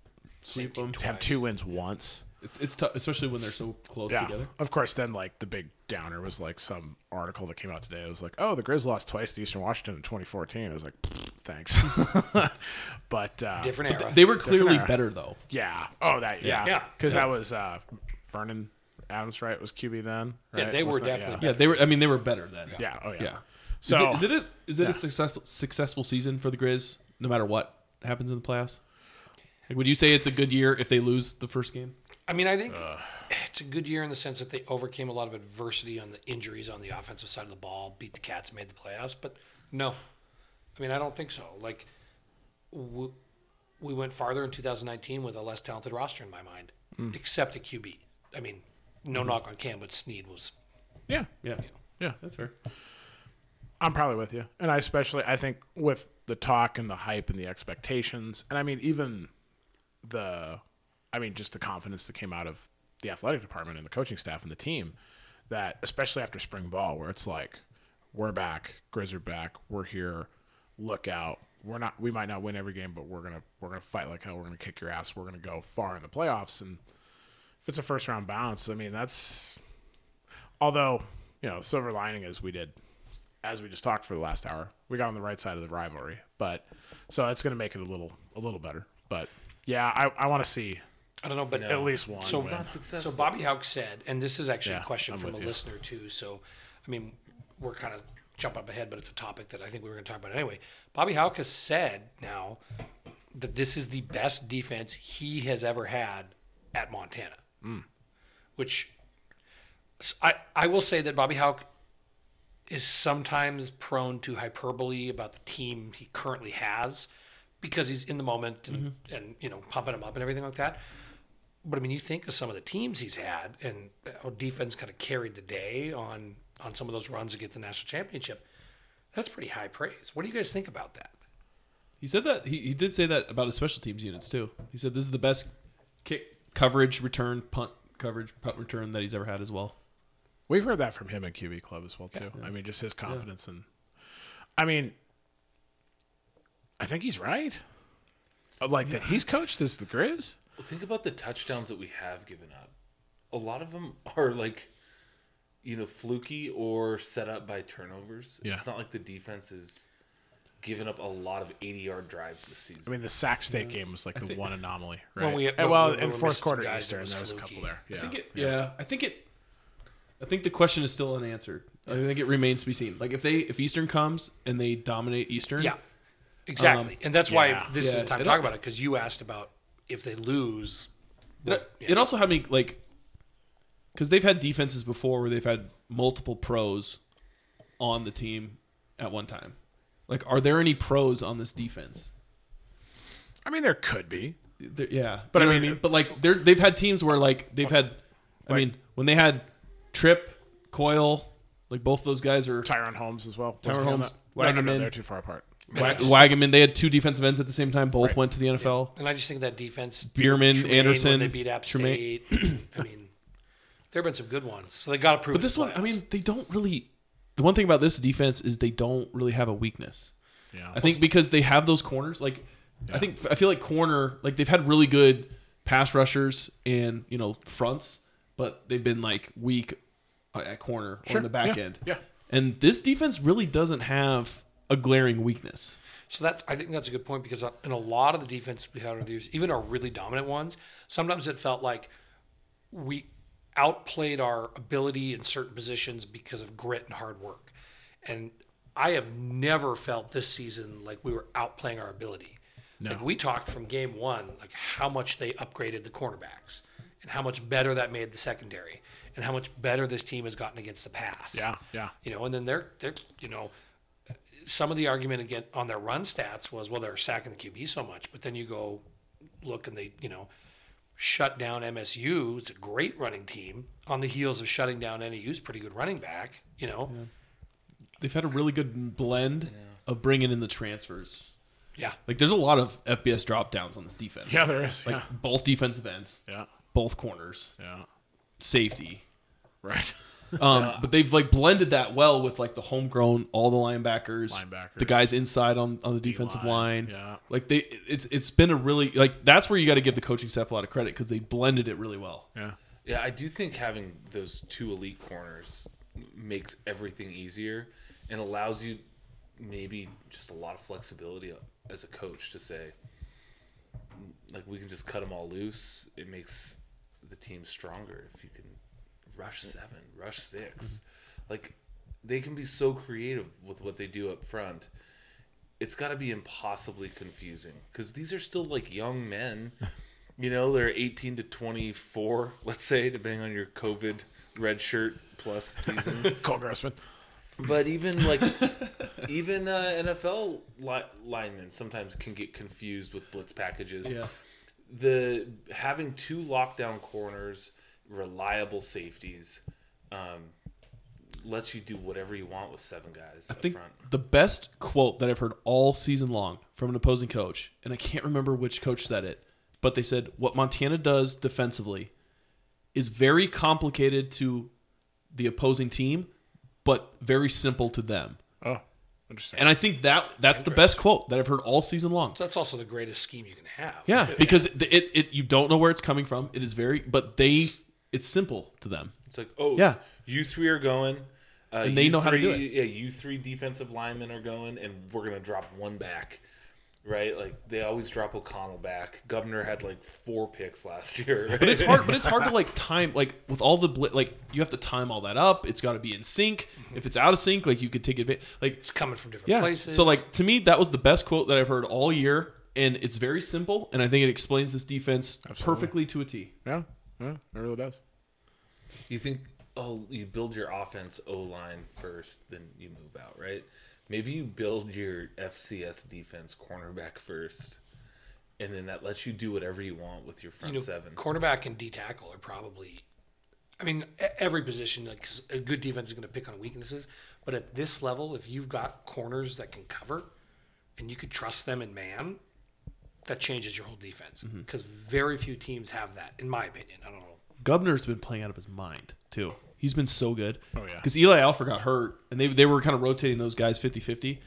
Same them. team have two wins once. It's, it's tough, especially when they're so close Yeah. together. Of course, then like the big downer was like some article that came out today. It was like, oh, the Griz lost twice to Eastern Washington in 2014. I was like, thanks. but uh, Different era. They were clearly better though. yeah. Oh, that yeah. Yeah. Because that was uh, Vernon Adams, right? Was QB then? Yeah, they were Wasn't it? definitely Yeah, they were. I mean, they were better then. Yeah. yeah. Oh yeah. Yeah. So is it, is it a, is it yeah. a successful successful season for the Griz, no matter what happens in the playoffs? Like, would you say it's a good year if they lose the first game? I mean, I think uh. it's a good year in the sense that they overcame a lot of adversity on the injuries on the offensive side of the ball, beat the Cats, made the playoffs. But no, I mean, I don't think so. Like, we, we went farther in 2019 with a less talented roster in my mind, mm. except at QB. I mean, no mm-hmm. knock on Cam, but Sneed was. yeah. Yeah, Yeah. that's fair. I'm probably with you. And I especially I think with the talk and the hype and the expectations, and I mean even the I mean just the confidence that came out of the athletic department and the coaching staff and the team that especially after spring ball where it's like we're back, Griz are back, we're here, look out. We're not we might not win every game, but we're gonna we're gonna fight like hell, we're gonna kick your ass, we're gonna go far in the playoffs and if it's a first round bounce, I mean that's although, you know, silver lining is we did as we just talked for the last hour, we got on the right side of the rivalry. But so it's going to make it a little a little better. But yeah, I, I want to see I don't know, but at least one. So win. not successful. So Bobby Hauck said, and this is actually Yeah, a question I'm from a you. listener too. So, I mean, we're kind of jump up ahead, but it's a topic that I think we were going to talk about anyway. Bobby Hauck has said now that this is the best defense he has ever had at Montana, Hmm. which I I will say that Bobby Hauck is sometimes prone to hyperbole about the team he currently has because he's in the moment and, mm-hmm. and you know pumping him up and everything like that. But I mean, you think of some of the teams he's had and how defense kind of carried the day on on some of those runs to get the national championship. That's pretty high praise. What do you guys think about that? He said that he, he did say that about his special teams units too. He said this is the best kick coverage, return, punt coverage, punt return that he's ever had as well. We've heard that from him in QB Club as well too. I mean, just his confidence and I mean, I think he's right. Like that he's coached as the Griz. Well, think about the touchdowns that we have given up. a lot of them are like, you know, fluky or set up by turnovers. Yeah. It's not like the defense is giving up a lot of 80 yard drives this season. I mean, the Sac State game was like the one anomaly, right? When we- And, when- well, when in we fourth quarter Eastern, was there was a couple there. Yeah. I think it. Yeah. I think it. I think the question is still unanswered. I think it remains to be seen. Like if they if Eastern comes and they dominate Eastern, Yeah, exactly. Um, and that's why this Yeah, is the time to talk al- about it because you asked about if they lose. It, yeah. it also had me like because they've had defenses before where they've had multiple pros on the team at one time. Like, are there any pros on this defense? I mean, there could be. There- yeah, But You I know what mean- but like they're they've had teams where like they've had. I Like- mean, when they had Tripp, Coyle, like both those guys are Tyrone Holmes as well. Tyrone Wasn't he on Holmes, that? No, no, no, Wagenmann. they're too far apart. Wa- Wagenmann. They had two defensive ends at the same time. Both went to the NFL. And I just think that defense, Biermann, Trumaine, Anderson, they beat App Trumaine. State. I mean, there have been some good ones, so they got to prove. But this one, I mean, they don't really. The one thing about this defense is they don't really have a weakness. Yeah. I think because they have those corners. Like, I think I feel like corner. Like they've had really good pass rushers and you know fronts, but they've been like weak uh, at corner or in the back yeah, end. Yeah. And this defense really doesn't have a glaring weakness. So that's I think that's a good point because uh, in a lot of the defense we had over the years, even our really dominant ones, sometimes it felt like we outplayed our ability in certain positions because of grit and hard work. And I have never felt this season like we were outplaying our ability. Like we talked from game one, like how much they upgraded the cornerbacks and how much better that made the secondary and how much better this team has gotten against the pass. Yeah. Yeah. You know, and then they're they're you know some of the argument again on their run stats was well they're sacking the QB so much, but then you go look and they you know shut down MSU. It's a great running team on the heels of shutting down NAU's pretty good running back. You know, They've had a really good blend of bringing in the transfers. yeah. Like, there's a lot of FBS drop downs on this defense. Yeah, there is. Like yeah. both defensive ends, Yeah. both corners, Yeah. safety. Right. Um, But they've like blended that well with like the homegrown, all the linebackers, Linebackers. the guys inside on, on the defensive D-line, line. yeah. Like they, it's it's been a really like that's where you got to give the coaching staff a lot of credit because they blended it really well. Yeah. Yeah, I do think having those two elite corners makes everything easier and allows you maybe just a lot of flexibility as a coach to say, like, we can just cut them all loose. It makes the team stronger if you can rush seven, rush 6 Like, they can be so creative with what they do up front. It's got to be impossibly confusing because these are still like young men. You know, they're 18 to 24, let's say, depending on your COVID red shirt plus season. Cole Grossman. but even like, even uh, NFL li- linemen sometimes can get confused with blitz packages. Yeah. The having two lockdown corners, reliable safeties, um, lets you do whatever you want with seven guys I up think front. the best quote that I've heard all season long from an opposing coach, and I can't remember which coach said it, but they said what Montana does defensively is very complicated to the opposing team, but very simple to them. Oh, interesting. And I think that that's the best quote that I've heard all season long. So that's also the greatest scheme you can have. Yeah, because it, it, it you don't know where it's coming from. It is very, but they it's simple to them. It's like, oh, Yeah. you three are going. Uh, And they you know how to do three- Yeah, you three defensive linemen are going, and we're gonna drop one back, right? Like they always drop O'Connell back. Gubner had like four picks last year. But it's hard. but it's hard to like time like with all the bli- like you have to time all that up. It's got to be in sync. If it's out of sync, like you could take advantage. Like it's coming from different yeah. places. So like to me, that was the best quote that I've heard all year, and it's very simple, and I think it explains this defense perfectly to a T. yeah. Yeah. It really does. you think, oh, you build your offense O line first, then you move out, right? Maybe you build your FCS defense cornerback first, and then that lets you do whatever you want with your front you know, seven. cornerback and D tackle are probably. I mean, e- every position, like 'cause a good defense is going to pick on weaknesses, but at this level, if you've got corners that can cover, and you could trust them in man, that changes your whole defense. Mm-hmm. Because very few teams have that, in my opinion. I don't know. Gubner's been playing out of his mind too. He's been so good. Oh, yeah. Because Eli Alford got hurt, and they they were kind of rotating those guys 50-50.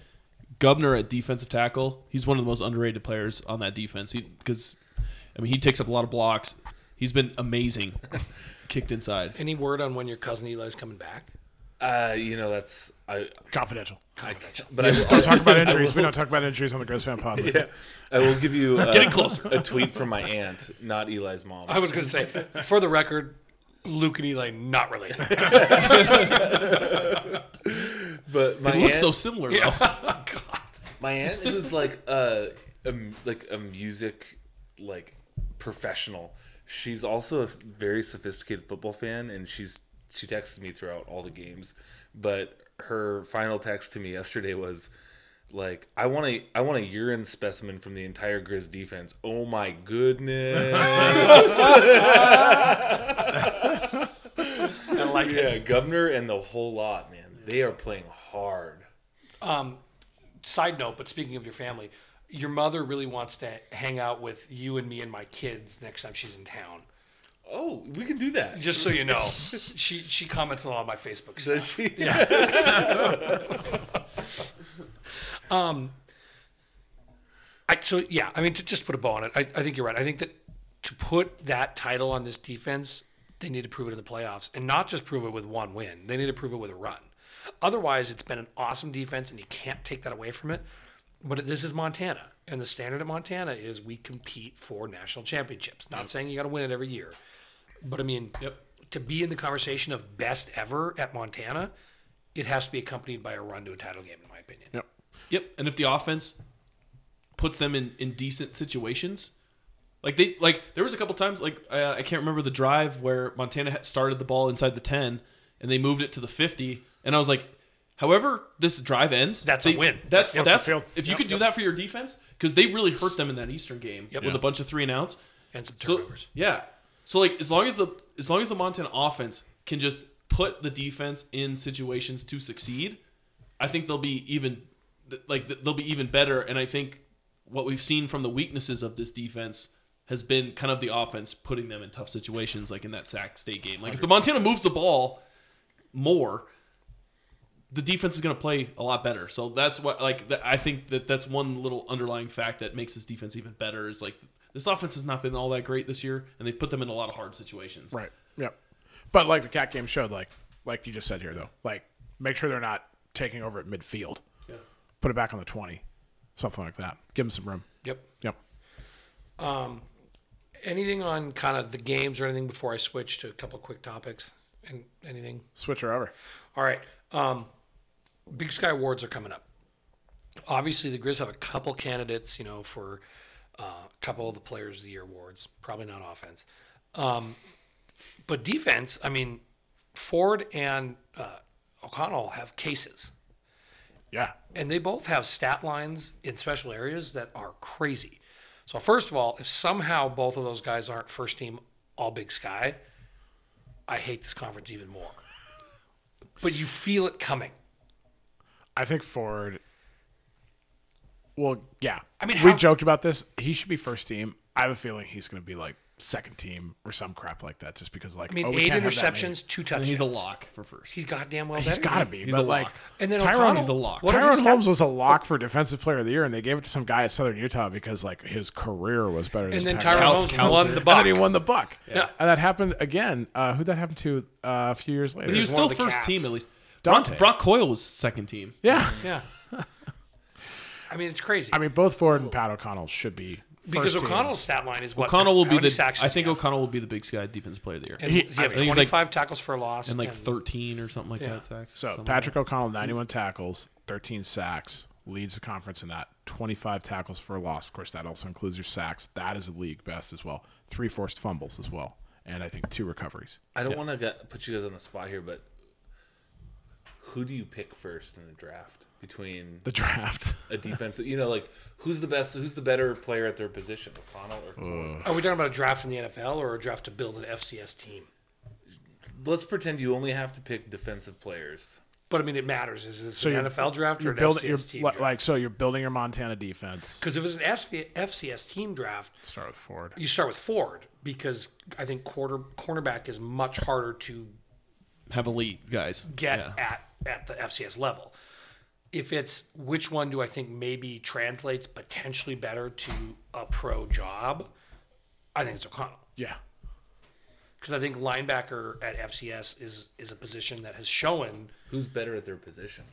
Gubner at defensive tackle, he's one of the most underrated players on that defense. Because I mean, he takes up a lot of blocks. He's been amazing. kicked inside. Any word on when your cousin Eli's coming back? Uh, you know that's I. Confidential. I but I, Don't talk about injuries. We don't talk about injuries on the Griz Fan Pod. yeah, I will give you uh, Getting closer. a tweet from my aunt, not Eli's mom. I was going to say, for the record, Luke and Eli not related. But my It looks aunt, so similar though. God. my aunt who's like a, a like a music like professional. She's also a very sophisticated football fan, and she's she texts me throughout all the games. But her final text to me yesterday was like, "I want a I want a urine specimen from the entire Griz defense." Oh my goodness! I like it. yeah, Gubner and the whole lot, man. They are playing hard. Um, side note, but speaking of your family, your mother really wants to hang out with you and me and my kids next time she's in town. Oh, we can do that. Just so you know, she she comments a lot on my Facebook Does stuff. she? Um, I so yeah, I mean to just put a bow on it, I, I think you're right. I think that to put that title on this defense, they need to prove it in the playoffs, and not just prove it with one win. They need to prove it with a run. Otherwise, it's been an awesome defense, and you can't take that away from it. But this is Montana, and the standard at Montana is we compete for national championships. Not saying you got to win it every year, but I mean, to be in the conversation of best ever at Montana, it has to be accompanied by a run to a title game, in my opinion. Yep. Yep. And if the offense puts them in, in decent situations, like they like there was a couple times like uh, I can't remember the drive where Montana had started the ball inside the ten and they moved it to the fifty, and I was like, however this drive ends, That's a win. That's Yep, that's the if you Yep, could do yep. that for your defense because they really hurt them in that Eastern game Yep. with Yeah. a bunch of three and outs. And some So turnovers. yeah, so like as long as the as long as the Montana offense can just put the defense in situations to succeed, I think they'll be even like they'll be even better. And I think what we've seen from the weaknesses of this defense has been kind of the offense putting them in tough situations, like in that Sac State game. Like if the Montana moves the ball more, the defense is going to play a lot better. So that's what like I think that that's one little underlying fact that makes this defense even better is like this offense has not been all that great this year, and they put them in a lot of hard situations. Right. Yep. But like the cat game showed, like like you just said here though, like make sure they're not taking over at midfield. Yeah. Put it back on the twenty, something like that. Give them some room. Yep. Yep. Um, Anything on kind of the games or anything before I switch to a couple of quick topics? And anything? Switch her over. All right. Um, Big Sky Awards are coming up. Obviously, the Griz have a couple candidates, you know, for uh, a couple of the Players of the Year awards. Probably not offense, um, but defense. I mean, Ford and uh, O'Connell have cases. Yeah. and they both have stat lines in special areas that are crazy. So first of all, if somehow both of those guys aren't first team All Big Sky, I hate this conference even more. But you feel it coming. I think Ford. Well, yeah. I mean, we how- joked about this. He should be first team. I have a feeling he's going to be like second team or some crap like that, just because like I mean, oh, we eight can't have that many. interceptions, two And touchdowns. he's a lock for first. He's goddamn well. He's better got to be. He's but a like lock. And then Tyrone- O'Connell, he's a lock. What Tyrone? Holmes was a lock for defensive player of the year, and they gave it to some guy at Southern Utah because like his career was better. than And then Tyrone. Holmes won the And And buck. he won the buck. Yeah. And that happened again. Uh, who that happened to uh, a few years later? But he was one still first cats. team at least. Dante. Brock, Brock Coyle was second team. yeah. Yeah. I mean, it's crazy. I mean, both Ford and Pat O'Connell should be because first team. O'Connell's stat line is what? O'Connell will how be many the. sacks I think? O'Connell will be the Big Sky Defensive Player of the Year. And He- does he have I think he's like- 25 tackles for a loss and like and 13 or something like Yeah. that sacks. So something Patrick O'Connell, 91 tackles, 13 sacks, leads the conference in that. 25 tackles for a loss. Of course, that also includes your sacks. That is a league best as well. Three forced fumbles as well, and I think two recoveries. I don't want to put you guys on the spot here, but who do you pick first in the draft between The draft. a defensive? You know, like who's the best? Who's the better player at their position, O'Connell or Ford? Are we talking about a draft in the NFL or a draft to build an FCS team? Let's pretend you only have to pick defensive players. But I mean, it matters. Is this So an NFL draft or You're an building, FCS team? li- like so. You're building your Montana defense. Because if it's an SV FCS team draft, Start with Ford. you start with Ford because I think quarter cornerback is much harder to have elite guys. get Yeah. at at the FCS level. If it's which one do I think maybe translates potentially better to a pro job, I think it's O'Connell. Yeah. because I think linebacker at FCS is is a position that has shown Who's better at their position?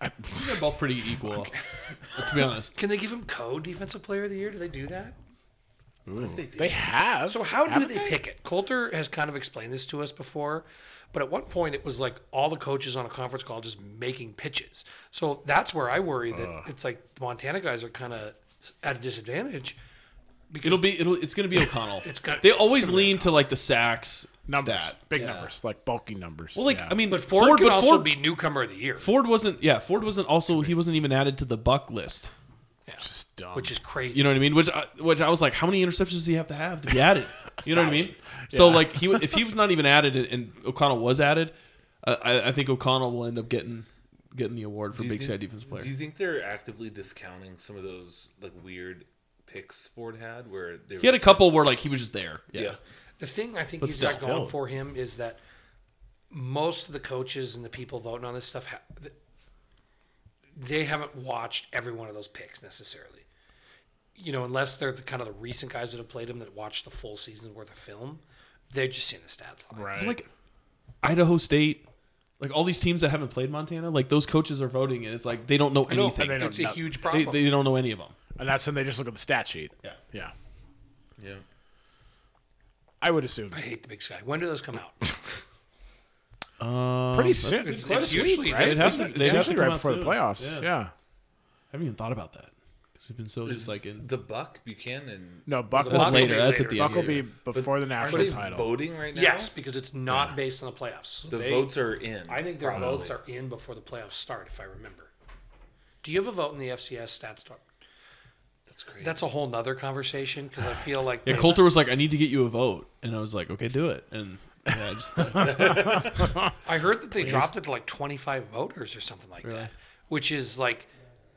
I, They're both pretty equal, to be honest. Can they give him co defensive player of the year? Do they do that? if they did? They have. So how do haven't they pick it? Colter has kind of explained this to us before, but at one point it was like all the coaches on a conference call just making pitches. So that's where I worry that it's like the Montana guys are kind of at a disadvantage. Because It'll be it'll it's gonna be O'Connell. It's got- they always gonna lean to like the sacks numbers, stat. big Yeah. numbers, like bulky numbers. Well, like Yeah. I mean, but Ford, can but also Ford, be newcomer of the year, Ford wasn't. Yeah, Ford wasn't also. He wasn't even added to the Buck list. Just dumb. which is crazy. You know what I mean? Which I, which I was like, how many interceptions does he have to have to be added? You know what I mean? So Yeah. like he if he was not even added and- and O'Connell was added, uh, I, I think O'Connell will end up getting getting the award for Big think- Sky Defense Player. Do you think they're actively discounting some of those like weird picks Ford had, where they he had a couple where like he was just there. Yeah. Yeah. The thing I think But he's got still. going for him is that most of the coaches and the people voting on this stuff, ha- th- they haven't watched every one of those picks necessarily. You know, unless they're the kind of the recent guys that have played them that watched the full season worth of film, they're just seeing the stat line. right. Like Idaho State, like all these teams that haven't played Montana, like those coaches are voting and it's like they don't know I know, anything. they don't it's a know- huge They, problem. they don't know any of them. and that's when they just look at the stat sheet. Yeah. Yeah, Yeah. I would assume I hate the Big Sky. When do those come out? Um, pretty soon. it's- It's, it's usually week, right? It has to- It's they have to usually right out before the playoffs. Yeah. Yeah. I haven't even thought about that. 'Cause we've been so just Is like in. the Buck Buchanan. No, Buck The will That's be, later. That's at later. the Buck end. will of be the year. before the Are national they title. voting right now? yes, because it's not based on the playoffs. The they- votes are in. I think their probably. votes are in before the playoffs start, if I remember. Do you have a vote in the FCS stats talk? That's crazy. That's a whole nother conversation because I feel like Yeah, they- Colter was like, "I need to get you a vote," and I was like, "Okay, do it." And yeah, I heard that they dropped it to like 25 voters or something like Really? that, which is like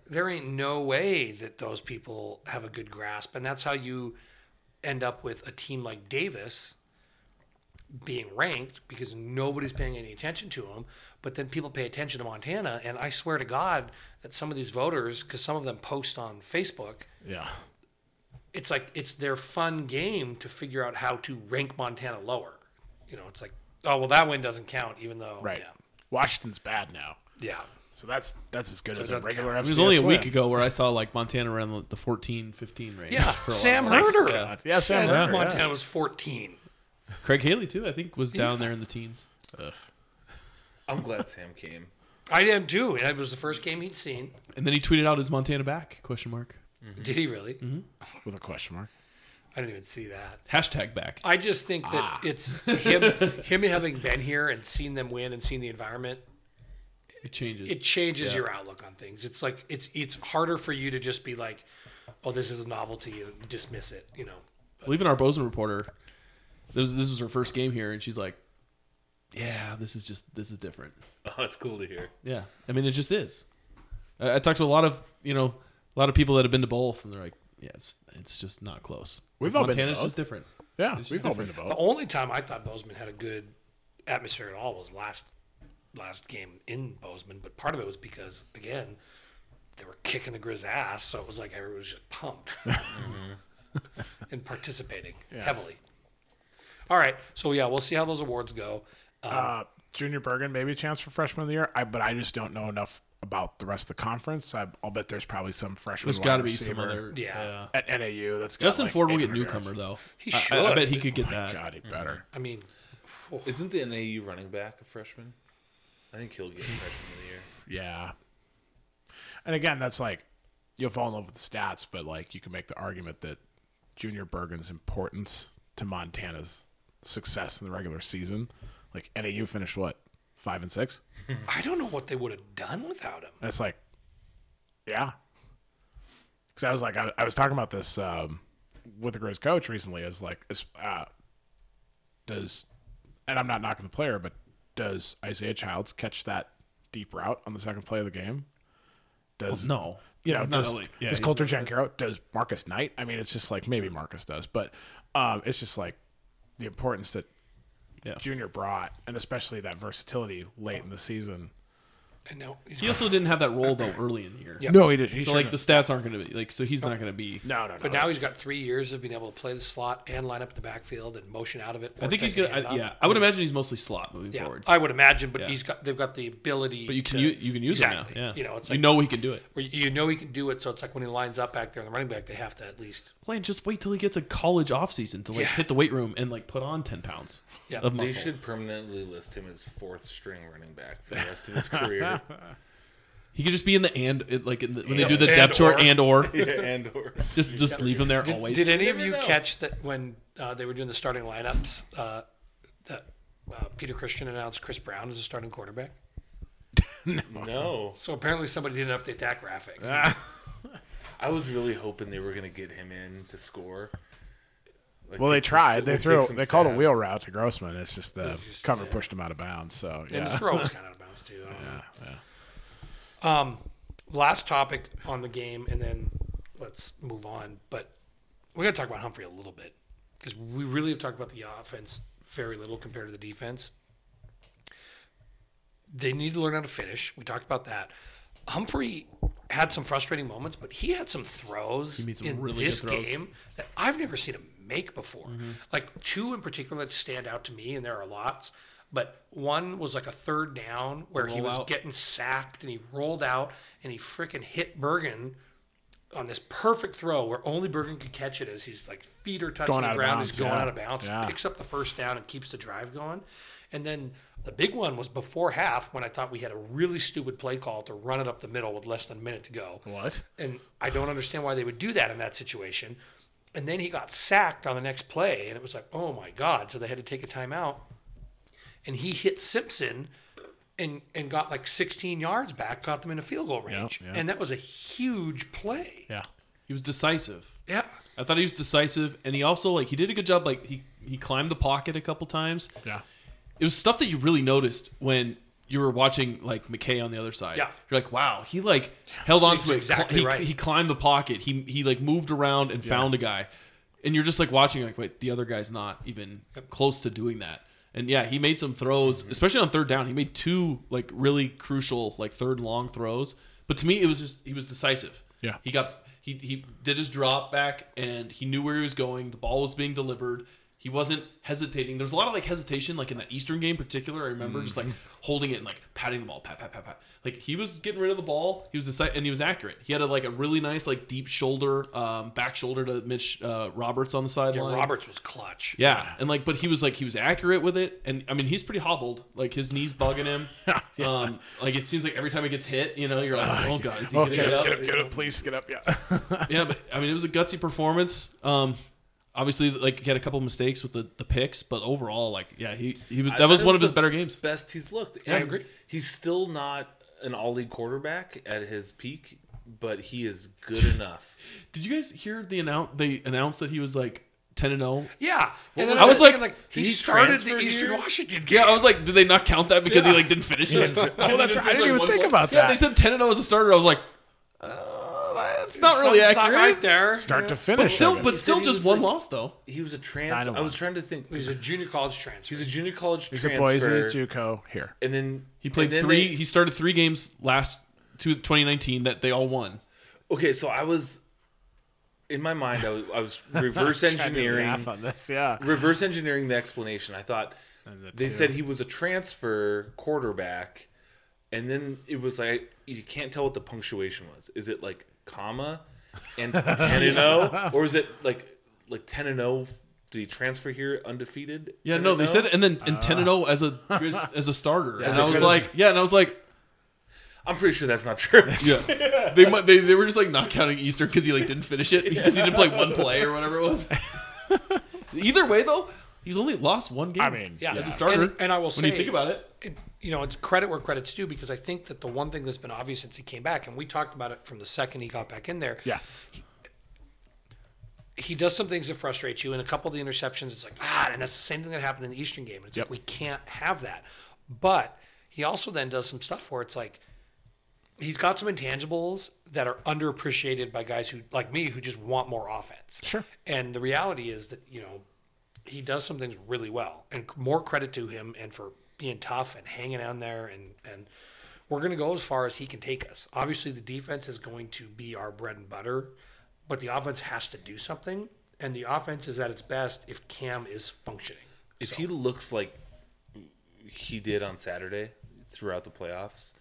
there ain't no way that those people have a good grasp, and that's how you end up with a team like Davis being ranked because nobody's paying any attention to them. But then people pay attention to Montana, and I swear to God that some of these voters, because some of them post on Facebook, Yeah. it's like it's their fun game to figure out how to rank Montana lower. You know, it's like, oh well, that win doesn't count, even though Right. yeah, Washington's bad now. yeah. So that's that's as good So as a regular count. FCS it was only a win. week ago where I saw like Montana around the- the 14, 15 range. Yeah, for a Sam while. Herder. Yeah. Yeah, Sam said Herder, yeah. Montana was 14. Craig Haley too. I think was down there in the teens. Ugh. I'm glad Sam came. I am too, and it was the first game he'd seen. And then he tweeted out his Montana back question mark Did he really? Mm-hmm. with a question mark. I didn't even see that. hashtag back. I just think that ah. it's him, him having been here and seen them win and seen the environment. It changes. It changes your outlook on things. It's like it's it's harder for you to just be like, "Oh, this is a novelty," and dismiss it. You know. well, even our Bozeman reporter, this was, this was her first game here, and she's like, "Yeah, this is just this is different." Oh, that's cool to hear. Yeah, I mean, it just is. I, I talked to a lot of you know a lot of people that have been to both, and they're like, "Yeah, it's it's just not close." We've all been to Montana's both. just different. Yeah, It's we've just all been to both. The only time I thought Bozeman had a good atmosphere at all was last last game in Bozeman, but part of it was because again they were kicking the Griz ass, so it was like everyone was just pumped and participating Yes. heavily. All right, so yeah, we'll see how those awards go. Um, Uh, Junior Bergen, maybe a chance for freshman of the year. I, but I just don't know enough about the rest of the conference. I, I'll bet there's probably some freshman. There's wide got to be some other. Yeah. at NAU. That's got Justin like Ford will get 800 newcomer yards. though. He I- I, I bet he could get My that. God, he better. I mean, Isn't the NAU running back a freshman? I think he'll get freshman of the year. Yeah. And again, that's like you'll fall in love with the stats, but like you can make the argument that Junior Bergen's importance to Montana's success in the regular season. Like NAU finished what five and six, I don't know what they would have done without him. and it's like, yeah. Because I was like, I, I was talking about this um, with the Griz coach recently. Is like, is, uh, does, and I'm not knocking the player, but does Isaiah Childs catch that deep route on the second play of the game? Does No, you know, does, like- yeah, does he's Coulter not- Jankaro, does Marcus Knight? I mean, it's just like maybe Marcus does, but um, it's just like the importance that Yeah. Junior brought, and especially that versatility late in the season. And now he's He also didn't have that role though early in the year. Yeah. No, he did. He So shouldn't like the stats aren't going to be like so he's not going to be. no, no, no. But now he's got three years of being able to play the slot and line up the backfield and motion out of it. I think he's take gonna. I, yeah, I would imagine he's mostly slot moving Yeah, forward. I would imagine, but Yeah. he's got they've got the ability. But you can to, u- you can use exactly. him now. Yeah, You know, it's you know he can do it. you know he can do it. So it's like when he lines up back there on the running back, they have to at least Lane, just wait till he gets a college offseason to like Yeah. hit the weight room and like put on ten pounds Yeah. of They should permanently list him as fourth string running back for the rest of his career. He could just be in the and it, like in the, when they do the and depth chart and or yeah, and or just just leave him there Did, always. did any of you know. catch that when uh, they were doing the starting lineups? Uh, that uh, Peter Christian announced Chris Brown as a starting quarterback. no. So apparently somebody didn't update that graphic. Ah. I was really hoping they were gonna get him in to score. Like, Well, they take some- tried. They threw. take some They called a wheel route to Grossman. It's just the It's just- cover yeah. pushed him out of bounds. So And the yeah, throw was kind of out too. I don't know. yeah, yeah. Um, last topic on the game, and then let's move on. But we're to talk about Humphrey a little bit because we really have talked about the offense very little compared to the defense. They need to learn how to finish. We talked about that. Humphrey had some frustrating moments, but he had some throws He made some in really this throws. game that I've never seen him make before. Mm-hmm. Like two in particular that stand out to me, and there are lots. But one was like a third down where he was rollout. getting sacked and he rolled out and he freaking hit Bergen on this perfect throw where only Bergen could catch it as he's like feet are touching Going the ground. he's going yeah. out of bounds, Yeah. picks up the first down and keeps the drive going. And then the big one was before half when I thought we had a really stupid play call to run it up the middle with less than a minute to go. What? And I don't understand why they would do that in that situation. And then he got sacked on the next play, and it was like, oh my God. So they had to take a timeout. And he hit Simpson and, and got like 16 yards back, got them in a field goal range. yeah. And that was a huge play. Yeah. He was decisive. Yeah. I thought he was decisive, and he also like he did a good job. Like he he climbed the pocket a couple times. Yeah. It was stuff that you really noticed when you were watching like McKay on the other side. Yeah. you're like, wow, he like held on That's to it. exactly he, right. he climbed the pocket. He he like moved around and found a guy, and you're just like watching like, wait, the other guy's not even close to doing that. And yeah, he made some throws, especially on third down. He made two like really crucial like third long throws. But to me, it was just he was decisive. Yeah. he got he he did his drop back and he knew where he was going. The ball was being delivered. He wasn't hesitating. There's a lot of like hesitation, like in that Eastern game, particular. I remember just like holding it and like patting the ball, pat, pat, pat, pat. Like he was getting rid of the ball. He was deci- and he was accurate. He had a, like a really nice like deep shoulder, um, back shoulder to Mitch uh, Roberts on the sideline. Yeah. Roberts was clutch. Yeah, and like, but he was like he was accurate with it, and I mean he's pretty hobbled. Like his knees bugging him. yeah. Um, like it seems like every time he gets hit, you know, you're like, oh god, is he Oh, gonna get get up, up? get up, get up, please get up. Yeah. yeah, but I mean, it was a gutsy performance. Um, obviously, like he had a couple mistakes with the, the picks, but overall, like, yeah, he he was that was one of his better games. Best he's looked. I agree. He's still not an all league quarterback at his peak, but he is good enough. Did you guys hear the announce? They announced that he was like ten and oh? zero. Yeah. And I was like, like he, he started the Eastern here? Washington game. Yeah, I was like, did they not count that because Yeah. he like didn't finish it? Oh, that's right. I didn't even think about that. Yeah, they said ten and zero as a starter. I was like, uh, that's not really Something's not accurate. right there. Start to finish. But finish. still, but still, he just was, one like- loss though. He was a Nine trans. and I was one. trying to think. He's a junior college transfer. He's a junior college transfer. he's a transfer. Boise JUCO here. and then He played and then three. they- he started three games last to 2019 that they all won. okay, so I was in my mind. I was, I was reverse Trying to do engineering. math on this. Yeah. reverse engineering the explanation. I thought the they two. said he was a transfer quarterback, and then it was like you can't tell what the punctuation was. Is it like comma and ten and oh? zero, or is it like like ten and zero? Did he transfer here undefeated? Yeah, no, they 0? said, and then and 10 and 0 as a as, as a starter. As and a I was trans- like, yeah, and I was like, I'm pretty sure that's not true. yeah, they might they, they were just like not counting Eastern because he like didn't finish it because he didn't play one play or whatever it was. Either way, though, he's only lost one game. I mean, Yeah. as a starter. And- and I will when you say- think about it, it- you know, it's credit where credit's due because I think that the one thing that's been obvious since he came back, and we talked about it from the second he got back in there, Yeah. he does some things that frustrate you. And a couple of the interceptions, it's like, ah, and that's the same thing that happened in the Eastern game. It's Yep. like, we can't have that. But he also then does some stuff where it's like, he's got some intangibles that are underappreciated by guys who, like me, who just want more offense. Sure. And the reality is that, you know, he does some things really well. And more credit to him and for being tough and hanging on there and, and we're going to go as far as he can take us. Obviously, the defense is going to be our bread and butter, but the offense has to do something, and the offense is at its best if Cam is functioning. If he looks like he did on Saturday throughout the playoffs,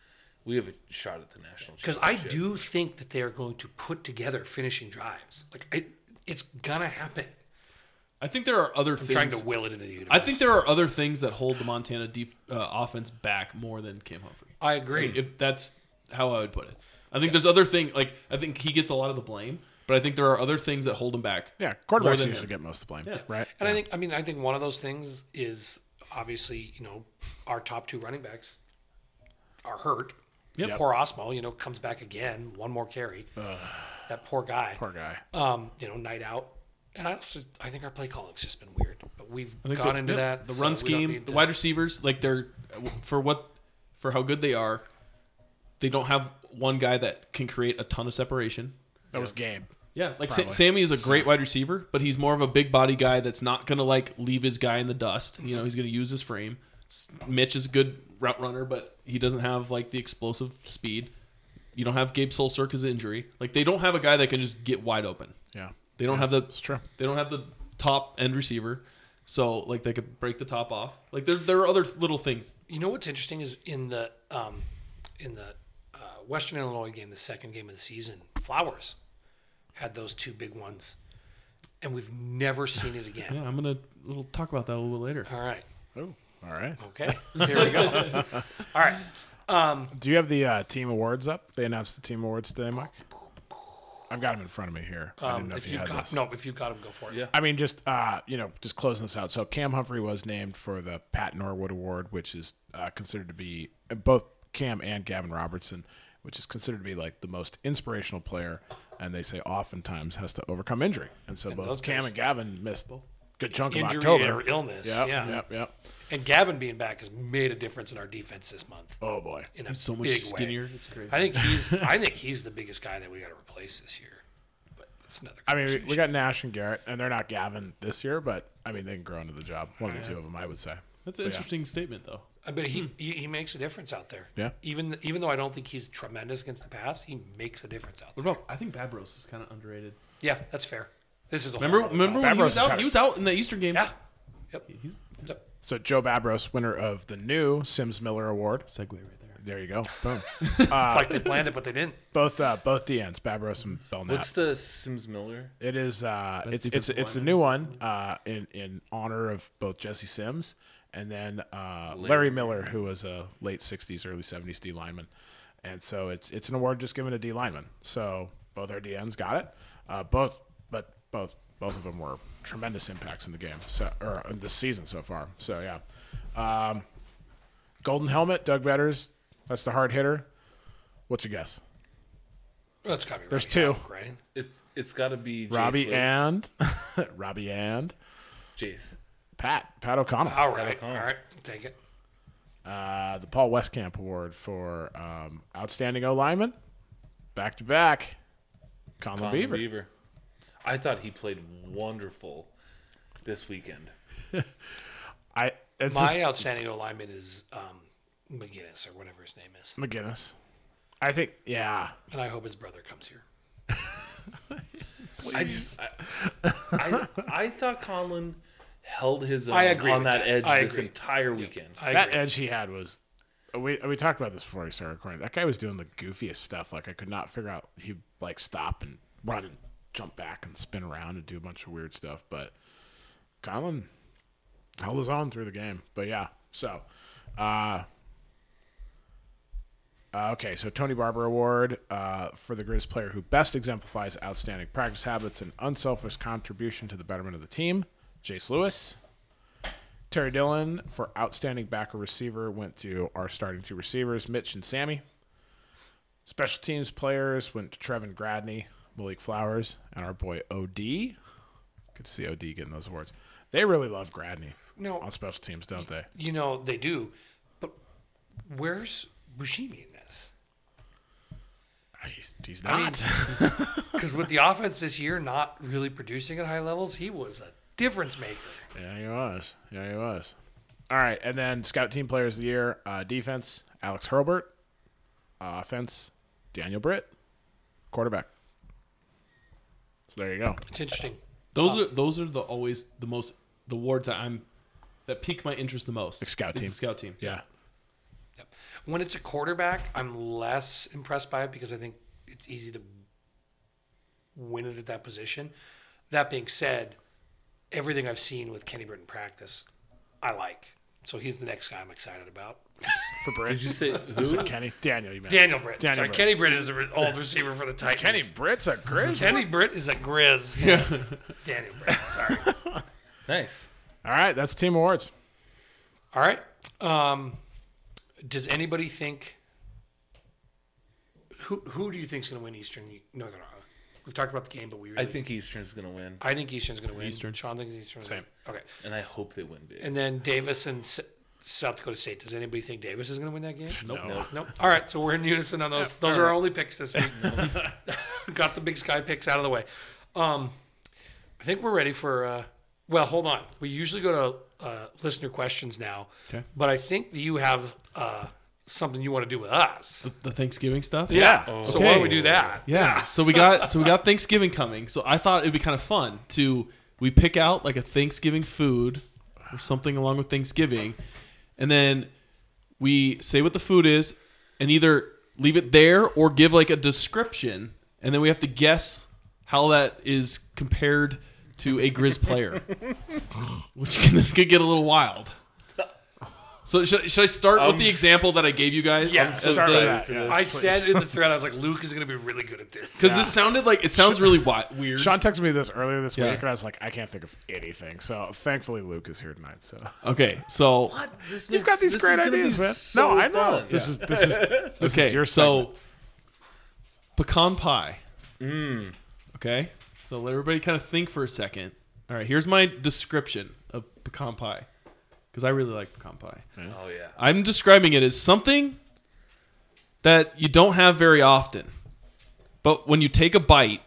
we have a shot at the national Because I do think that they are going to put together finishing drives. Like it, it's gonna happen. I think there are other I'm things. trying to will it into the universe. I think there are other things that hold the Montana def, uh, offense back more than Cam Humphrey. I agree. If that's how I would put it. I think there's other thing like I think he gets a lot of the blame, but I think there are other things that hold him back. Yeah, quarterbacks usually him. get most of the blame, Yeah. right? And I think, I mean, I think one of those things is obviously, you know, our top two running backs are hurt. Yep. Poor Ostmo, you know, comes back again, one more carry. that poor guy. Poor guy. Um, you know, Knight out. And I also, I think our play calling's just been weird. But we've I gone the, into yeah, that. the so run scheme, the to- wide receivers, like they're for what for how good they are. They don't have one guy that can create a ton of separation. That was Gabe. Yeah, like Sa- Sammy is a great wide receiver, but he's more of a big body guy that's not gonna like leave his guy in the dust. You know, he's gonna use his frame. S- Mitch is a good route runner, but he doesn't have like the explosive speed. You don't have Gabe Sulser because of injury. Like they don't have a guy that can just get wide open. Yeah, They don't have the it's true. they don't have the top end receiver, so like they could break the top off. Like there there are other little things. You know what's interesting is in the um, in the uh, Western Illinois game, the second game of the season, Flowers had those two big ones, and we've never seen it again. Yeah, I'm gonna we'll talk about that a little bit later. All right, Oh, all right. okay, here we go. All right, um, Do you have the uh, team awards up? They announced the team awards today, Mike. I've got them in front of me here. I didn't um, know if if you you've had got this. no, if you've got them, go for it. Yeah. I mean, just uh, you know, just closing this out. So Cam Humphrey was named for the Pat Norwood Award, which is uh, considered to be uh, both Cam and Gavin Robertson, which is considered to be like the most inspirational player, and they say oftentimes has to overcome injury. And so both Cam guys- and Gavin missed a good chunk of Injury October. or illness, Yep, yeah. yep, yep. And Gavin being back has made a difference in our defense this month. Oh boy. In a He's so much big skinnier. Way. It's crazy. I think he's. I think he's the biggest guy that we got to replace this year. But it's another. I mean, we, we got Nash and Garrett, and they're not Gavin this year, but I mean, they can grow into the job. One of the two of them, I would say. That's an But yeah. interesting statement, though. I bet he, hmm. he he makes a difference out there. Yeah. Even even though I don't think he's tremendous against the pass, he makes a difference out What there. about? I think Babros is kind of underrated. Yeah, that's fair. This is a Remember, whole remember when he was out? He was out in the Eastern game. Yeah. Yep. He's Yep. So Joe Babros, winner of the new Sims Miller Award. segue right there. There you go. Boom. It's like they planned it, but they didn't. both uh, both DNs, Babros and Belknap. What's the Sims Miller? It is. Uh, it's it's it's a new one uh, in in honor of both Jesse Sims and then uh, Larry Miller, who was a late '60s, early '70s D lineman, and so it's it's an award just given to D linemen. So both our DNs got it. Uh, both, but both both of them were tremendous impacts in the game. So or in this season so far. So yeah. Um, Golden helmet, Doug Betters. That's the hard hitter. What's your guess? That's got to be. There's Robbie two. Havoc, right? It's it's got to be Jace Robbie Lace. and Robbie and Jace. Pat Pat O'Connell. All right. All O'Connell. right. Take it. uh, the Paul Westcamp Award for um, outstanding O lineman, back to back. Conlon Conlon Beaver. Beaver. I thought he played wonderful this weekend. I it's My just outstanding O lineman is um, McGinnis or whatever his name is, McGinnis. I think yeah. and I hope his brother comes here. I just I, I, I thought Conlon held his own I agree on that, that. edge I this agree. entire weekend. I that agree. edge he had was. We we talked about this before we started recording. That guy was doing the goofiest stuff. Like I could not figure out. He like stop and run and jump back and spin around and do a bunch of weird stuff. But Colin held his own through the game. But yeah, so uh, uh, okay, so Tony Barber Award uh, for the Griz player who best exemplifies outstanding practice habits and unselfish contribution to the betterment of the team. Jace Lewis. Terry Dillon for outstanding backer receiver went to our starting two receivers, Mitch and Sammy. Special teams players went to Trevin Gradney, Malik Flowers, and our boy OD. Good to see OD getting those awards. They really love Gradney No, on special teams, don't they? you know they do, but where's Buschini in this? He's, he's I mean, not. Because with the offense this year not really producing at high levels, he was a difference maker. yeah, he was. Yeah, he was. All right, and then scout team players of the year, uh, defense, Alex Hurlbert. offense, Daniel Britt, quarterback. So there you go. It's interesting. Those um, are those are the always the most the wards that I'm that pique my interest the most. The scout is team. The scout team. Yeah. When it's a quarterback, I'm less impressed by it because I think it's easy to win it at that position. That being said, everything I've seen with Kenny Britton practice, I like. So he's the next guy I'm excited about. For Britt. Did you say Is who? it Kenny? Daniel, you meant. Daniel Britt. Daniel Sorry, Britt. Kenny Britt is the re- old receiver for the Titans. Kenny Britt's a Griz. Kenny Britt is a Griz. Daniel Britt. Sorry. Nice. All right, that's team awards. All right. Um, does anybody think who who do you think is going to win Eastern? No, no, no. We've talked about the game, but we really, I think Eastern's gonna win, I think Eastern's going to win. Eastern. Shaun thinks Eastern. Same. Okay. and I hope they win big. And then Davis and S- South Dakota State. Does anybody think Davis is going to win that game? Nope. No. Nope. All right. So we're in unison on those. those are our only picks this week. Got the Big Sky picks out of the way. Um, I think we're ready for. Uh, well, hold on. We usually go to uh, listener questions now. Okay. But I think that you have uh, something you want to do with us. The Thanksgiving stuff. Yeah. Oh. So why don't we do that? Yeah. So we got so we got Thanksgiving coming. So I thought it'd be kind of fun to we pick out like a Thanksgiving food or something along with Thanksgiving, and then we say what the food is, and either leave it there or give like a description, and then we have to guess how that is compared to a Griz player, which can, this could get a little wild. So should, should I start I'm with the example that I gave you guys? Yeah, As start the- with that. yeah. this. I said in the thread, I was like, Luke is going to be really good at this. Because this sounded like it sounds really wi- weird. Shaun texted me this earlier this Yeah. week, and I was like, I can't think of anything. So thankfully, Luke is here tonight. So Okay, so What? This you've makes- got these this great is gonna be ideas, man. so no, I know. fun. This is this is this okay, is your so pecan pie. Mm. Okay, so let everybody kind of think for a second. All right, here's my description of pecan pie because I really like pecan pie. Oh yeah. I'm describing it as something that you don't have very often, but when you take a bite,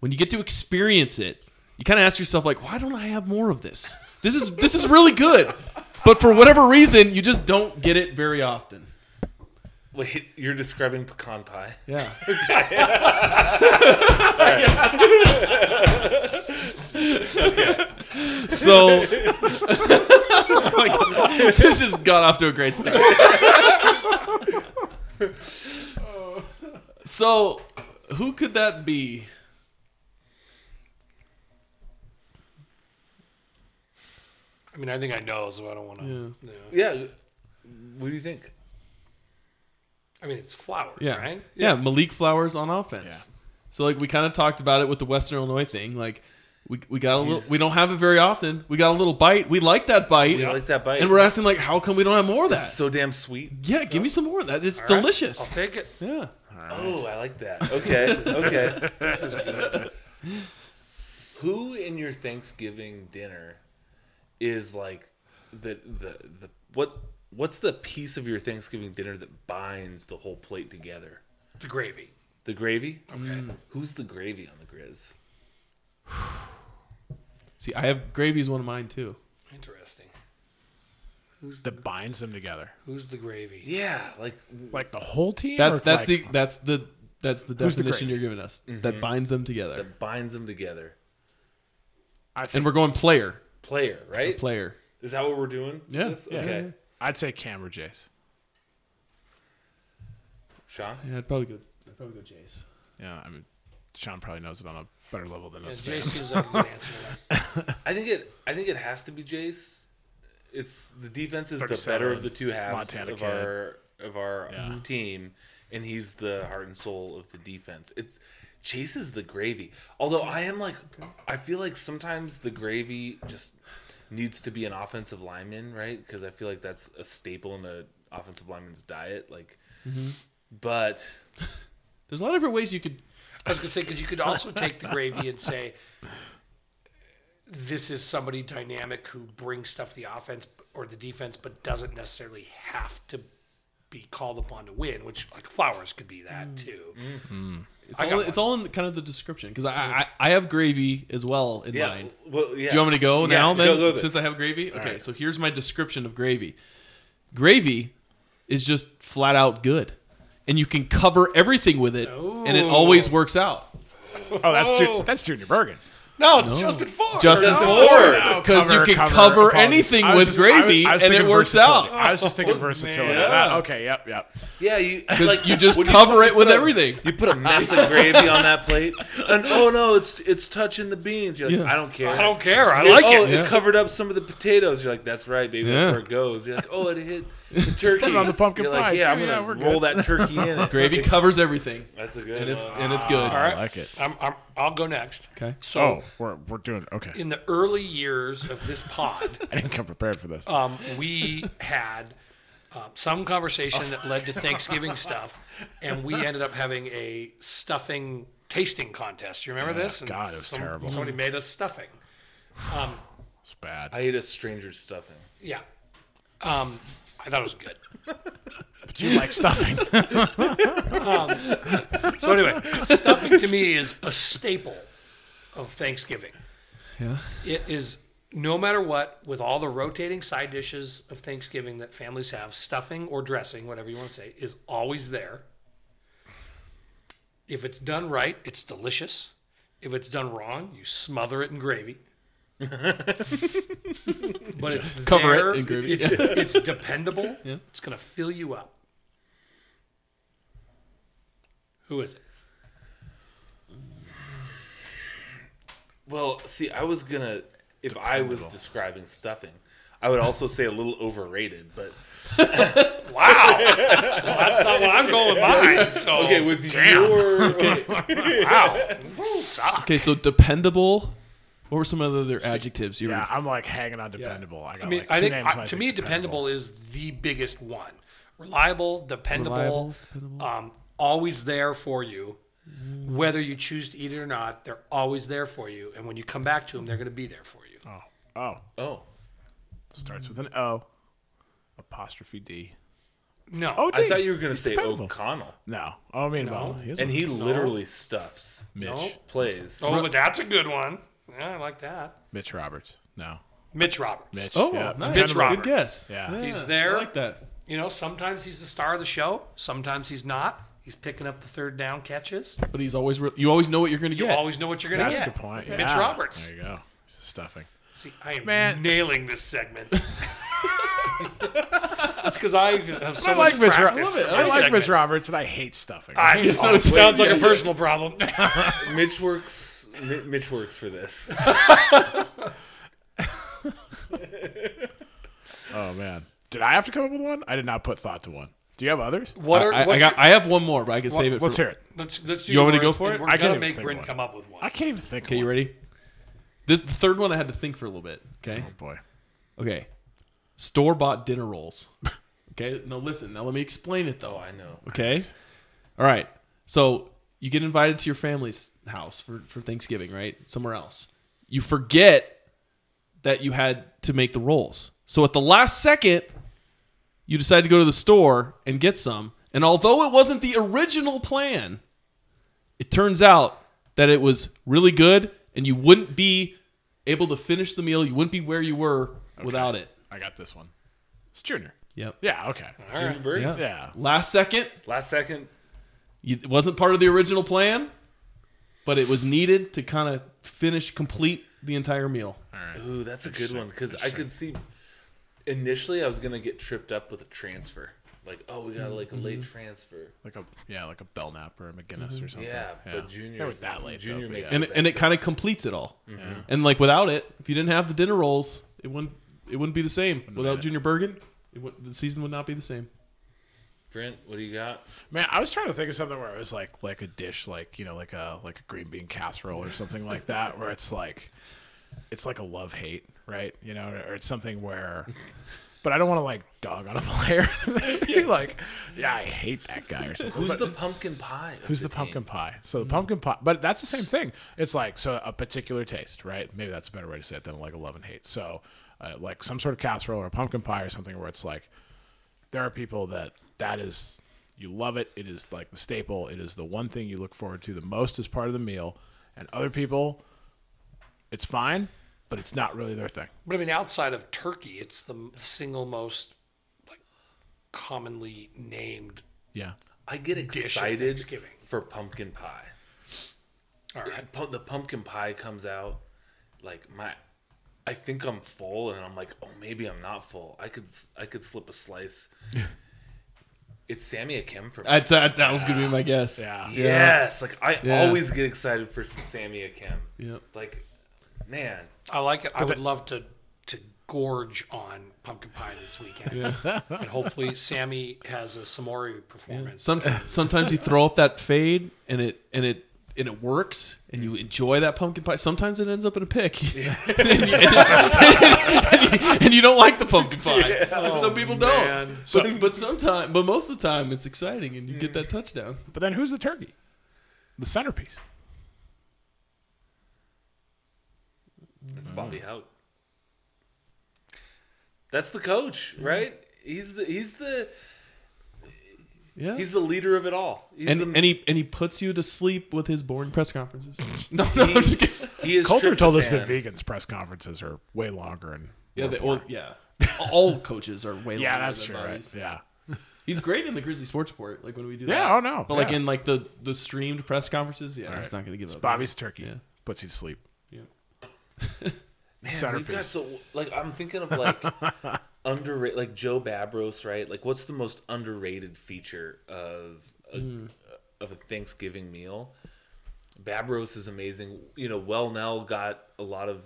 when you get to experience it, you kind of ask yourself like, why don't I have more of this? This is this is really good, but for whatever reason, you just don't get it very often. Wait, you're describing pecan pie? Yeah. So, Oh my God. this has got off to a great start. so, who could that be? I mean, I think I know, so I don't want to. Yeah. Yeah. What do you think? I mean, it's flowers, Yeah. right? Yeah, Malik Flowers on offense. Yeah. So like we kind of talked about it with the Western Illinois thing. Like we, we got a little we don't have it very often. We got a little bite. We like that bite. We like that bite. And we're asking like how come we don't have more of that? It's so damn sweet. yeah, give me some more of that. It's All right, delicious. I'll take it. Yeah. Oh, I like that. Okay. Okay. this is good. Who in your Thanksgiving dinner is like the the the what what's the piece of your Thanksgiving dinner that binds the whole plate together? The gravy. The gravy? Okay. Mm. Who's the gravy on the Griz? See, I have gravy is one of mine too. Interesting. Who's the that binds them together. Who's the gravy? Yeah, like Like the whole team. That's or that's like- the that's the that's the Who's the definition you're giving us mm-hmm. that binds them together. that binds them together. I think, and we're going player, Player, right? player. Is that what we're doing? with Yeah, this? yeah, Okay. yeah. I'd say Cam or Jace. Shaun? Yeah, I'd probably go. I'd probably go Jace. Yeah, I mean, Shaun probably knows it on a better level than Yeah, us. Jay fans. seems like a good answer to that. I think it. I think it has to be Jace. It's the defense is the better of the two halves Montana of kid. our of our Yeah. team, and he's the heart and soul of the defense. It's Jace is the gravy. Although I am like, I feel like sometimes the gravy just needs to be an offensive lineman, right? Because I feel like that's a staple in the offensive lineman's diet. Like, mm-hmm. but There's a lot of different ways you could. I was gonna say because you could also take the gravy and say, this is somebody dynamic who brings stuff the offense or the defense, but doesn't necessarily have to be called upon to win. Which like Flowers could be that mm. too. Mm-hmm. It's all, got it's all in kind of the description because I, I I have gravy as well in yeah, mind. well, yeah. Do you want me to go Yeah, now? Then go, go, go. since I have gravy. Okay, right. so here's my description of gravy. Gravy is just flat out good. And you can cover everything with it, and it always works out. Oh, that's Ju- Oh. that's Junior Bergen. No, it's Justin Ford. Justin Justin Ford, Ford. because you can cover, cover, apologies. anything I was with just- I was- gravy, I was and it thinking works versatility. out. I was just thinking versatility. man. That- okay, yep, yep. Yeah, you Because like you just when cover put- it you with put a- everything. You put a mess of gravy on that plate, and oh no, it's it's touching the beans. You're like, Yeah. I don't care. I don't care. I You're like oh, it. Yeah. covered up some of the potatoes. You're like, that's right, baby. Yeah. That's where it goes. You're like, oh, it hit the turkey. it on the pumpkin You're pie, Like, yeah, I'm gonna Yeah, we're roll good." that turkey in it. Gravy Okay. covers everything, That's a good and it's one. and it's good. All right. I like it. I'm, I'm, I'll go next. Okay. So, Oh, we're we're doing okay. in the early years of this pod, I didn't come prepared for this. um, we had um, some conversation that led to Thanksgiving stuff, and we ended up having a stuffing tasting contest. You remember this? And God, it was terrible. Somebody made us stuffing. Um, It's bad. I ate a stranger's stuffing. yeah. Um, I thought it was good. but you like stuffing. Um, so anyway, stuffing to me is a staple of Thanksgiving. Yeah. It is no matter what, with all the rotating side dishes of Thanksgiving that families have, stuffing or dressing, whatever you want to say, is always there. If it's done right, it's delicious. If it's done wrong, you smother it in gravy. but it's cover it there, in gravy. It's, it's dependable. Yeah. It's going to fill you up. Who is it? Well, see, I was gonna if I was describing stuffing, I would also say a little overrated. But Wow. well, that's not what I'm going with mine. So okay, with your okay, wow, suck. Okay, so dependable. What were some other adjectives you were? yeah, I'm like hanging on dependable. I, got I mean, like I think I, to me, dependable is the biggest one. Reliable, dependable, Reliable, dependable. Um, always there for you. Whether you choose to eat it or not, they're always there for you. And when you come back to them, they're going to be there for you. Oh, oh, oh, starts with an O, apostrophe D. No, Oh, I D. thought you were gonna say dependable. O'Connell, No, oh, I mean, No. well, he's and a he literally stuffs Mitch, No. plays. oh, but that's a good one. Yeah, I like that. Mitch Roberts. No, Mitch Roberts. Mitch. Oh, yeah, nice. Mitch Good Roberts. guess. Yeah. He's there. I like that. You know, sometimes he's the star of the show. Sometimes he's not. He's picking up the third down catches. But he's always re- you always know what you're going to do. You always know what you're going to get. That's a good point. Mitch Roberts. There you go. He's the stuffing. See, I am Man. nailing this segment. That's because I have so I like much Mitch. Ro- practice. I, with my like Mitch. Roberts, and I hate stuffing. I, So it sounds like a personal problem. Mitch works. Mi- Mitch works for this. oh man, did I have to come up with one? I did not put thought to one. Do you have others? What are I, I, what's got, your- I have one more, but I can save it. Let's for, hear it. let's let's do You want me to go for it? We're I can't gonna make think Bryn come up with one. I can't even think. Okay, of you one. ready? This the third one I had to think for a little bit. Okay. Oh boy. Okay. Store bought dinner rolls. Okay. No, listen. Now let me explain it though. Oh, I know. Okay. All right. So you get invited to your family's house for, for Thanksgiving, right? Somewhere else. You forget that you had to make the rolls. So at the last second, you decide to go to the store and get some. And although it wasn't the original plan, it turns out that it was really good and you wouldn't be able to finish the meal. You wouldn't be where you were without it. I got this one. It's Junior. Yep. Yeah. Okay. Junior Bird? Yeah. Yeah. Last second, Last second. it wasn't part of the original plan, but it was needed to kind of finish, complete the entire meal. All right. Ooh, that's a good one because I could see. Initially, I was gonna get tripped up with a transfer. Like, oh, we got like a late mm-hmm. transfer. Like a yeah, like a Belknap or a McGinnis mm-hmm. or something. Yeah, but Junior That was that late. Junior though, but makes yeah. And, the and it kind of completes it all. Mm-hmm. Yeah. And like without it, if you didn't have the dinner rolls, it wouldn't it wouldn't be the same. Without Junior Bergen, it would, the season would not be the same. Brent, what do you got? Man, I was trying to think of something where it was like like a dish, like you know, like a like a green bean casserole or something like that, where it's like it's like a love hate, right? You know, or it's something where. But I don't want to like dog on a player. Maybe like, yeah, I hate that guy or something. Who's But- the pumpkin pie? Who's the, team? pumpkin pie? So the pumpkin pie, but that's the same thing. It's like so a particular taste, right? Maybe that's a better way to say it than like a love and hate. So, uh, like some sort of casserole or a pumpkin pie or something where it's like there are people that that is you love it. It is like the staple. It is the one thing you look forward to the most as part of the meal, and other people, it's fine, but it's not really their thing. But I mean, outside of turkey, it's the single most like commonly named Yeah, I get excited for pumpkin pie. All right. The pumpkin pie comes out, like my, I think I'm full, and I'm like, oh, maybe I'm not full. I could s- I could slip a slice. it's Sammy Akem for me. I, that, that was gonna be my guess. Yeah. yes, like I Yeah. always get excited for some Sammy Akem. Yep. Like, man, I like it. I would love to to gorge on pumpkin pie this weekend, Yeah. and hopefully Sammy has a Samori performance. Some, sometimes you throw up that fade and it and it and it works and you enjoy that pumpkin pie. Sometimes it ends up in a pick, and, you, and you- and you don't like the pumpkin pie. Some oh, people don't. man. But, but sometimes, but most of the time, it's exciting and you get mm. that touchdown. But then who's the turkey? The centerpiece. it's mm. Bobby Hauck. That's the coach, mm. right? He's the he's the Yeah. he's the leader of it all. He's and, the, and he and he puts you to sleep with his boring press conferences. no, no, I'm just kidding. he is Colter told us that Vigen's press conferences are way longer and Yeah, they, well, yeah. All coaches are way longer. yeah, that's than true. Right? Yeah, He's great in the Grizzly Sports Report, like when we do that. yeah. Oh no, But like in like the the streamed press conferences, yeah, All he's not gonna give up. Bobby's turkey Yeah. puts you to sleep. Yeah. Man, we've got so like I'm thinking of like underrated like Joe Babros, right? Like what's the most underrated feature of a, of a Thanksgiving meal? Babros is amazing. You know, Welnel got a lot of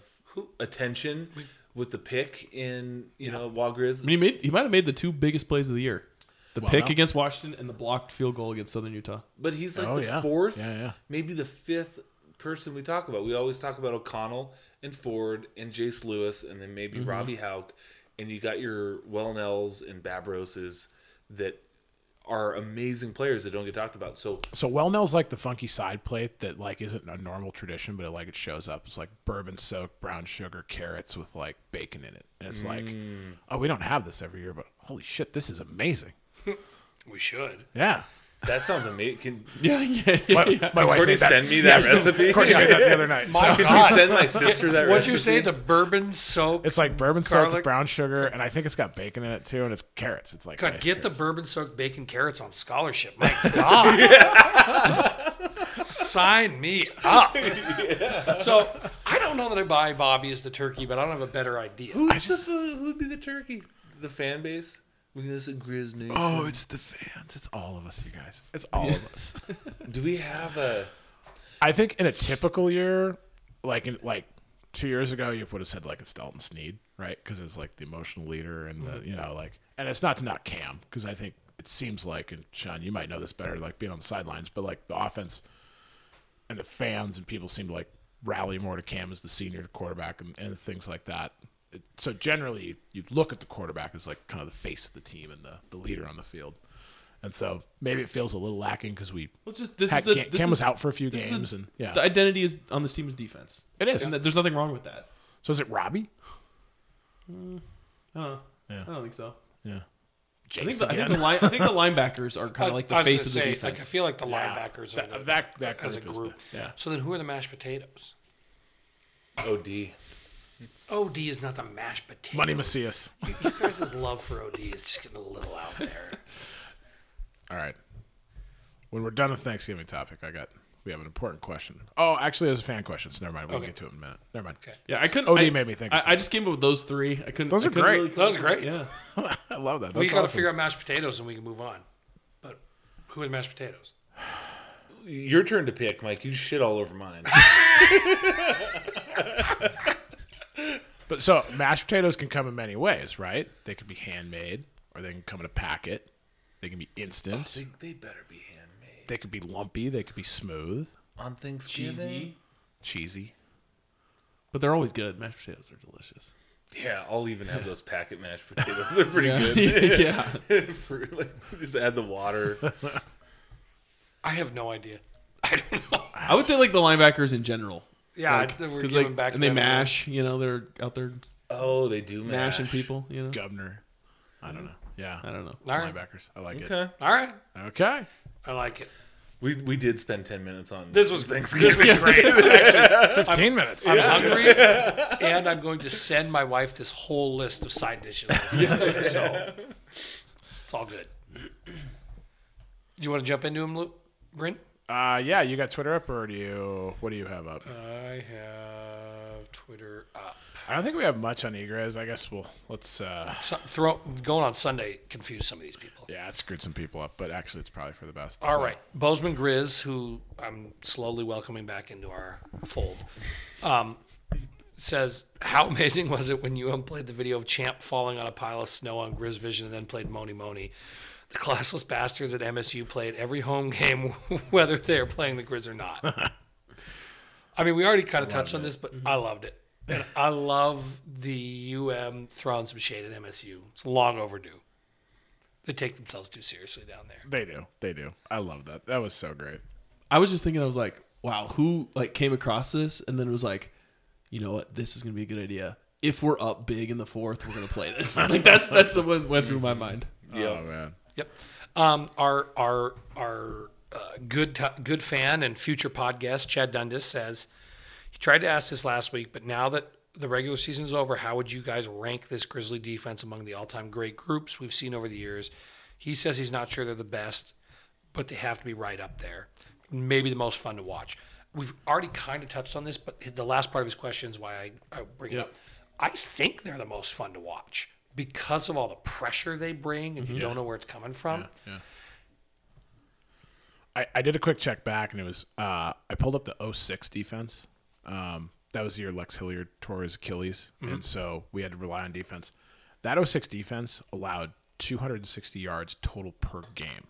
attention with the pick in you know Wagriz. I mean, he made he might have made the two biggest plays of the year: the Well, pick against Washington and the blocked field goal against Southern Utah. But he's like Oh, the yeah. fourth, Yeah, yeah. maybe the fifth person we talk about. We always talk about O'Connell and Ford and Jace Lewis and then maybe Mm-hmm. Robby Hauck. And you got your Welnels and Babroses that are amazing players that don't get talked about. So So Welnel's like the funky side plate that like isn't a normal tradition, but it like it shows up. It's like bourbon soaked brown sugar carrots with like bacon in it. And it's like, Mm. oh, we don't have this every year, but holy shit, this is amazing. we should. Yeah. That sounds amazing. Can Yeah, yeah, yeah. My, my wife Courtney made that. send me that Yes, recipe? Courtney made that the other night. My So Could God. you send my sister that recipe? What'd recipe? you say? The bourbon soaked. it's like bourbon soaked with Garlic? brown sugar, and I think it's got bacon in it too, and it's carrots. It's like God, nice get the bourbon soaked bacon carrots on scholarship. My God. Sign me up. So I don't know that I buy Bobby as the turkey, but I don't have a better idea. Who's the, who'd be the turkey? The fan base? We can listen to Griz oh, Nation. Oh, it's the fans. It's all of us, you guys. It's all of us. Do we have a? I think in a typical year, like in like two years ago, you would have said like it's Dalton Sneed, right? Because it's like the emotional leader and the mm-hmm. you know like, and it's not to not Cam because I think it seems like, and Shaun, you might know this better, like being on the sidelines, but like the offense and the fans and people seem to like rally more to Cam as the senior quarterback and, and things like that. It, so generally, you look at the quarterback as like kind of the face of the team and the, the leader on the field. And so maybe it feels a little lacking because we Well, it's just this had is the, Cam, this Cam is, was out for a few games, the, and yeah, the identity is on this team is defense. It is. and that, there's nothing wrong with that. So is it Robbie? Mm, I don't know. Yeah. I don't think so. Yeah. I think, the, I think the line, I think the linebackers are kind of like the face gonna of the say, defense. Like, I feel like the Yeah. linebackers That- are the, that- that as a group is group. the- yeah. So then, who are the mashed potatoes? OD. OD is not the mashed potato. Money Macias. You guys' love for OD is just getting a little out there. All right. When we're done with Thanksgiving topic, I got we have an important question. Oh, actually, there's a fan question. So never mind. We'll Okay. get to it in a minute. Never mind. Okay. yeah, I couldn't. OD I, made me think I, I just came up with those three. I couldn't. Those I are couldn't great. Really That was great. Yeah. I love that. we got to awesome. figure out mashed potatoes and we can move on. But who are the mashed potatoes? Your turn to pick, Mike. You shit all over mine. But so mashed potatoes can come in many ways, right? They can be handmade, or they can come in a packet. They can be instant. they, they better be handmade They could be lumpy. They could be smooth, on Thanksgiving. Cheesy. cheesy. But they're always good. Mashed potatoes are delicious. Yeah, I'll even have those packet mashed potatoes. They're pretty good. yeah. For, like, just add the water. I have no idea. I don't know. I would say like the linebackers in general. Yeah, Like, I- we're 'cause, giving like, back. and they to them. mash. You know, they're out there Oh, they do mash. mashing people. You know, Governor. I don't know. Yeah. I don't know. All right. Linebackers. I like it. Okay. All right. Okay. I like it. We we did spend ten minutes on This was Thanksgiving. This was great. Actually, Fifteen minutes. I'm hungry, and I'm going to send my wife this whole list of side dishes. So it's all good. You want to jump into him, Luke? Bryn? Uh, yeah, you got Twitter up, or do you? What do you have up? I have Twitter up. I don't think we have much on Egrez. I guess we'll let's. uh So, throw going on Sunday confused some of these people. Yeah, it screwed some people up, but actually, it's probably for the best. All so. right, Bozeman Grizz, who I'm slowly welcoming back into our fold, um, says, "How amazing was it when you played the video of Champ falling on a pile of snow on Griz Vision and then played Mony Mony? The classless bastards at MSU played every home game, whether they're playing the Griz or not." I mean, we already kind of touched on this, but I loved it, and I love the UM throwing some shade at MSU. It's long overdue. They take themselves too seriously down there. They do. They do. I love that. That was so great. I was just thinking, I was like, wow, who like came across this and then was like, you know what, this is gonna be a good idea. If we're up big in the fourth, we're gonna play this. like that's that's the one went through my mind. Oh man. Yep. Um, our our our uh, good t- good fan and future podcast Chad Dundas says he tried to ask this last week, but now that the regular season's over, how would you guys rank this Grizzly defense among the all-time great groups we've seen over the years? He says he's not sure they're the best, but they have to be right up there. Maybe the most fun to watch. We've already kind of touched on this, but the last part of his question is why I, I bring it up. I think they're the most fun to watch because of all the pressure they bring, and you don't know where it's coming from. Yeah. yeah. I, I did a quick check back, and it was uh, I pulled up the 06 defense. Um, that was the year Lex Hilliard tore his Achilles, and so we had to rely on defense. That 06 defense allowed 260 yards total per game.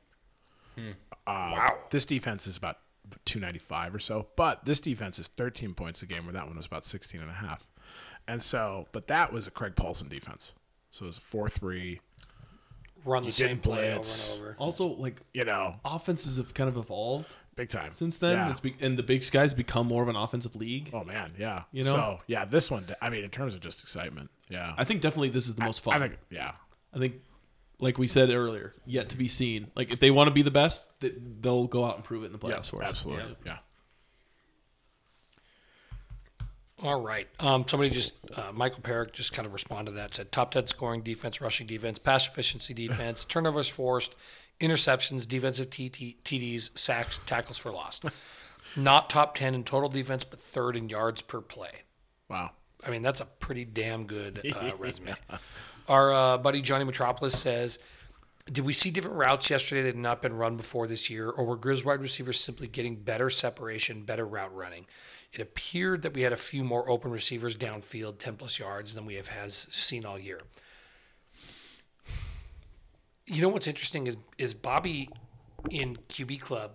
Uh, Wow. This defense is about 295 or so, but this defense is 13 points a game, where that one was about 16 and a half. And so, but that was a Kraig Paulson defense. So it was 4 3, Run the same didn't play blitz. over and over. Also, like you know, offenses have kind of evolved big time. since then. Yeah. It's be- and the big sky's become more of an offensive league. Oh man, yeah. You know? So yeah, this one. I mean, in terms of just excitement, yeah. I think definitely this is the most fun. I think yeah. I think, like we said earlier, yet to be seen. Like if they want to be the best, th- they'll go out and prove it in the Yeah, playoffs for us. absolutely. Yeah. All right. Um, somebody just, uh, Michael Perrick just kind of responded to that. Said top 10 scoring defense, rushing defense, pass efficiency defense, turnovers forced, interceptions, defensive TDs, sacks, tackles for loss. Not top 10 in total defense, but third in yards per play. Wow. I mean, that's a pretty damn good uh, resume. Our uh, buddy Johnny Metropolis says, "Did we see different routes yesterday that had not been run before this year, or were Griz wide receivers simply getting better separation, better route running? It appeared that we had a few more open receivers downfield, ten plus yards, than we have has seen all year." You know what's interesting is is Bobby in QB Club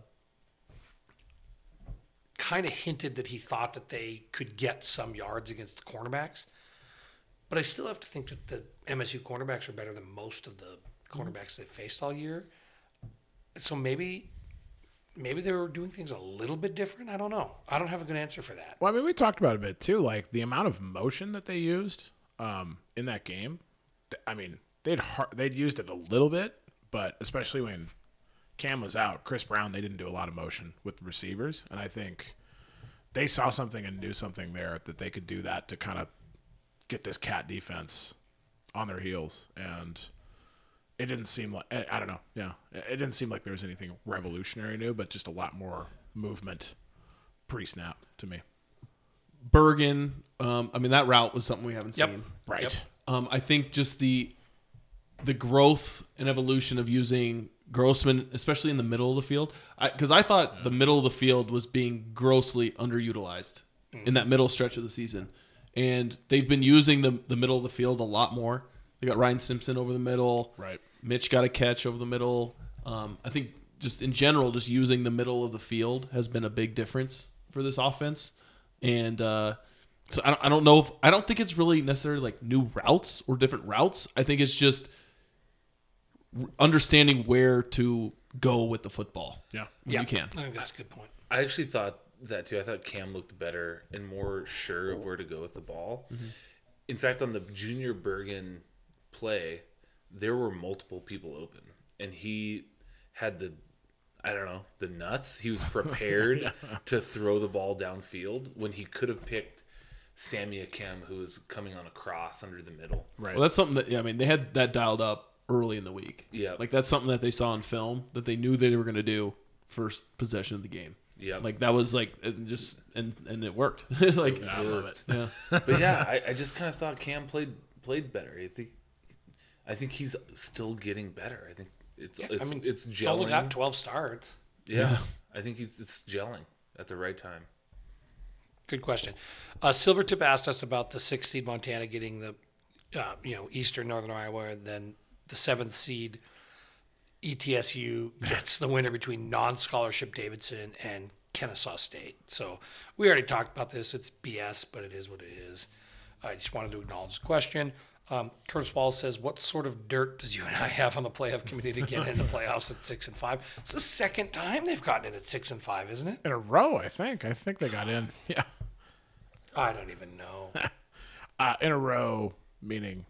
kind of hinted that he thought that they could get some yards against the cornerbacks. But I still have to think that the MSU cornerbacks are better than most of the mm-hmm. cornerbacks they faced all year. So maybe maybe they were doing things a little bit different. I don't know. I don't have a good answer for that. Well, I mean, we talked about a bit too. Like the amount of motion that they used um, in that game. I mean, they'd they'd used it a little bit, but especially when Cam was out, Kris Brown, they didn't do a lot of motion with receivers, and I think they saw something and knew something there that they could do that to kind of get this cat defense on their heels and. It didn't seem like I I don't know. Yeah, it it didn't seem like there was anything revolutionary new, but just a lot more movement pre-snap to me. Bergen, um, I mean that route was something we haven't Yep. seen. Right. Yep. Um, I think just the the growth and evolution of using Grossman, especially in the middle of the field, because I, thought the middle of the field was being grossly underutilized in that middle stretch of the season, and they've been using the the middle of the field a lot more. They got Ryan Simpson over the middle, Right. Mitch got a catch over the middle. Um, I think just in general, just using the middle of the field has been a big difference for this offense. And uh, so I don't, I don't know if I don't think it's really necessarily like new routes or different routes. I think it's just understanding where to go with the football. Yeah. when you can. I think that's a good point. I actually thought that too. I thought Cam looked better and more sure of where to go with the ball. In fact, on the Junior Bergen play, there were multiple people open, and he had the, I don't know, the nuts. He was prepared to throw the ball downfield when he could have picked Sammy Akem, who was coming on a cross under the middle. Right. Well, that's something that yeah, I mean they had that dialed up early in the week. Yeah. like that's something that they saw in film that they knew they were going to do first possession of the game. Yeah. like that was like it just and and it worked. like I love it. yeah, but yeah, I, I just kind of thought Cam played played better. I think I think he's still getting better. I think it's it's I mean, it's He's only gelling. got 12 starts. yeah, I think he's it's gelling at the right time. Good question. Uh, Silvertip asked us about the sixth seed Montana getting the, uh, you know, Eastern Northern Iowa, and then the seventh seed ETSU gets the winner between non-scholarship Davidson and Kennesaw State. So we already talked about this. It's BS, but it is what it is. I just wanted to acknowledge the question. Um, Curtis Wallace says, "What sort of dirt does UNI have on the playoff committee to get in the playoffs at six and five? It's the second time they've gotten in at six and five, isn't it? In a row, I think. I think they got in. Yeah. I don't even know. Uh, in a row, meaning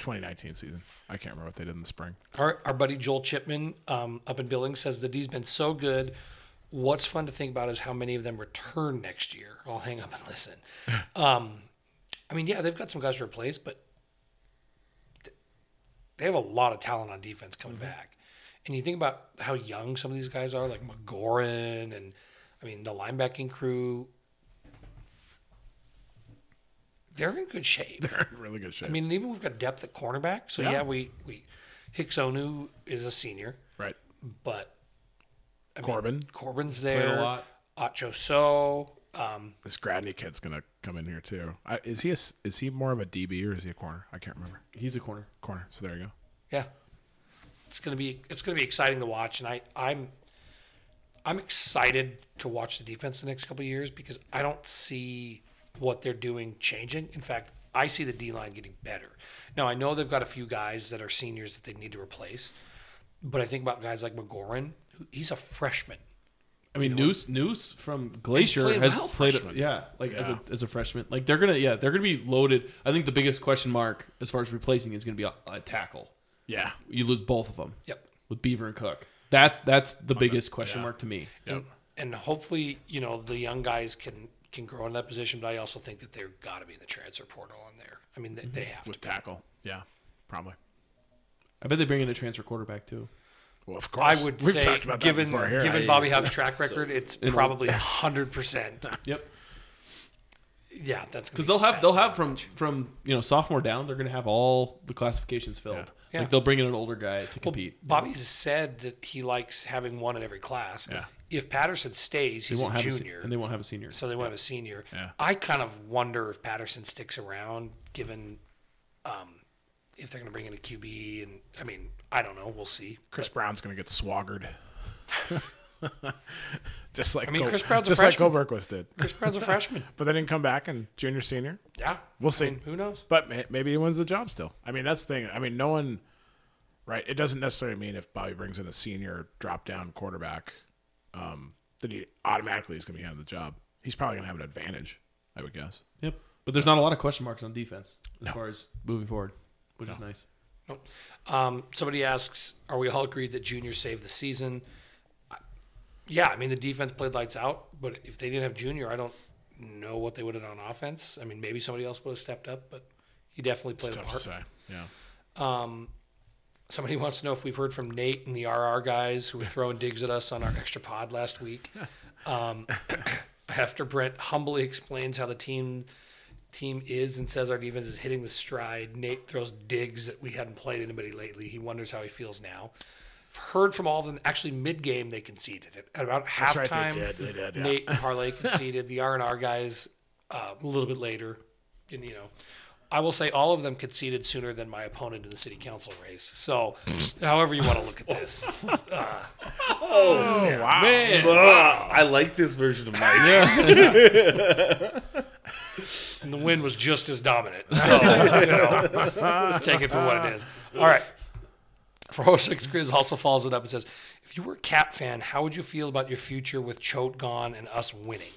2019 season. I can't remember what they did in the spring. Our, our buddy Joel Chipman um, up in Billings says the D's been so good. What's fun to think about is how many of them return next year. I'll hang up and listen. Um, I mean, yeah, they've got some guys to replace, but they have a lot of talent on defense coming mm-hmm. back. And you think about how young some of these guys are, like McGoran, and I mean the linebacking crew. They're in good shape. They're in really good shape. I mean, even we've got depth at cornerback. So yeah, Yeah. we we Hicks-Onu is a senior, right. but I mean, Corbin. Corbin's Played a there. lot. Acho So. Um, This Gradney kid's gonna come in here too. I, is he a, is he more of a DB or is he a corner? I can't remember. he's a corner. Corner. So there you go. yeah, it's gonna be it's gonna be exciting to watch, and I I'm I'm excited to watch the defense the next couple of years because I don't see what they're doing changing. In fact, I see the D line getting better. Now I know they've got a few guys that are seniors that they need to replace, but I think about guys like McGoran. He's a freshman. I mean, Noose Noose from Glacier played has well played, freshman. yeah, like as a as a freshman. Like they're gonna, yeah, they're gonna be loaded. I think the biggest question mark as far as replacing is gonna be a, a tackle. Yeah. You lose both of them Yep. with Beaver and Cook. That that's the biggest question yeah. mark to me. and, and hopefully you know the young guys can can grow in that position. But I also think that they've got to be in the transfer portal on there. I mean, they, they mm-hmm. have to. With tackle. Yeah. Probably. I bet they bring in a transfer quarterback too. Well, of course. I would We've say, talked about that given before here. given I- Bobby Hauck's track so- record, it's It'll- probably hundred percent. Yep. Yeah, that's Because they'll have they'll have from from you know sophomore down, they're gonna have all the classifications filled. Yeah. Yeah. Like they'll bring in an older guy to compete. Bobby's said that he likes having one in every class. Yeah. If Patterson stays, they he's a won't have a, se- junior, and they won't have a senior. so they won't have a senior. Yeah. I kind of wonder if Patterson sticks around, given um, if they're going to bring in a QB. And I mean, I don't know. We'll see. Kris Brown's gonna get swaggered. just like I mean, Col- Kris Brown's a just like freshman. Colberquist did. Kris Brown's a freshman. But they didn't come back and junior senior. Yeah, We'll I see. mean, who knows? But may- maybe he wins the job still. I mean, that's the thing. I mean, no one, right? It doesn't necessarily mean if Bobby brings in a senior drop down quarterback, um, that he automatically is going to be handed the job. He's probably going to have an advantage, I would guess. Yep. But there's not a lot of question marks on defense as far as moving forward, which is nice. Nope. Um, somebody asks, "Are we all agreed that Junior saved the season?" I- Yeah, I mean the defense played lights out, but if they didn't have Junior, I don't know what they would have done on offense. I mean, maybe somebody else would have stepped up, but he definitely played a part. Yeah. Um, somebody wants to know if we've heard from Nate and the RR guys who were throwing digs at us on our extra pod last week. Um, after Brent humbly explains how the team team is and says our defense is hitting the stride, Nate throws digs that we hadn't played anybody lately. He wonders how he feels now. I've heard from all of them. Actually, mid game they conceded it at about That's halftime. right, they did, they did, yeah. Nate and Parlay conceded. the R and R guys uh, a little bit later, and you know. I will say all of them conceded sooner than my opponent in the city council race. So, however you want to look at this, Oh, Man. I like this version of Mike. and the wind was just as dominant. So, you know, let's take it for what it is. All right. 406 Grizz also follows it up and says, If you were a Cap fan, how would you feel about your future with Choate gone and us winning?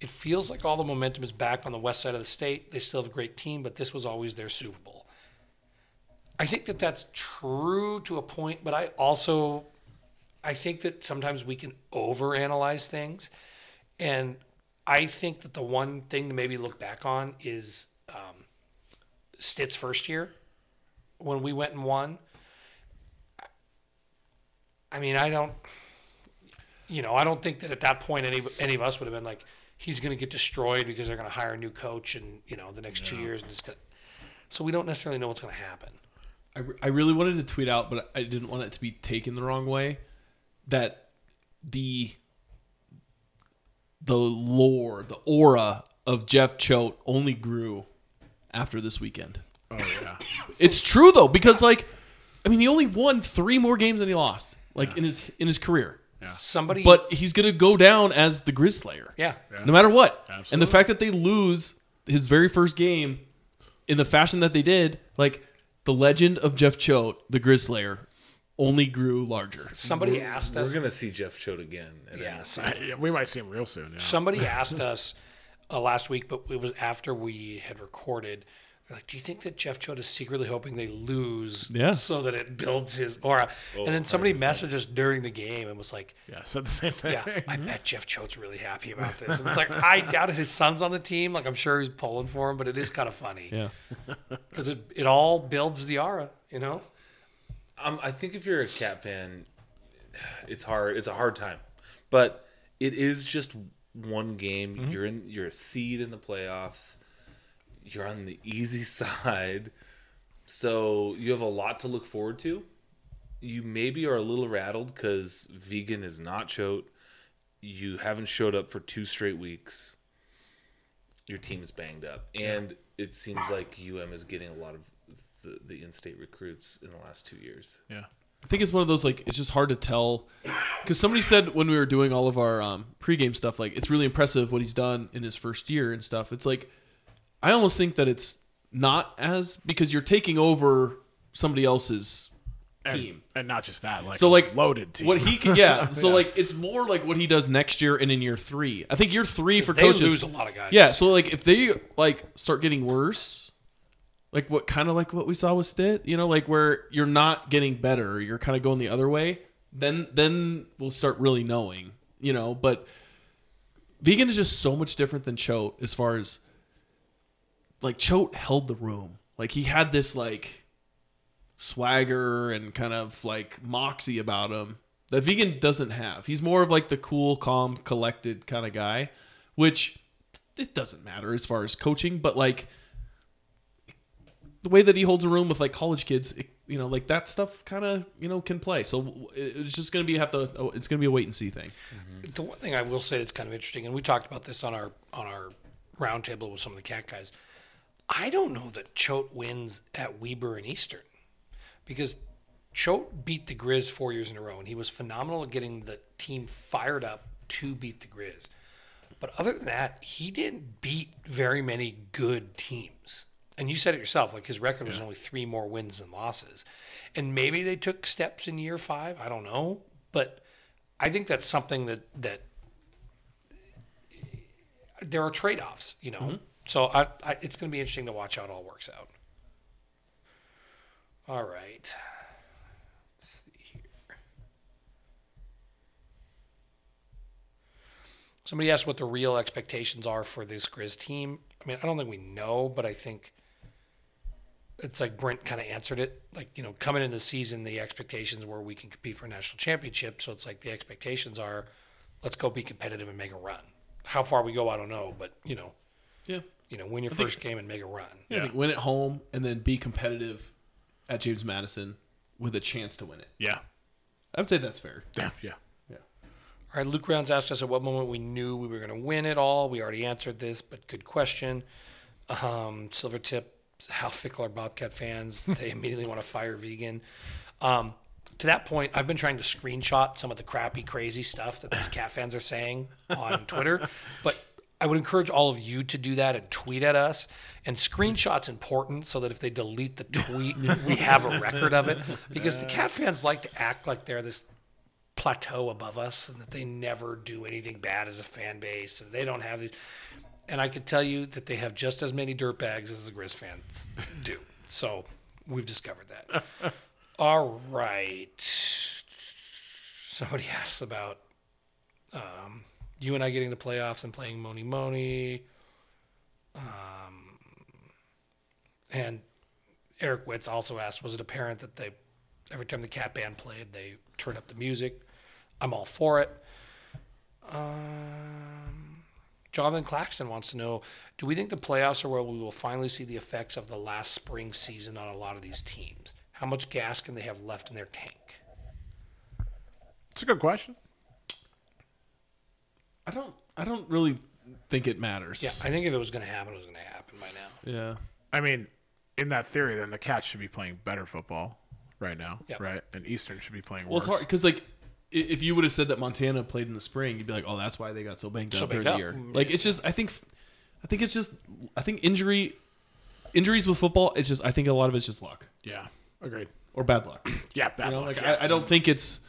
It feels like all the momentum is back on the west side of the state. They still have a great team, but this was always their Super Bowl. I think that that's true to a point, but I also I think that sometimes we can overanalyze things. And I think that the one thing to maybe look back on is um, Stitt's first year when we went and won. I mean, I don't, you know, I don't think that at that point any any of us would have been like, he's going to get destroyed because they're going to hire a new coach and you know the next two years and it's going. So we don't necessarily know what's going to happen. I, re- I really wanted to tweet out, but I didn't want it to be taken the wrong way. That the the lore, the aura of Jeff Choate only grew after this weekend. Oh yeah. It's true though, because like, I mean, he only won three more games than he lost, like in his in his career. Yeah. Somebody, But he's gonna go down as the Griz Slayer, yeah, no matter what. And Absolutely. the fact that they lose his very first game in the fashion that they did, like the legend of Jeff Choate, the Griz Slayer, only grew larger. somebody asked us. We're gonna see Jeff Choate again. At Yeah, NSC. I- yeah, we might see him real soon. Yeah. Somebody asked us uh, last week, but it was after we had recorded. They're like, do you think that Jeff Choate is secretly hoping they lose, Yeah. so that it builds his aura? and then somebody messaged us during the game and was like, yeah, said the same thing. "Yeah, I bet Jeff Choate's really happy about this." And it's like I doubted his son's on the team. Like I'm sure he's pulling for him, but it is kind of funny Yeah. because it it all builds the aura, you know. Um, I think if you're a cat fan, it's hard. It's a hard time, but it is just one game. You're in. You're a seed in the playoffs. You're on the easy side, so you have a lot to look forward to. You maybe are a little rattled because Vigen is not choate. You haven't showed up for two straight weeks. Your team is banged up, and it seems like UM is getting a lot of the, the in-state recruits in the last two years. Yeah. I think it's one of those like it's just hard to tell because somebody said when we were doing all of our um, pregame stuff like it's really impressive what he's done in his first year and stuff. It's like I almost think that it's not as because you're taking over somebody else's And, team. and not just that, like So like loaded team. What he can yeah. So Yeah. like it's more like what he does next year and in year three. I think year three for they coaches lose a lot of guys. Yeah. So like if they like start getting worse, like what kind of like what we saw with Stitt, you know, like where you're not getting better, you're kind of going the other way. Then then we'll start really knowing, you know. But Vigen is just so much different than Choate as far as like Choate held the room. Like he had this like swagger and kind of like moxie about him that Vigen doesn't have. He's more of like the cool, calm, collected kind of guy, which it doesn't matter as far as coaching, but like the way that he holds a room with like college kids, it, you know, like that stuff kind of you know can play. So it's just gonna be have to. oh, It's gonna be a wait and see thing. Mm-hmm. The one thing I will say that's kind of interesting, and we talked about this on our on our roundtable with some of the cat guys. I don't know that Choate wins at Weber and Eastern because Choate beat the Griz four years in a row, and he was phenomenal at getting the team fired up to beat the Griz. But other than that, he didn't beat very many good teams. And you said it yourself, like his record was only three more wins than losses. And maybe they took steps in year five. I don't know. But I think that's something that that there are trade offs, you know. Mm-hmm. So I, I, it's going to be interesting to watch how it all works out. All right. Let's see here. Somebody asked what the real expectations are for this Griz team. I mean, I don't think we know, but I think it's like Brent kind of answered it. Like, you know, coming into the season, the expectations were we can compete for a national championship. So it's like the expectations are let's go be competitive and make a run. How far we go, I don't know, but you know, Yeah. you know, win your first game and make a run. I think win at home and then be competitive at James Madison with a chance to win it. yeah. I would say that's fair. Yeah. Yeah. All right, Luke Rounds asked us at what moment we knew we were going to win it all. We already answered this, but good question. Um, Silvertip, how fickle are Bobcat fans? They immediately want to fire Vigen. Um, to that point, I've been trying to screenshot some of the crappy, crazy stuff that these cat fans are saying on Twitter, but I would encourage all of you to do that and tweet at us. And screenshots important so that if they delete the tweet, we have a record of it. Because the cat fans like to act like they're this plateau above us and that they never do anything bad as a fan base and they don't have these and I could tell you that they have just as many dirt bags as the Griz fans do. So we've discovered that. All right. Somebody asks about um, UNI getting the playoffs and playing Mony Mony. Um, and Eric Witz also asked, was it apparent that they every time the Cat Band played, they turned up the music. I'm all for it. Um, Jonathan Claxton wants to know Do we think the playoffs are where we will finally see the effects of the last spring season on a lot of these teams? How much gas can they have left in their tank? It's a good question. I don't. I don't really think it matters. Yeah, I think if it was going to happen, it was going to happen by now. Yeah. I mean, in that theory, then the Cats should be playing better football right now, Yep. right? And Eastern should be playing Well, worse. it's hard because like i- if you would have said that Montana played in the spring, you'd be like, oh, that's why they got so banged So up during banged the year. Mm, like it's just. I think. I think it's just. I think injury. Injuries with football, it's just. I think a lot of it's just luck Yeah, agreed. or bad luck. Yeah, bad You know, luck, like yeah. I, I don't think it's.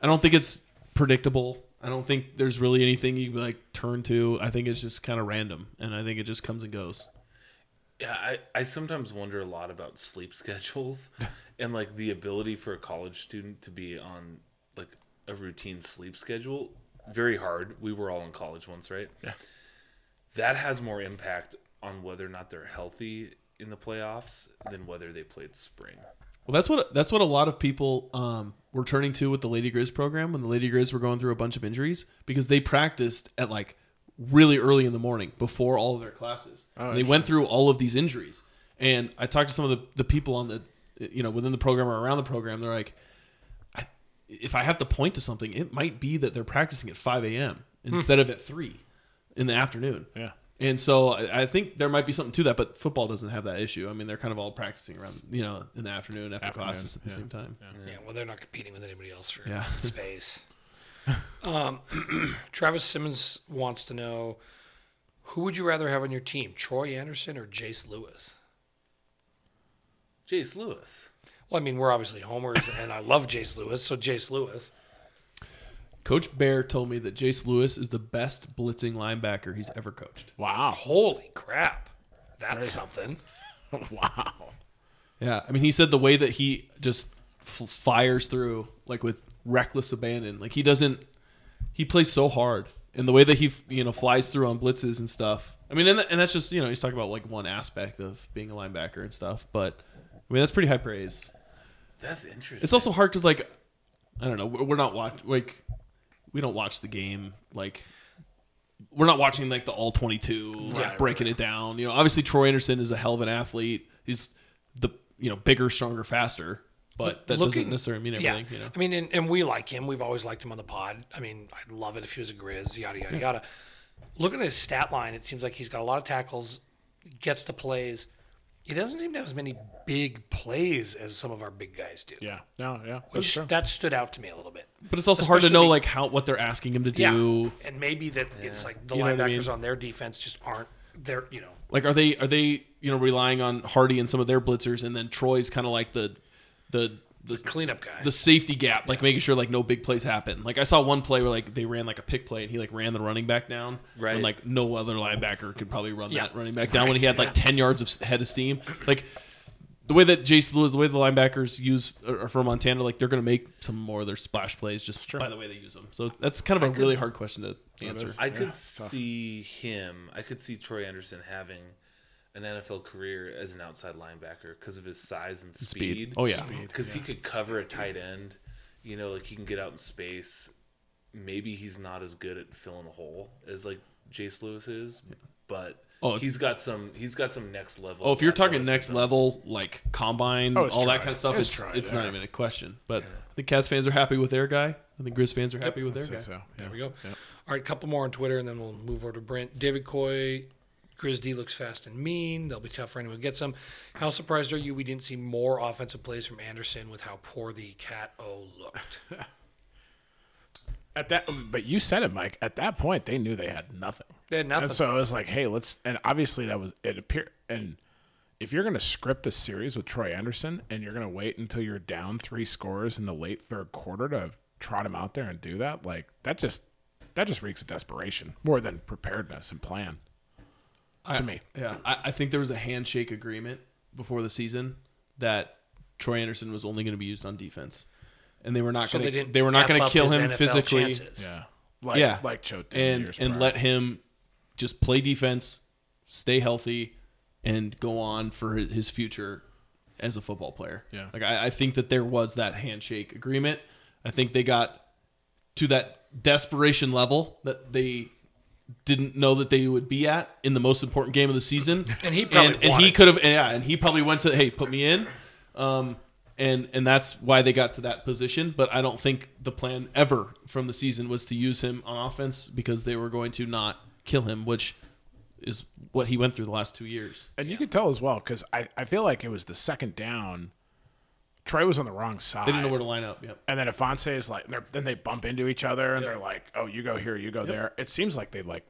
I don't think it's predictable. I don't think there's really anything you like turn to. I think it's just kind of random, and I think it just comes and goes. Yeah, I, I sometimes wonder a lot about sleep schedules and like the ability for a college student to be on like a routine sleep schedule. Very hard. We were all in college once, right? Yeah. That has more impact on whether or not they're healthy in the playoffs than whether they played spring. Well, that's what that's what a lot of people um, were turning to with the Lady Griz program when the Lady Griz were going through a bunch of injuries because they practiced at like really early in the morning before all of their classes. Oh, And they went through all of these injuries, and I talked to some of the, the people on the you know within the program or around the program. They're like, I, if I have to point to something, it might be that they're practicing at 5 a.m. instead of at three in the afternoon. Yeah. And so I I think there might be something to that, but football doesn't have that issue. I mean, they're kind of all practicing around, you know, in the afternoon after Afternoon, classes at the yeah. same time. Yeah, well, they're not competing with anybody else for Yeah. space. um, Travis Simmons wants to know who would you rather have on your team, Troy Anderson or Jace Lewis? Jace Lewis. Well, I mean, we're obviously homers, and I love Jace Lewis, so Jace Lewis. Coach Bear told me that Jace Lewis is the best blitzing linebacker he's ever coached. Wow. Holy crap, that's something. wow. Yeah, I mean, he said the way that he just f- fires through, like with reckless abandon, like he doesn't, he plays so hard, and the way that he, you know, flies through on blitzes and stuff. I mean, and, and that's just, you know, he's talking about like one aspect of being a linebacker and stuff, but I mean, that's pretty high praise. That's interesting. It's also hard because, like, I don't know, we're not watch like we don't watch the game like we're not watching like the all twenty two like Right, breaking it down. You know, obviously Troy Anderson is a hell of an athlete. He's the you know bigger, stronger, faster, but that Looking- doesn't necessarily mean Yeah, everything. You know, I mean, and, and we like him. We've always liked him on the pod. I mean, I'd love it if he was a Griz, yada yada yada. Looking at his stat line, it seems like he's got a lot of tackles, gets to plays. He doesn't seem to have as many big plays as some of our big guys do. Yeah. No. Yeah. Which that stood out to me a little bit. but it's also hard to know like how what they're asking him to do, Yeah, do. and maybe that it's like the You know linebackers I mean? on their defense just aren't there. You know, Like, are they are they you know relying on Hardy and some of their blitzers, and then Troy's kind of like the the the cleanup guy. the safety gap, like making sure like no big plays happen. Like I saw one play where like they ran like a pick play and he like ran the running back down, Right. And like no other linebacker could probably run Yeah. that running back down when he had like yeah. ten yards of head of steam. Like the way that Jace Lewis, the way the linebackers use or for Montana, like they're gonna make some more of their splash plays just by the way they use them. So that's kind of a really hard question to answer. I could see him. I could see Troy Anderson having an NFL career as an outside linebacker because of his size and speed. speed. Oh, yeah. because he could cover a tight end. You know, like he can get out in space. Maybe he's not as good at filling a hole as like Jace Lewis is, but Oh, he's got some. He's got some next level. Oh, if you're talking next level, like combine, Oh, it's all that kind of stuff, It's it's Troy it's there. not even a question. But I think Cats fans are happy with their guy. I think Griz fans are happy with their guy. so. Yeah. There we go. Yeah. All right, a couple more on Twitter, and then we'll move over to Brent. David Coy, Griz D looks fast and mean. They'll be tough for anyone who gets them. How surprised are you we didn't see more offensive plays from Anderson with how poor the Cat O looked? At that, but you said it, Mike. At that point, they knew they had nothing. They had nothing. And so it was like, hey, let's. And obviously, that was it. Appear and if you're going to script a series with Troy Anderson and you're going to wait until you're down three scores in the late third quarter to trot him out there and do that, like that just that just reeks of desperation more than preparedness and plan. I- to me. Yeah, I, I think there was a handshake agreement before the season that Troy Anderson was only going to be used on defense, and they were not so going to didn't. they were not going to kill him NFL physically. chances. Yeah, like Yeah. like Choate and and prior. let him just play defense, stay healthy, and go on for his- his future as a football player. Yeah. Like I, I think that there was that handshake agreement. I think they got to that desperation level that they didn't know that they would be at in the most important game of the season. And he probably and, and he could have yeah, and he probably went to hey, put me in. Um and and that's why they got to that position, but I don't think the plan ever from the season was to use him on offense because they were going to not kill him, which is what he went through the last 2 years. And you could tell as well because I, I feel like it was the second down. Troy was on the wrong side. They didn't know where to line up. Yep. And then Afonso is like, they're- then they bump into each other, and they're like, "Oh, you go here, you go there." It seems like they like,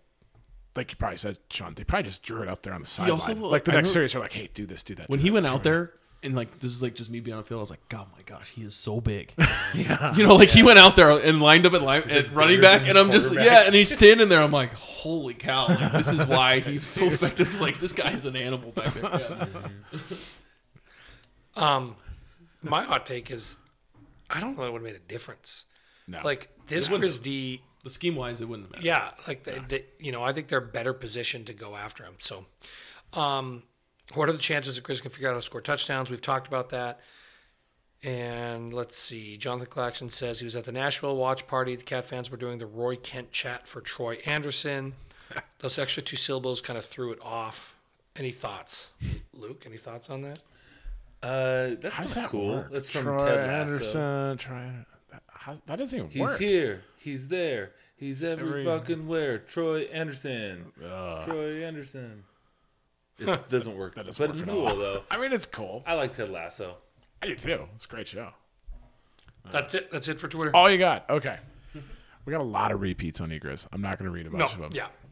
like you probably said, Shaun. They probably just drew it up there on the sideline. like the I next remember- series, they're like, "Hey, do this, do that." when do he that, went out what- there and like this is like just me being on the field, I was like, God my gosh, he is so big. yeah. You know, like he went out there and lined up at, line, at running back, and I'm just yeah, and he's standing there. I'm like, holy cow, like, this is why he's so effective. It's like this guy is an animal back there. Yeah. Um, my hot take is, I don't know that it would have made a difference. No. Like this Chris D, The scheme wise, it wouldn't have mattered. yeah, like the, the, you know, I think they're better positioned to go after him. So, um, what are the chances that Chris can figure out how to score touchdowns? We've talked about that. And let's see. Jonathan Claxton says he was at the Nashville watch party. The Cat fans were doing the Roy Kent chat for Troy Anderson. Those extra two syllables kind of threw it off. Any thoughts, Luke? Any thoughts on that? Uh, that's How's kind that cool. work? That's from Troy Ted Lasso. Anderson. Troy. That, how, that doesn't even He's work. here. He's there. He's every, Every- fucking where. Troy Anderson. Ugh. Troy Anderson. It doesn't work, That doesn't but it's work at cool all. though. I mean, it's cool. I like Ted Lasso. I do too. It's a great show. That's it. That's it for Twitter. All you got. Okay. We got a lot of repeats on eGriz. I'm not going to read a bunch No, of them. yeah, it's,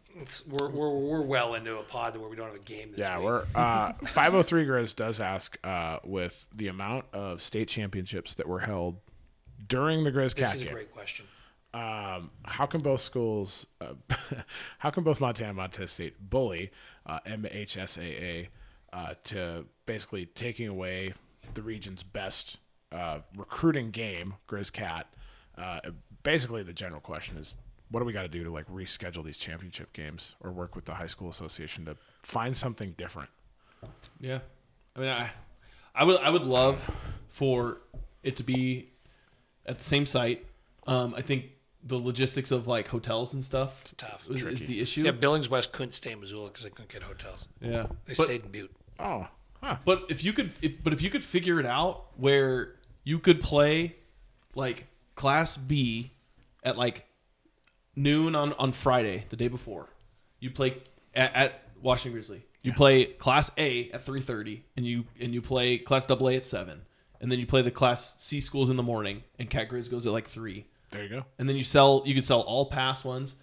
we're, we're we're well into a pod where we don't have a game this year. Yeah, week. we're uh, 503 Grizz does ask uh, with the amount of state championships that were held during the Griz this Cat is a game. great question. Um, how can both schools, uh, how can both Montana and Montana State bully uh, MHSAA uh, to basically taking away the region's best uh, recruiting game, Griz Cat? Uh, basically, the general question is, what do we got to do to like reschedule these championship games or work with the high school association to find something different? Yeah, I mean, I, I would, I would love for it to be at the same site. Um, I think the logistics of like hotels and stuff tough, is, is the issue. Yeah, Billings West couldn't stay in Missoula because they couldn't get hotels. Yeah, They But- stayed in Butte. Oh, huh. But if you could, if but if you could figure it out where you could play like Class B at like noon on on Friday, the day before, you play at, at Washington Grizzly. You play Class A at three thirty, and you and you play Class AA at seven, and then you play the Class C schools in the morning, and Cat Griz goes at like three, there you go. and then you sell you could sell all pass ones,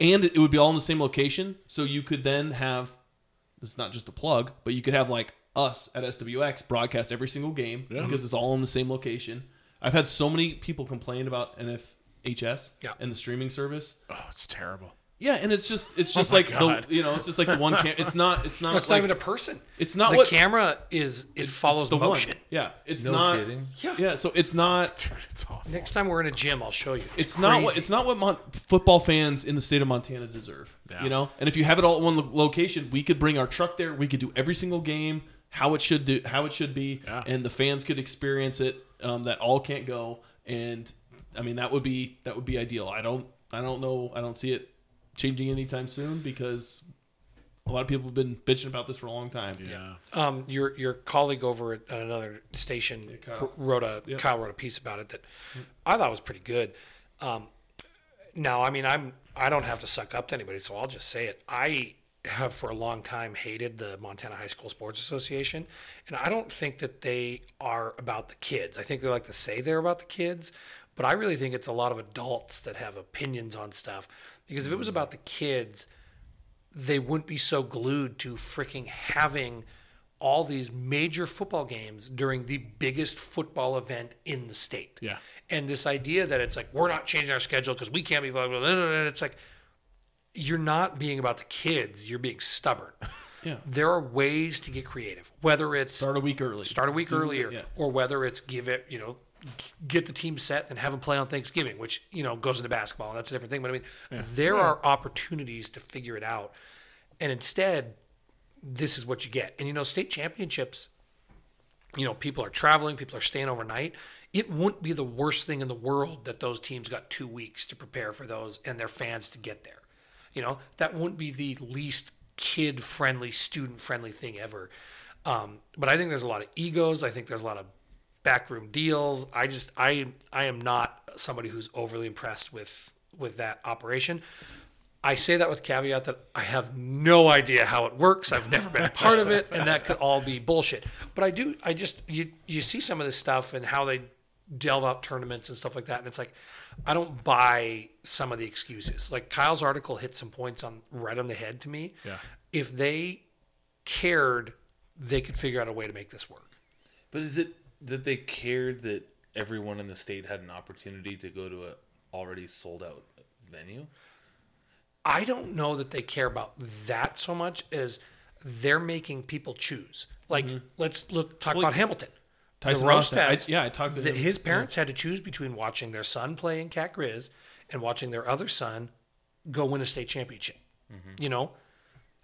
and it would be all in the same location, so you could then have it's not just a plug, but you could have like us at SWX broadcast every single game Yeah. because it's all in the same location. I've had so many people complain about NFHS Yeah. and the streaming service. Oh, it's terrible. Yeah, and it's just it's just my like God. the you know it's just like the one cam. It's not it's not No, it's like, not even a person. it's not the what camera is. It it's follows the motion. One. Yeah, it's No not. kidding. Yeah. Yeah, so it's not. It's awful. Next time we're in a gym, I'll show you. It's not what it's not what Mon- football fans in the state of Montana deserve. Yeah. You know, and if you have it all at one lo- location, we could bring our truck there. We could do every single game how it should do, how it should be, Yeah. and the fans could experience it. Um, that all can't go, and I mean that would be that would be ideal. I don't I don't know I don't see it changing anytime soon because a lot of people have been bitching about this for a long time. Yeah. Um, your your colleague over at at another station Kyle. wrote a Yep. Kyle wrote a piece about it that I thought was pretty good. Um, now, I mean, I'm I don't have to suck up to anybody, so I'll just say it. I have for a long time hated the Montana High School Sports Association, and I don't think that they are about the kids. I think they like to say they're about the kids, but I really think it's a lot of adults that have opinions on stuff. Because if it was mm. about the kids, they wouldn't be so glued to freaking having all these major football games during the biggest football event in the state. Yeah. And this idea that it's like we're not changing our schedule because we can't be blah, blah, blah, blah, blah, it's like you're not being about the kids, you're being stubborn. Yeah. There are ways to get creative, whether it's Start a week early. start a week earlier, yeah. or whether it's give it, you know, get the team set and have them play on Thanksgiving, which you know goes into basketball. and That's a different thing. But I mean, there are opportunities to figure it out, and instead, this is what you get. And you know, state championships you know, people are traveling, people are staying overnight. It wouldn't be the worst thing in the world that those teams got two weeks to prepare for those and their fans to get there. You know, that wouldn't be the least kid friendly, student friendly thing ever. Um, but I think there's a lot of egos. I think there's a lot of backroom deals. I just I I am not somebody who's overly impressed with with that operation. I say that with caveat that I have no idea how it works. I've never been a part of it, and that could all be bullshit. But I do. I just you you see some of this stuff and how they delve out tournaments and stuff like that, and it's like I don't buy some of the excuses. Like Kyle's article hit some points on right on the head to me. Yeah. If they cared, they could figure out a way to make this work. But is it that they cared that everyone in the state had an opportunity to go to a already sold out venue? I don't know that they care about that so much as they're making people choose. Like, mm-hmm. let's look talk about Hamilton. Tyson the Austin, I- yeah, I talked to the- him. his parents had to choose between watching their son play in Cat Griz and watching their other son go win a state championship. Mm-hmm. You know,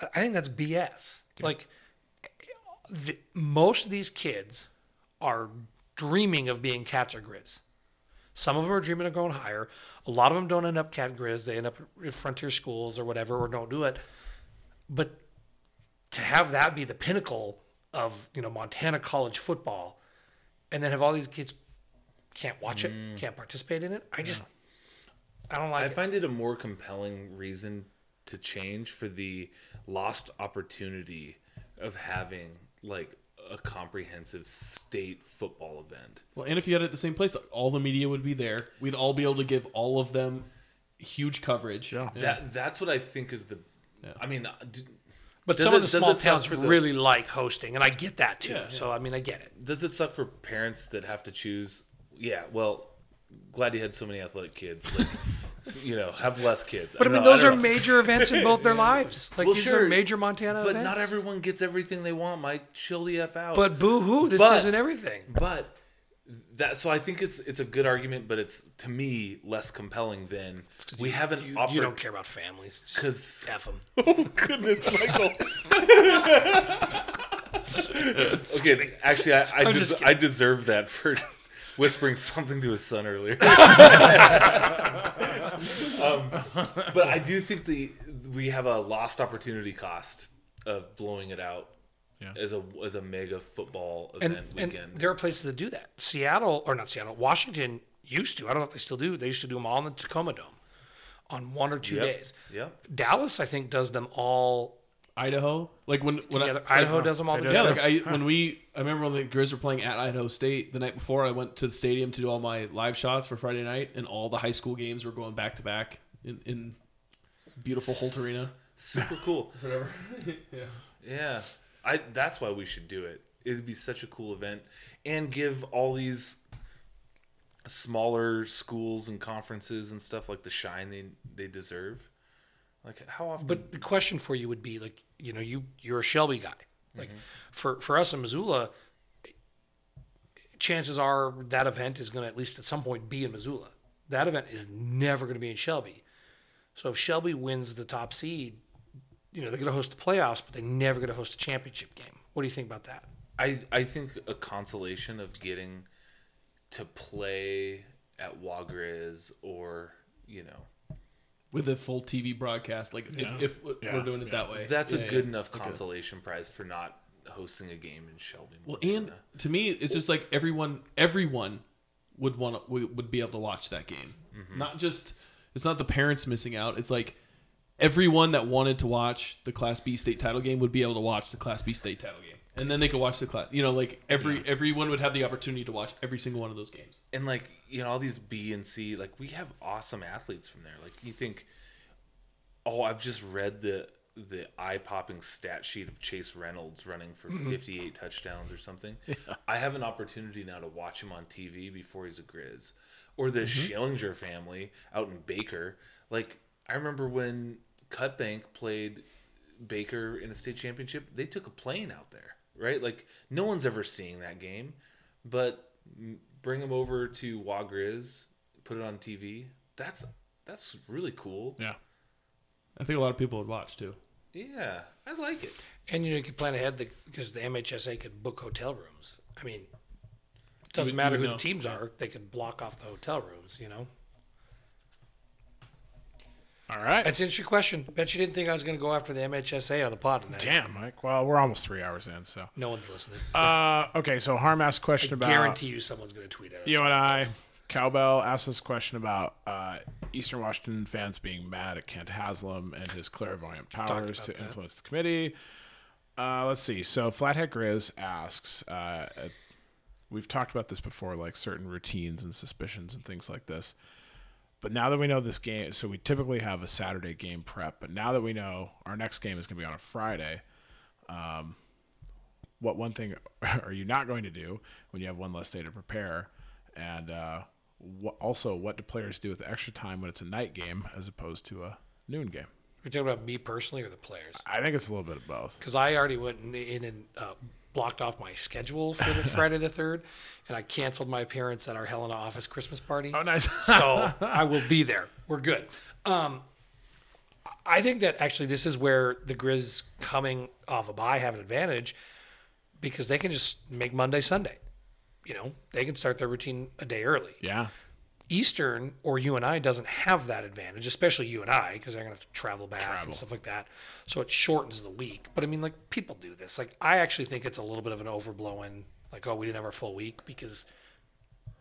I I think that's BS. Like, the, most of these kids are dreaming of being Cats or Griz. Some of them are dreaming of going higher. A lot of them don't end up Cat Grizz. They end up at frontier schools or whatever, or don't do it. But to have that be the pinnacle of you know Montana college football, and then have all these kids can't watch it, mm. can't participate in it. I just I don't like I it. find it a more compelling reason to change for the lost opportunity of having like a comprehensive state football event. Well, and if you had it at the same place, all the media would be there. We'd all be able to give all of them huge coverage. Yeah. That that's what I think is the. I mean, uh, But some it- of the small towns the- really like hosting, and I get that too. Yeah, So I mean, I get it. does it suck for parents that have to choose? Yeah, well, glad you had so many athletic kids. Like, you know, have less kids. But I don't mean, know, those don't are know. major events in both their lives. Like Well, these sure, are major Montana But events. not everyone gets everything they want, Mike. Chill the f out. But boo hoo, this But- isn't everything. But that so I think it's it's a good argument, but it's to me less compelling than we haven't You, oper- you don't care about families. because F them. oh goodness, Michael. okay, actually, I I, des- just. I deserve that for whispering something to his son earlier. um, but I do think the we have a lost opportunity cost of blowing it out Yeah. as a as a mega football event and weekend. there are places that do that. Seattle, or not Seattle, Washington used to. I don't know if they still do. They used to do them all in the Tacoma Dome on one or two Yep, days. Yep. Dallas, I think, does them all Idaho, like when when together. I, Idaho like, does them all they do. Yeah, together. like I when we I remember when the Griz were playing at Idaho State the night before. I went to the stadium to do all my live shots for Friday night, and all the high school games were going back to back in, in beautiful Holt Arena. Super cool. Whatever. yeah. Yeah, I. That's why we should do it. It'd be such a cool event, and give all these smaller schools and conferences and stuff like the shine they they deserve. Like how often? But the question for you would be like, you know, you you're a Shelby guy. Like mm-hmm. for for us in Missoula, chances are that event is going to at least at some point be in Missoula. That event is never going to be in Shelby. So if Shelby wins the top seed, you know they're going to host the playoffs, but they're never going to host a championship game. What do you think about that? I I think a consolation of getting to play at Wagriz or you know With a full TV broadcast, like Yeah. if, if Yeah, we're doing it yeah. that way, that's Yeah, a yeah. good enough Okay. consolation prize for not hosting a game in Shelby. Well, and to me, it's just like everyone, everyone would want to, would, would be able to watch that game. Mm-hmm. Not just, it's not the parents missing out. It's like everyone that wanted to watch the Class B state title game would be able to watch the Class B state title game, and then they could watch the class. You know, like every everyone would have the opportunity to watch every single one of those games. and like you know all these B and C, like we have awesome athletes from there. Like you think, oh, I've just read the the eye popping stat sheet of Chase Reynolds running for mm-hmm. 58 touchdowns or something. I have an opportunity now to watch him on TV before he's a Griz, or the mm-hmm. Schillinger family out in Baker. Like I remember when Cutbank played Baker in a state championship, they took a plane out there, right? Like no one's ever seeing that game, but bring them over to Wagriz, put it on TV. That's that's really cool. Yeah. I think a lot of people would watch too. Yeah, I like it. And you know you could plan ahead because the MHSA could book hotel rooms I mean, it doesn't would- matter you who would the teams are. They could block off the hotel rooms, you know? All right. That's an interesting question. Bet you didn't think I was going to go after the MHSA on the pod tonight. Damn, Mike. Well, we're almost three hours in, so. No one's listening. Uh, okay, so Harm asked a question I about guarantee you someone's going to tweet at us. UNI. Cowbell asked this question about uh, Eastern Washington fans being mad at Kent Haslam and his clairvoyant powers to that. influence the committee. Uh, let's see. So Flathead Grizz asks, uh, uh, we've talked about this before, like certain routines and suspicions and things like this. But now that we know this game, so we typically have a Saturday game prep. But now that we know our next game is going to be on a Friday, um, what one thing are you not going to do when you have one less day to prepare? And uh, what, also, what do players do with extra time when it's a night game as opposed to a noon game? We're talking about me personally or the players? I think it's a little bit of both. Because I already went in- in and uh, blocked off my schedule for the Friday the 3rd, and I canceled my appearance at our Helena office Christmas party. Oh, nice. so I will be there. We're good. Um, I think that actually this is where the Griz coming off a bye have an advantage because they can just make Monday Sunday. You know, they can start their routine a day early. yeah. Eastern or UNI doesn't have that advantage, especially UNI, because they're gonna have to travel back Travel. and stuff like that. So it shortens the week. But I mean, like people do this. Like I actually think it's a little bit of an overblowing. Like, oh, we didn't have our full week because,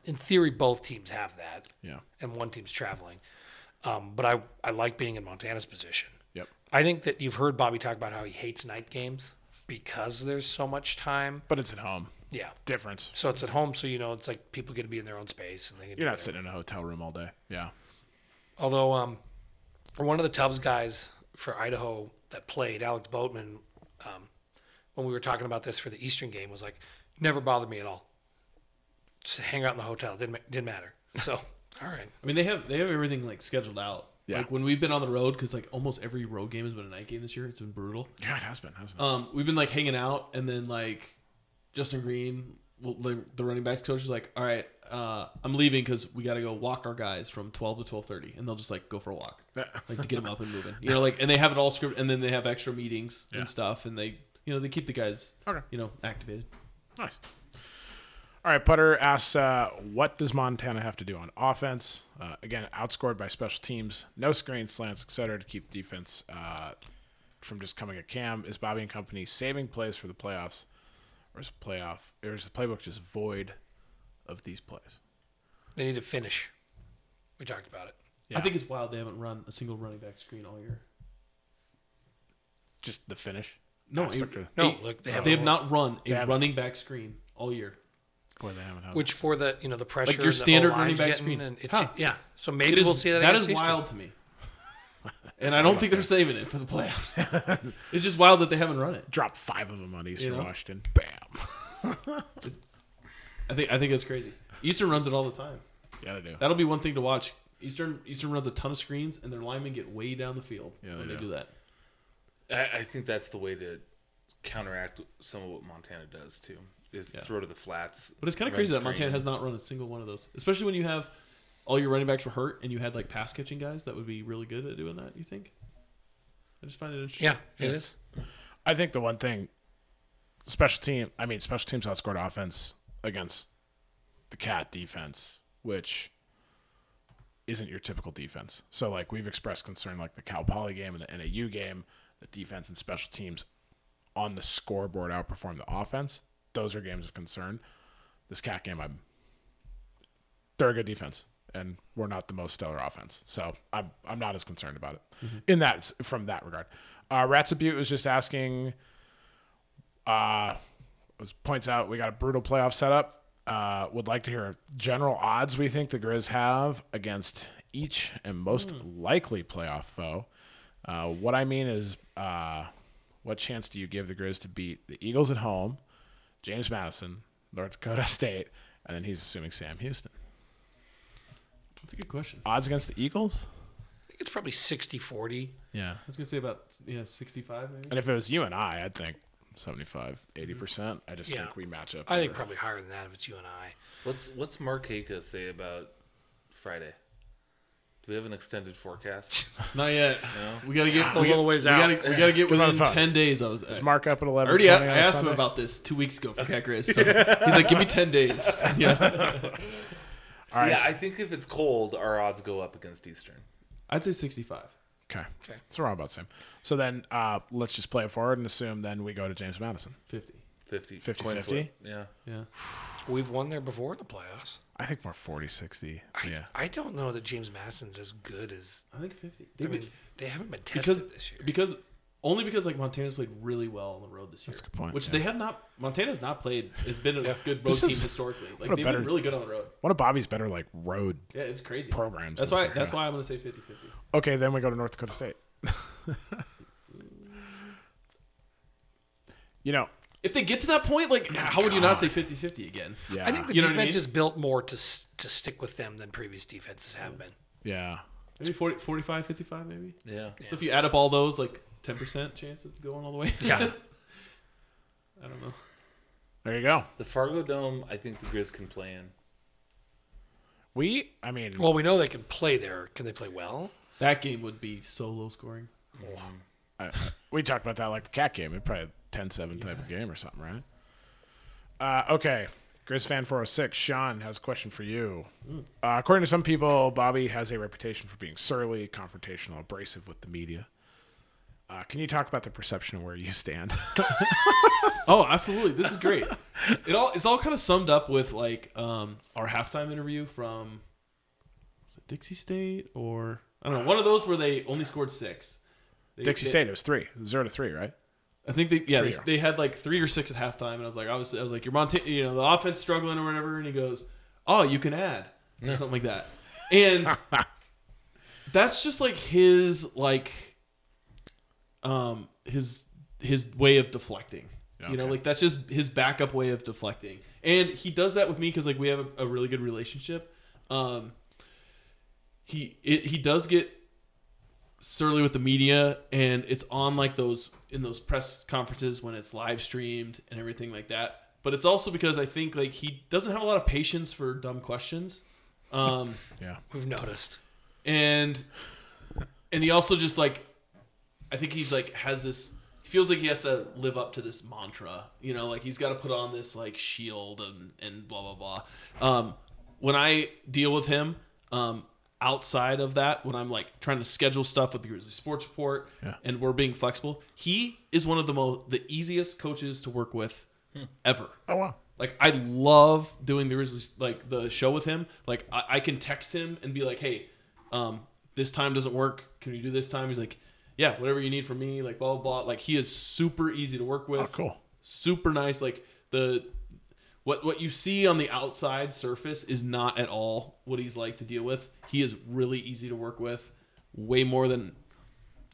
in theory, both teams have that, Yeah. and one team's traveling. Um, but I I like being in Montana's position. Yep. I think that you've heard Bobby talk about how he hates night games because there's so much time. But it's at home. Yeah. Difference. So it's at home, so you know it's like people get to be in their own space and they can You're not whatever. sitting in a hotel room all day. Yeah. Although um, one of the Tubbs guys for Idaho that played, Alex Boatman, um, when we were talking about this for the Eastern game, was like, never bothered me at all. Just hang out in the hotel. Didn't didn't matter. So all right. I mean, they have they have everything like scheduled out. Yeah. Like when we've been on the road, because like almost every road game has been a night game this year. It's been brutal. Yeah, it has been, hasn't it? Um, we've been like hanging out, and then like Justin Green, well, the, the running backs coach is like, "All right, uh, I'm leaving because we got to go walk our guys from 12 to 12:30," and they'll just like go for a walk, like to get them up and moving. You know, like, and they have it all scripted, and then they have extra meetings Yeah. and stuff, and they, you know, they keep the guys, Okay. you know, activated. Nice. All right, Putter asks, uh, what does Montana have to do on offense? Uh, again, outscored by special teams, no screen slants, etc., to keep defense uh, from just coming at cam. Is Bobby and company saving plays for the playoffs, or is the playoff, or is the playbook just void of these plays? They need to finish. We talked about it. Yeah. I think it's wild they haven't run a single running back screen all year. Just the finish. No, aspect a- No, look, they, they haven't have run- not run a running back screen all year. Boy, they haven't had Which for the you know the pressure your standard O-line's running back screen. and it's, Huh. yeah. So maybe It is, we'll see that. That is against wild to me. And I don't think they're saving it for the playoffs. it's just wild that they haven't run it. dropped five of them on Eastern You know? Washington. Bam. I think I think it's crazy. Eastern runs it all the time. Yeah, they do. That'll be one thing to watch. Eastern Eastern runs a ton of screens, and their linemen get way down the field Yeah, when they they do. do that. I, I think that's the way to counteract some of what Montana does too. Is Yeah. throw to the flats. But it's kind of run crazy that Montana has not run a single one of those, especially when you have all your running backs were hurt and you had like pass catching guys that would be really good at doing that. You think? I just find it interesting. Yeah, it is. I think the one thing, special team. I mean, special teams outscored offense against the Cat defense, which isn't your typical defense. So, like we've expressed concern, like the Cal Poly game and the NAU game, the defense and special teams on the scoreboard outperform the offense. Those are games of concern. This Cat game, I'm they're a good defense, and we're not the most stellar offense. So I'm I'm not as concerned about it in that from that regard. Uh, Ratsabute was just asking. Uh, was- points out we got a brutal playoff setup. Uh, would like to hear general odds we think the Griz have against each and most likely playoff foe. Uh, what I mean is, uh, what chance do you give the Griz to beat the Eagles at home, James Madison, North Dakota State, and then he's assuming Sam Houston? That's a good question. Odds against the Eagles? I think it's probably 60-40. Yeah. I was gonna say about yeah sixty five maybe. And if it was UNI, I'd think 75, mm-hmm. 80%. I just Yeah. think we match up. I think better. probably higher than that if it's UNI. What's what's Mark Haka say about Friday? Do we have an extended forecast? Not yet. No. We gotta get a we little ways we out. Gotta, we gotta get Come on within the phone. ten days. I was. Is Mark up at eleven? already. a- I asked him about this two weeks ago for Cat Griz. So he's like, "Give me ten days." Yeah, All right. Yeah, I think if it's cold, our odds go up against Eastern. I'd say sixty-five. okay. Okay. So we're all about the same. So then uh, let's just play it forward and assume then we go to James Madison. 50. 50. 50, coin 50? flip. Yeah. Yeah. We've won there before in the playoffs. I think more 40, 60. I, yeah. I don't know that James Madison's as good as. I think fifty. I mean, they haven't been tested because this year. because only because like Montana's played really well on the road this year. That's a good point, Which yeah. they have not. Montana's not played. It's been a good road This team is- historically. Like they've better- been really good on the road. One of Bobby's better like road Yeah, it's crazy. programs. That's why. year, That's why I'm gonna say 50-50. Okay, then we go to North Dakota State. you know, If they get to that point, like, oh how would you not say 50-50 again? yeah. I think the You know what I defense mean? is built more to s- to stick with them than previous defenses have been. yeah. Maybe 40, 45, 55 maybe. Yeah. So if you add up all those, like ten percent chance of going all the way. Yeah. I don't know. There you go. The Fargo Dome, I think the Griz can play in. We, I mean, well, we know they can play there. Can they play well? That game would be so low scoring. Mm-hmm. I- we talked about that like the cat game. It's probably a 10-7 type of game or something, right? Uh, okay. Grizz fan 406, Shaun has a question for you. Uh, according to some people, Bobby has a reputation for being surly, confrontational, abrasive with the media. Uh, can you talk about the perception of where you stand? Oh, absolutely. This is great. it all it's all kind of summed up with like um our halftime interview from was it Dixie State or I don't know, one of those where they only scored six. They- Dixie they- State, it was three, It was zero to three, right? I think they yeah they, they had like three or six at halftime, and I was like I was I was like your Montana you know the offense struggling or whatever, and he goes, oh you can add or something like that, and that's just like his like um his his way of deflecting. You know, like that's just his backup way of deflecting, and he does that with me because like we have a, a really good relationship. Um, he it, he does get surly with the media and it's on like those in those press conferences when it's live streamed and everything like that but it's also because i think like he doesn't have a lot of patience for dumb questions um Yeah. We've noticed. and and he also just like i think he's like has this he feels like he has to live up to this mantra you know like he's got to put on this like shield and and blah blah blah um when i deal with him um outside of that when i'm like trying to schedule stuff with the grizzly sports report Yeah. and we're being flexible he is one of the most the easiest coaches to work with ever Oh, wow. like I love doing the Grizzlies like the show with him. Like I, I can text him and be like, "Hey, um, this time doesn't work. Can you do this time?" He's like, "Yeah, whatever you need from me." Like blah blah blah. Like he is super easy to work with. Oh, cool. Super nice. Like the what what you see on the outside surface is not at all what he's like to deal with. He is really easy to work with. Way more than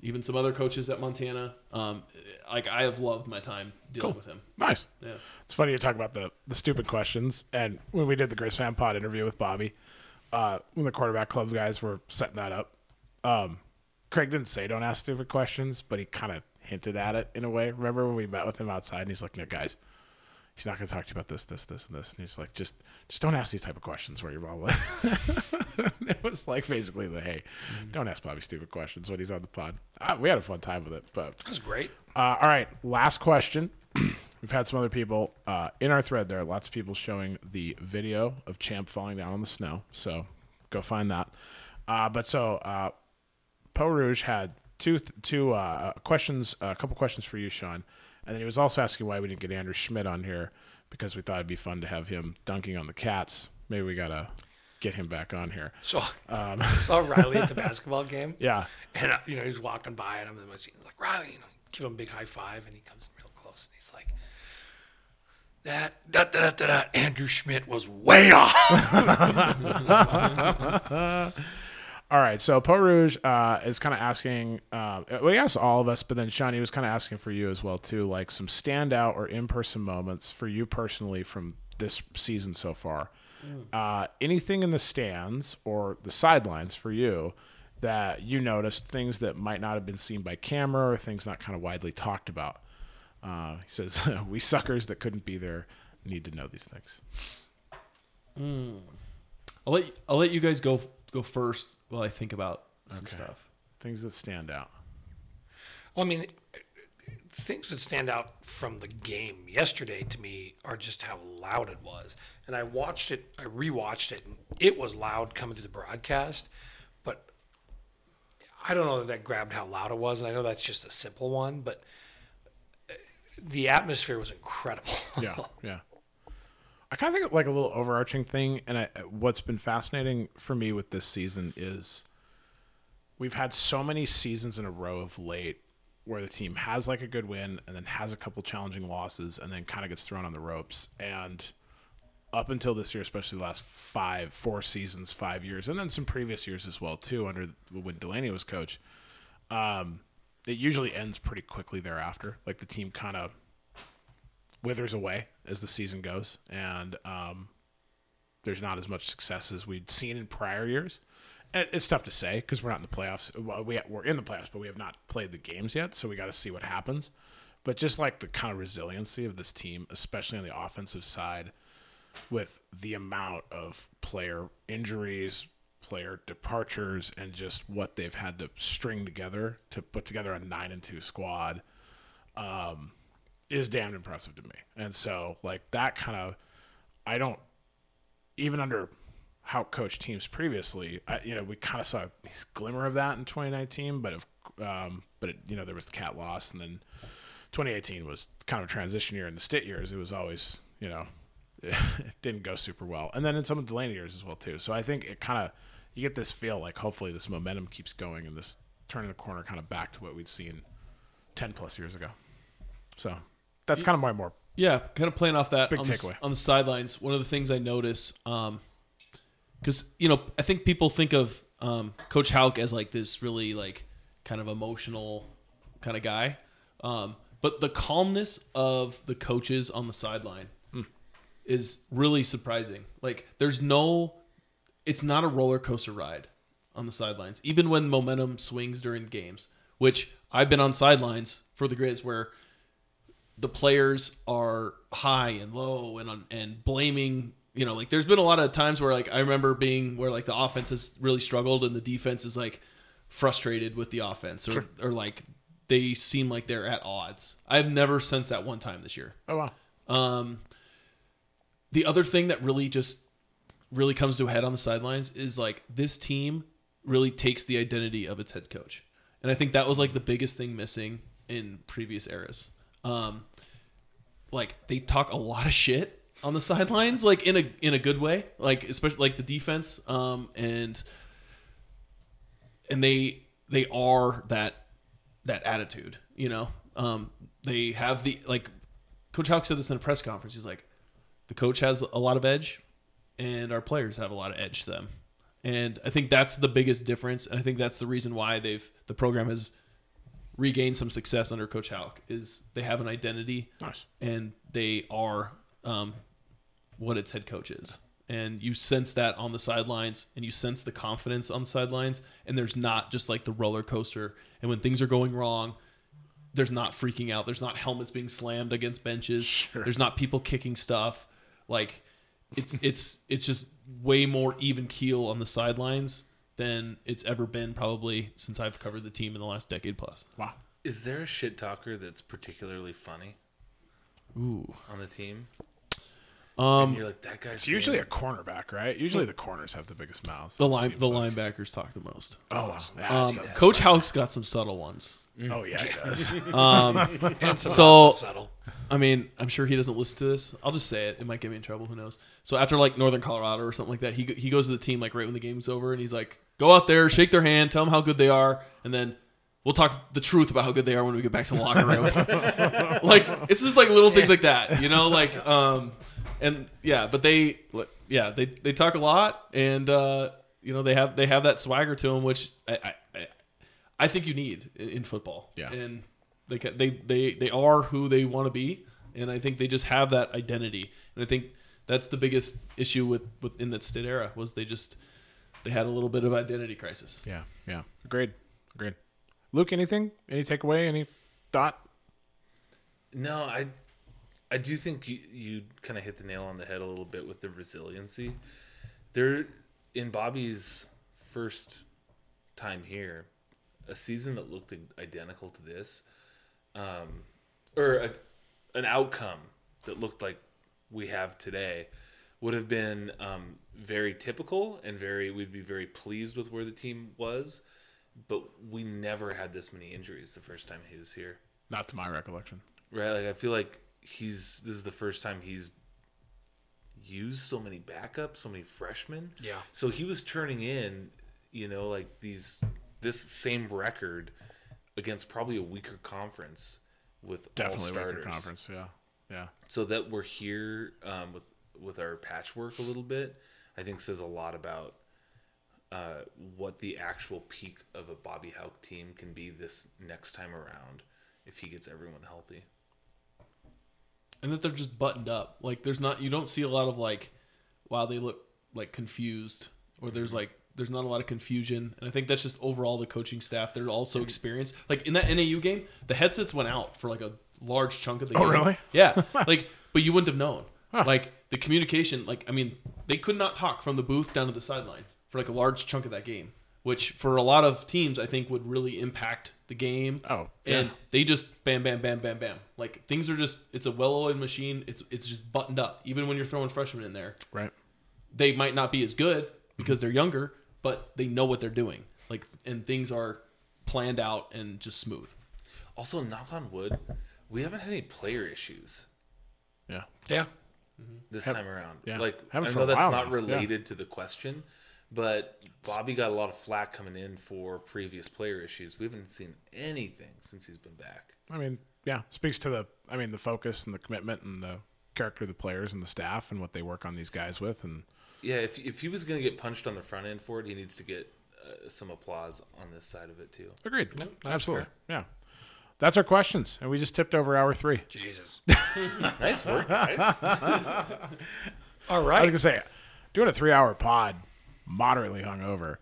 even some other coaches at Montana. Um, like I have loved my time dealing Cool. with him. Nice. Yeah. It's funny you talk about the, the stupid questions. And when we did the Griz Fan Pod interview with Bobby, uh, when the quarterback club guys were setting that up, um, Kraig didn't say don't ask stupid questions, but he kind of hinted at it in a way. Remember when we met with him outside and he's like, no, guys, he's not going to talk to you about this, this, this, and this. And he's like, just just don't ask these type of questions where you're probably. it was like basically the, hey, don't ask Bobby stupid questions when he's on the pod. Uh, we had a fun time with it, but That was great. uh, all right, last question. We've had some other people uh, in our thread. There are lots of people showing the video of Champ falling down on the snow. So go find that. Uh, but so uh, Rouge had two two uh, questions, a couple questions for you, Shaun, and then he was also asking why we didn't get Andrew Schmidt on here because we thought it'd be fun to have him dunking on the cats. Maybe we gotta get him back on here. So I saw Riley at the basketball game. Yeah, And uh, you know he's walking by, and I'm in my seat, like Riley, you know, give him a big high five, and he comes real close, and he's like, "That da da da da da." Andrew Schmidt was way off. All right, so Poe Rouge uh, is kind of asking, uh, well, he asked all of us, but then Shaun, he was kind of asking for you as well too, like some standout or in-person moments for you personally from this season so far. Uh, anything in the stands or the sidelines for you that you noticed, things that might not have been seen by camera or things not kind of widely talked about. Uh, he says, "We suckers that couldn't be there need to know these things." I'll let I'll let you guys go go first. While I think about some Okay. stuff. Things that stand out. Well, I mean, things that stand out from the game yesterday to me are just how loud it was. And I watched it, I rewatched it, and it was loud coming through the broadcast. But I don't know that that grabbed how loud it was. And I know that's just a simple one, but uh, the atmosphere was incredible. Yeah, yeah. I kind of think of like a little overarching thing, and I, what's been fascinating for me with this season is we've had so many seasons in a row of late where the team has like a good win and then has a couple challenging losses and then kind of gets thrown on the ropes. And up until this year, especially the last five, four seasons, five years, and then some previous years as well too, under when Delaney was coach, um, it usually ends pretty quickly thereafter. Like the team kind of withers away as the season goes, and um, there's not as much success as we'd seen in prior years. And it's tough to say because we're not in the playoffs. Well, we we're in the playoffs, but we have not played the games yet, so we got to see what happens. But just like the kind of resiliency of this team, especially on the offensive side, with the amount of player injuries, player departures, and just what they've had to string together to put together a nine and two squad um, is damn impressive to me. And so, like that kind of, I don't even under how coach teams previously, I, you know, we kind of saw a glimmer of that in 2019, but if, um, but it, you know, there was the cat loss, and then 2018 was kind of a transition year. In the Stitt years, it was always, you know, it didn't go super well, and then in some of the Delaney years as well too. So I think it kind of you get this feel like hopefully this momentum keeps going and this turning the corner kind of back to what we'd seen 10 plus years ago. So that's kind of my more Yeah, kind of playing off that Big on, the, takeaway. on the sidelines. One of the things I notice, because you know, I think people think of um, Coach Hauck as like this really like kind of emotional kind of guy, um, but the calmness of the coaches on the sideline is really surprising. Like, there's no, it's not a roller coaster ride on the sidelines, even when momentum swings during games. Which I've been on sidelines for the Griz where the players are high and low and and blaming you know like there's been a lot of times where like I remember being where like the offense has really struggled and the defense is like frustrated with the offense or or like they seem like they're at odds. I've never sensed that one time this year. oh wow Um, the other thing that really just really comes to a head on the sidelines is like this team really takes the identity of its head coach, and I think that was like the biggest thing missing in previous eras. Um, like they talk a lot of shit on the sidelines, like in a in a good way, like especially like the defense, um, and and they they are that that attitude, you know. Um, they have the like Coach Hauck said this in a press conference. He's like, the coach has a lot of edge, and our players have a lot of edge to them. And I think that's the biggest difference. And I think that's the reason why they've the program has regained some success under Coach Hauck is they have an identity nice and they are um, what its head coach is. And you sense that on the sidelines, and you sense the confidence on the sidelines. And there's not just like the roller coaster. And when things are going wrong, there's not freaking out. There's not helmets being slammed against benches. There's not people kicking stuff. Like it's it's it's just way more even keel on the sidelines than it's ever been probably since I've covered the team in the last decade plus. wow Is there a shit talker that's particularly funny Ooh. on the team? Um, and you're like that guy's. it's usually a cornerback right usually the corners have the biggest mouths the line the like. linebackers talk the most. oh wow. Yeah, Um, that's- Coach Hauck's got some subtle ones. oh yeah he does Um, And So- so subtle. I mean, I'm sure he doesn't listen to this. I'll just say it. It might get me in trouble. Who knows? So after like Northern Colorado or something like that, he he goes to the team like right when the game's over, and he's like, "Go out there, shake their hand, tell them how good they are, and then we'll talk the truth about how good they are when we get back to the locker room." like it's just like little things like that, you know, like um, and yeah, but they yeah they they talk a lot, and uh, you know they have they have that swagger to them, which I I, I- I think you need in, in football. Yeah. and they ca- they they they are who they want to be, and I think they just have that identity, and I think that's the biggest issue with, with in that Stitt era was they just they had a little bit of identity crisis. yeah yeah agreed agreed luke anything any takeaway any thought No, I, I do think you you kind of hit the nail on the head a little bit with the resiliency. There, in Bobby's first time here, a season that looked identical to this, um, or a, an outcome that looked like we have today, would have been um, very typical and very we'd be very pleased with where the team was, but we never had this many injuries the first time he was here. Not to my recollection. Right, like I feel like he's this is the first time he's used so many backups, so many freshmen. Yeah. So he was turning in, you know, like these this same record against probably a weaker conference with all Definitely weaker conference. Yeah. Yeah. So that we're here um, with with our patchwork a little bit, I think says a lot about uh, what the actual peak of a Bobby Hauck team can be this next time around if he gets everyone healthy. And that they're just buttoned up. Like there's not you don't see a lot of like, wow, they look like confused, or there's like there's not a lot of confusion. And I think that's just overall the coaching staff. They're also experienced. Like in that NAU game, the headsets went out for like a large chunk of the game. Oh, game. really? Yeah. like, but you wouldn't have known. Like the communication. Like I mean, they could not talk from the booth down to the sideline for like a large chunk of that game. Which for a lot of teams, I think would really impact the game. Oh, yeah. and they just bam, bam, bam, bam, bam. Like things are just it's a well-oiled machine. It's it's just buttoned up. Even when you're throwing freshmen in there, Right. they might not be as good mm-hmm. because they're younger, but they know what they're doing. Like and things are planned out and just smooth. Also, knock on wood, we haven't had any player issues Yeah. Yeah. Mm-hmm. this Have- time around. yeah. Like I Haven't for know that's not now, yeah. related to the question, but Bobby got a lot of flack coming in for previous player issues. We haven't seen anything since he's been back. I mean, yeah, speaks to the I mean the focus and the commitment and the character of the players and the staff and what they work on these guys with and Yeah, if if he was gonna get punched on the front end for it, he needs to get uh, some applause on this side of it too. agreed. that's Absolutely. Yeah. That's our questions, and we just tipped over hour three. Jesus. nice work, guys. All I was gonna say, doing a three-hour pod, moderately hungover.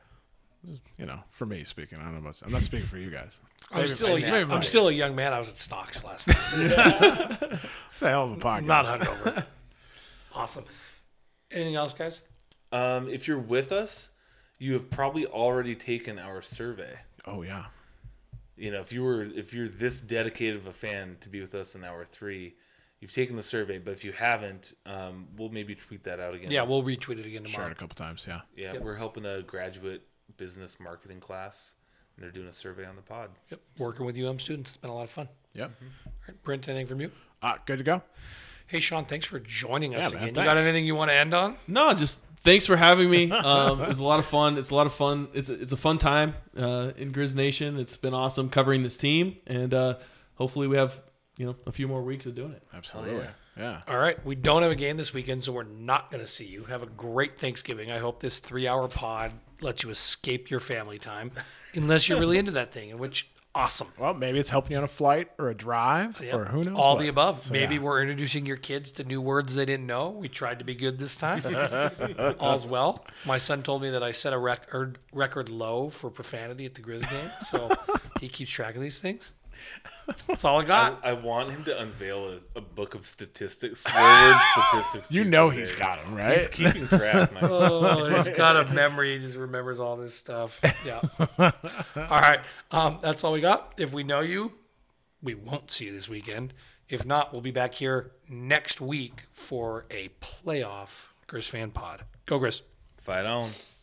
is, You know, for me speaking, I don't know much. I'm not speaking for you guys. I'm Maybe- still a, maybe young, I'm still a young man. I was at Stocks last night. It's a hell of a podcast. Not hungover. awesome. Anything else, guys? Um, if you're with us, you have probably already taken our survey. Oh yeah. You know, if you were if you're this dedicated of a fan to be with us in hour three, you've taken the survey. But if you haven't, um, we'll maybe tweet that out again. Yeah, we'll retweet it again Shared tomorrow. a couple times. Yeah. yeah. Yep. We're helping a graduate business marketing class, and they're doing a survey on the pod. Yep. Working with UM students. It's been a lot of fun. Yep. All right, Brent, anything from you? Uh, good to go. Hey, Shaun, thanks for joining us Yeah, man, again. You got anything you want to end on? No, just thanks for having me. Um, it was a lot of fun. It's a lot of fun. It's a, it's a fun time uh, in Griz Nation. It's been awesome covering this team, and uh, hopefully we have you know a few more weeks of doing it. Absolutely. yeah. All right. We don't have a game this weekend, so we're not going to see you. Have a great Thanksgiving. I hope this three hour pod lets you escape your family time, unless you're really into that thing, in which, awesome. Well, maybe it's helping you on a flight or a drive Yep. or who knows. All what. the above. So, Maybe yeah. we're introducing your kids to new words they didn't know. We tried to be good this time. All's well. My son told me that I set a record er, record low for profanity at the Griz game, so he keeps track of these things. That's all I I, got. I want him to unveil a, a book of statistics, swear word statistics. You know someday. he's got them right. He's keeping track, man. Oh, he's got a memory. He just remembers all this stuff. Yeah. all right. Um, that's all we got. If we know you, we won't see you this weekend. If not, we'll be back here next week for a playoff Griz fan pod. Go Griz. Fight on.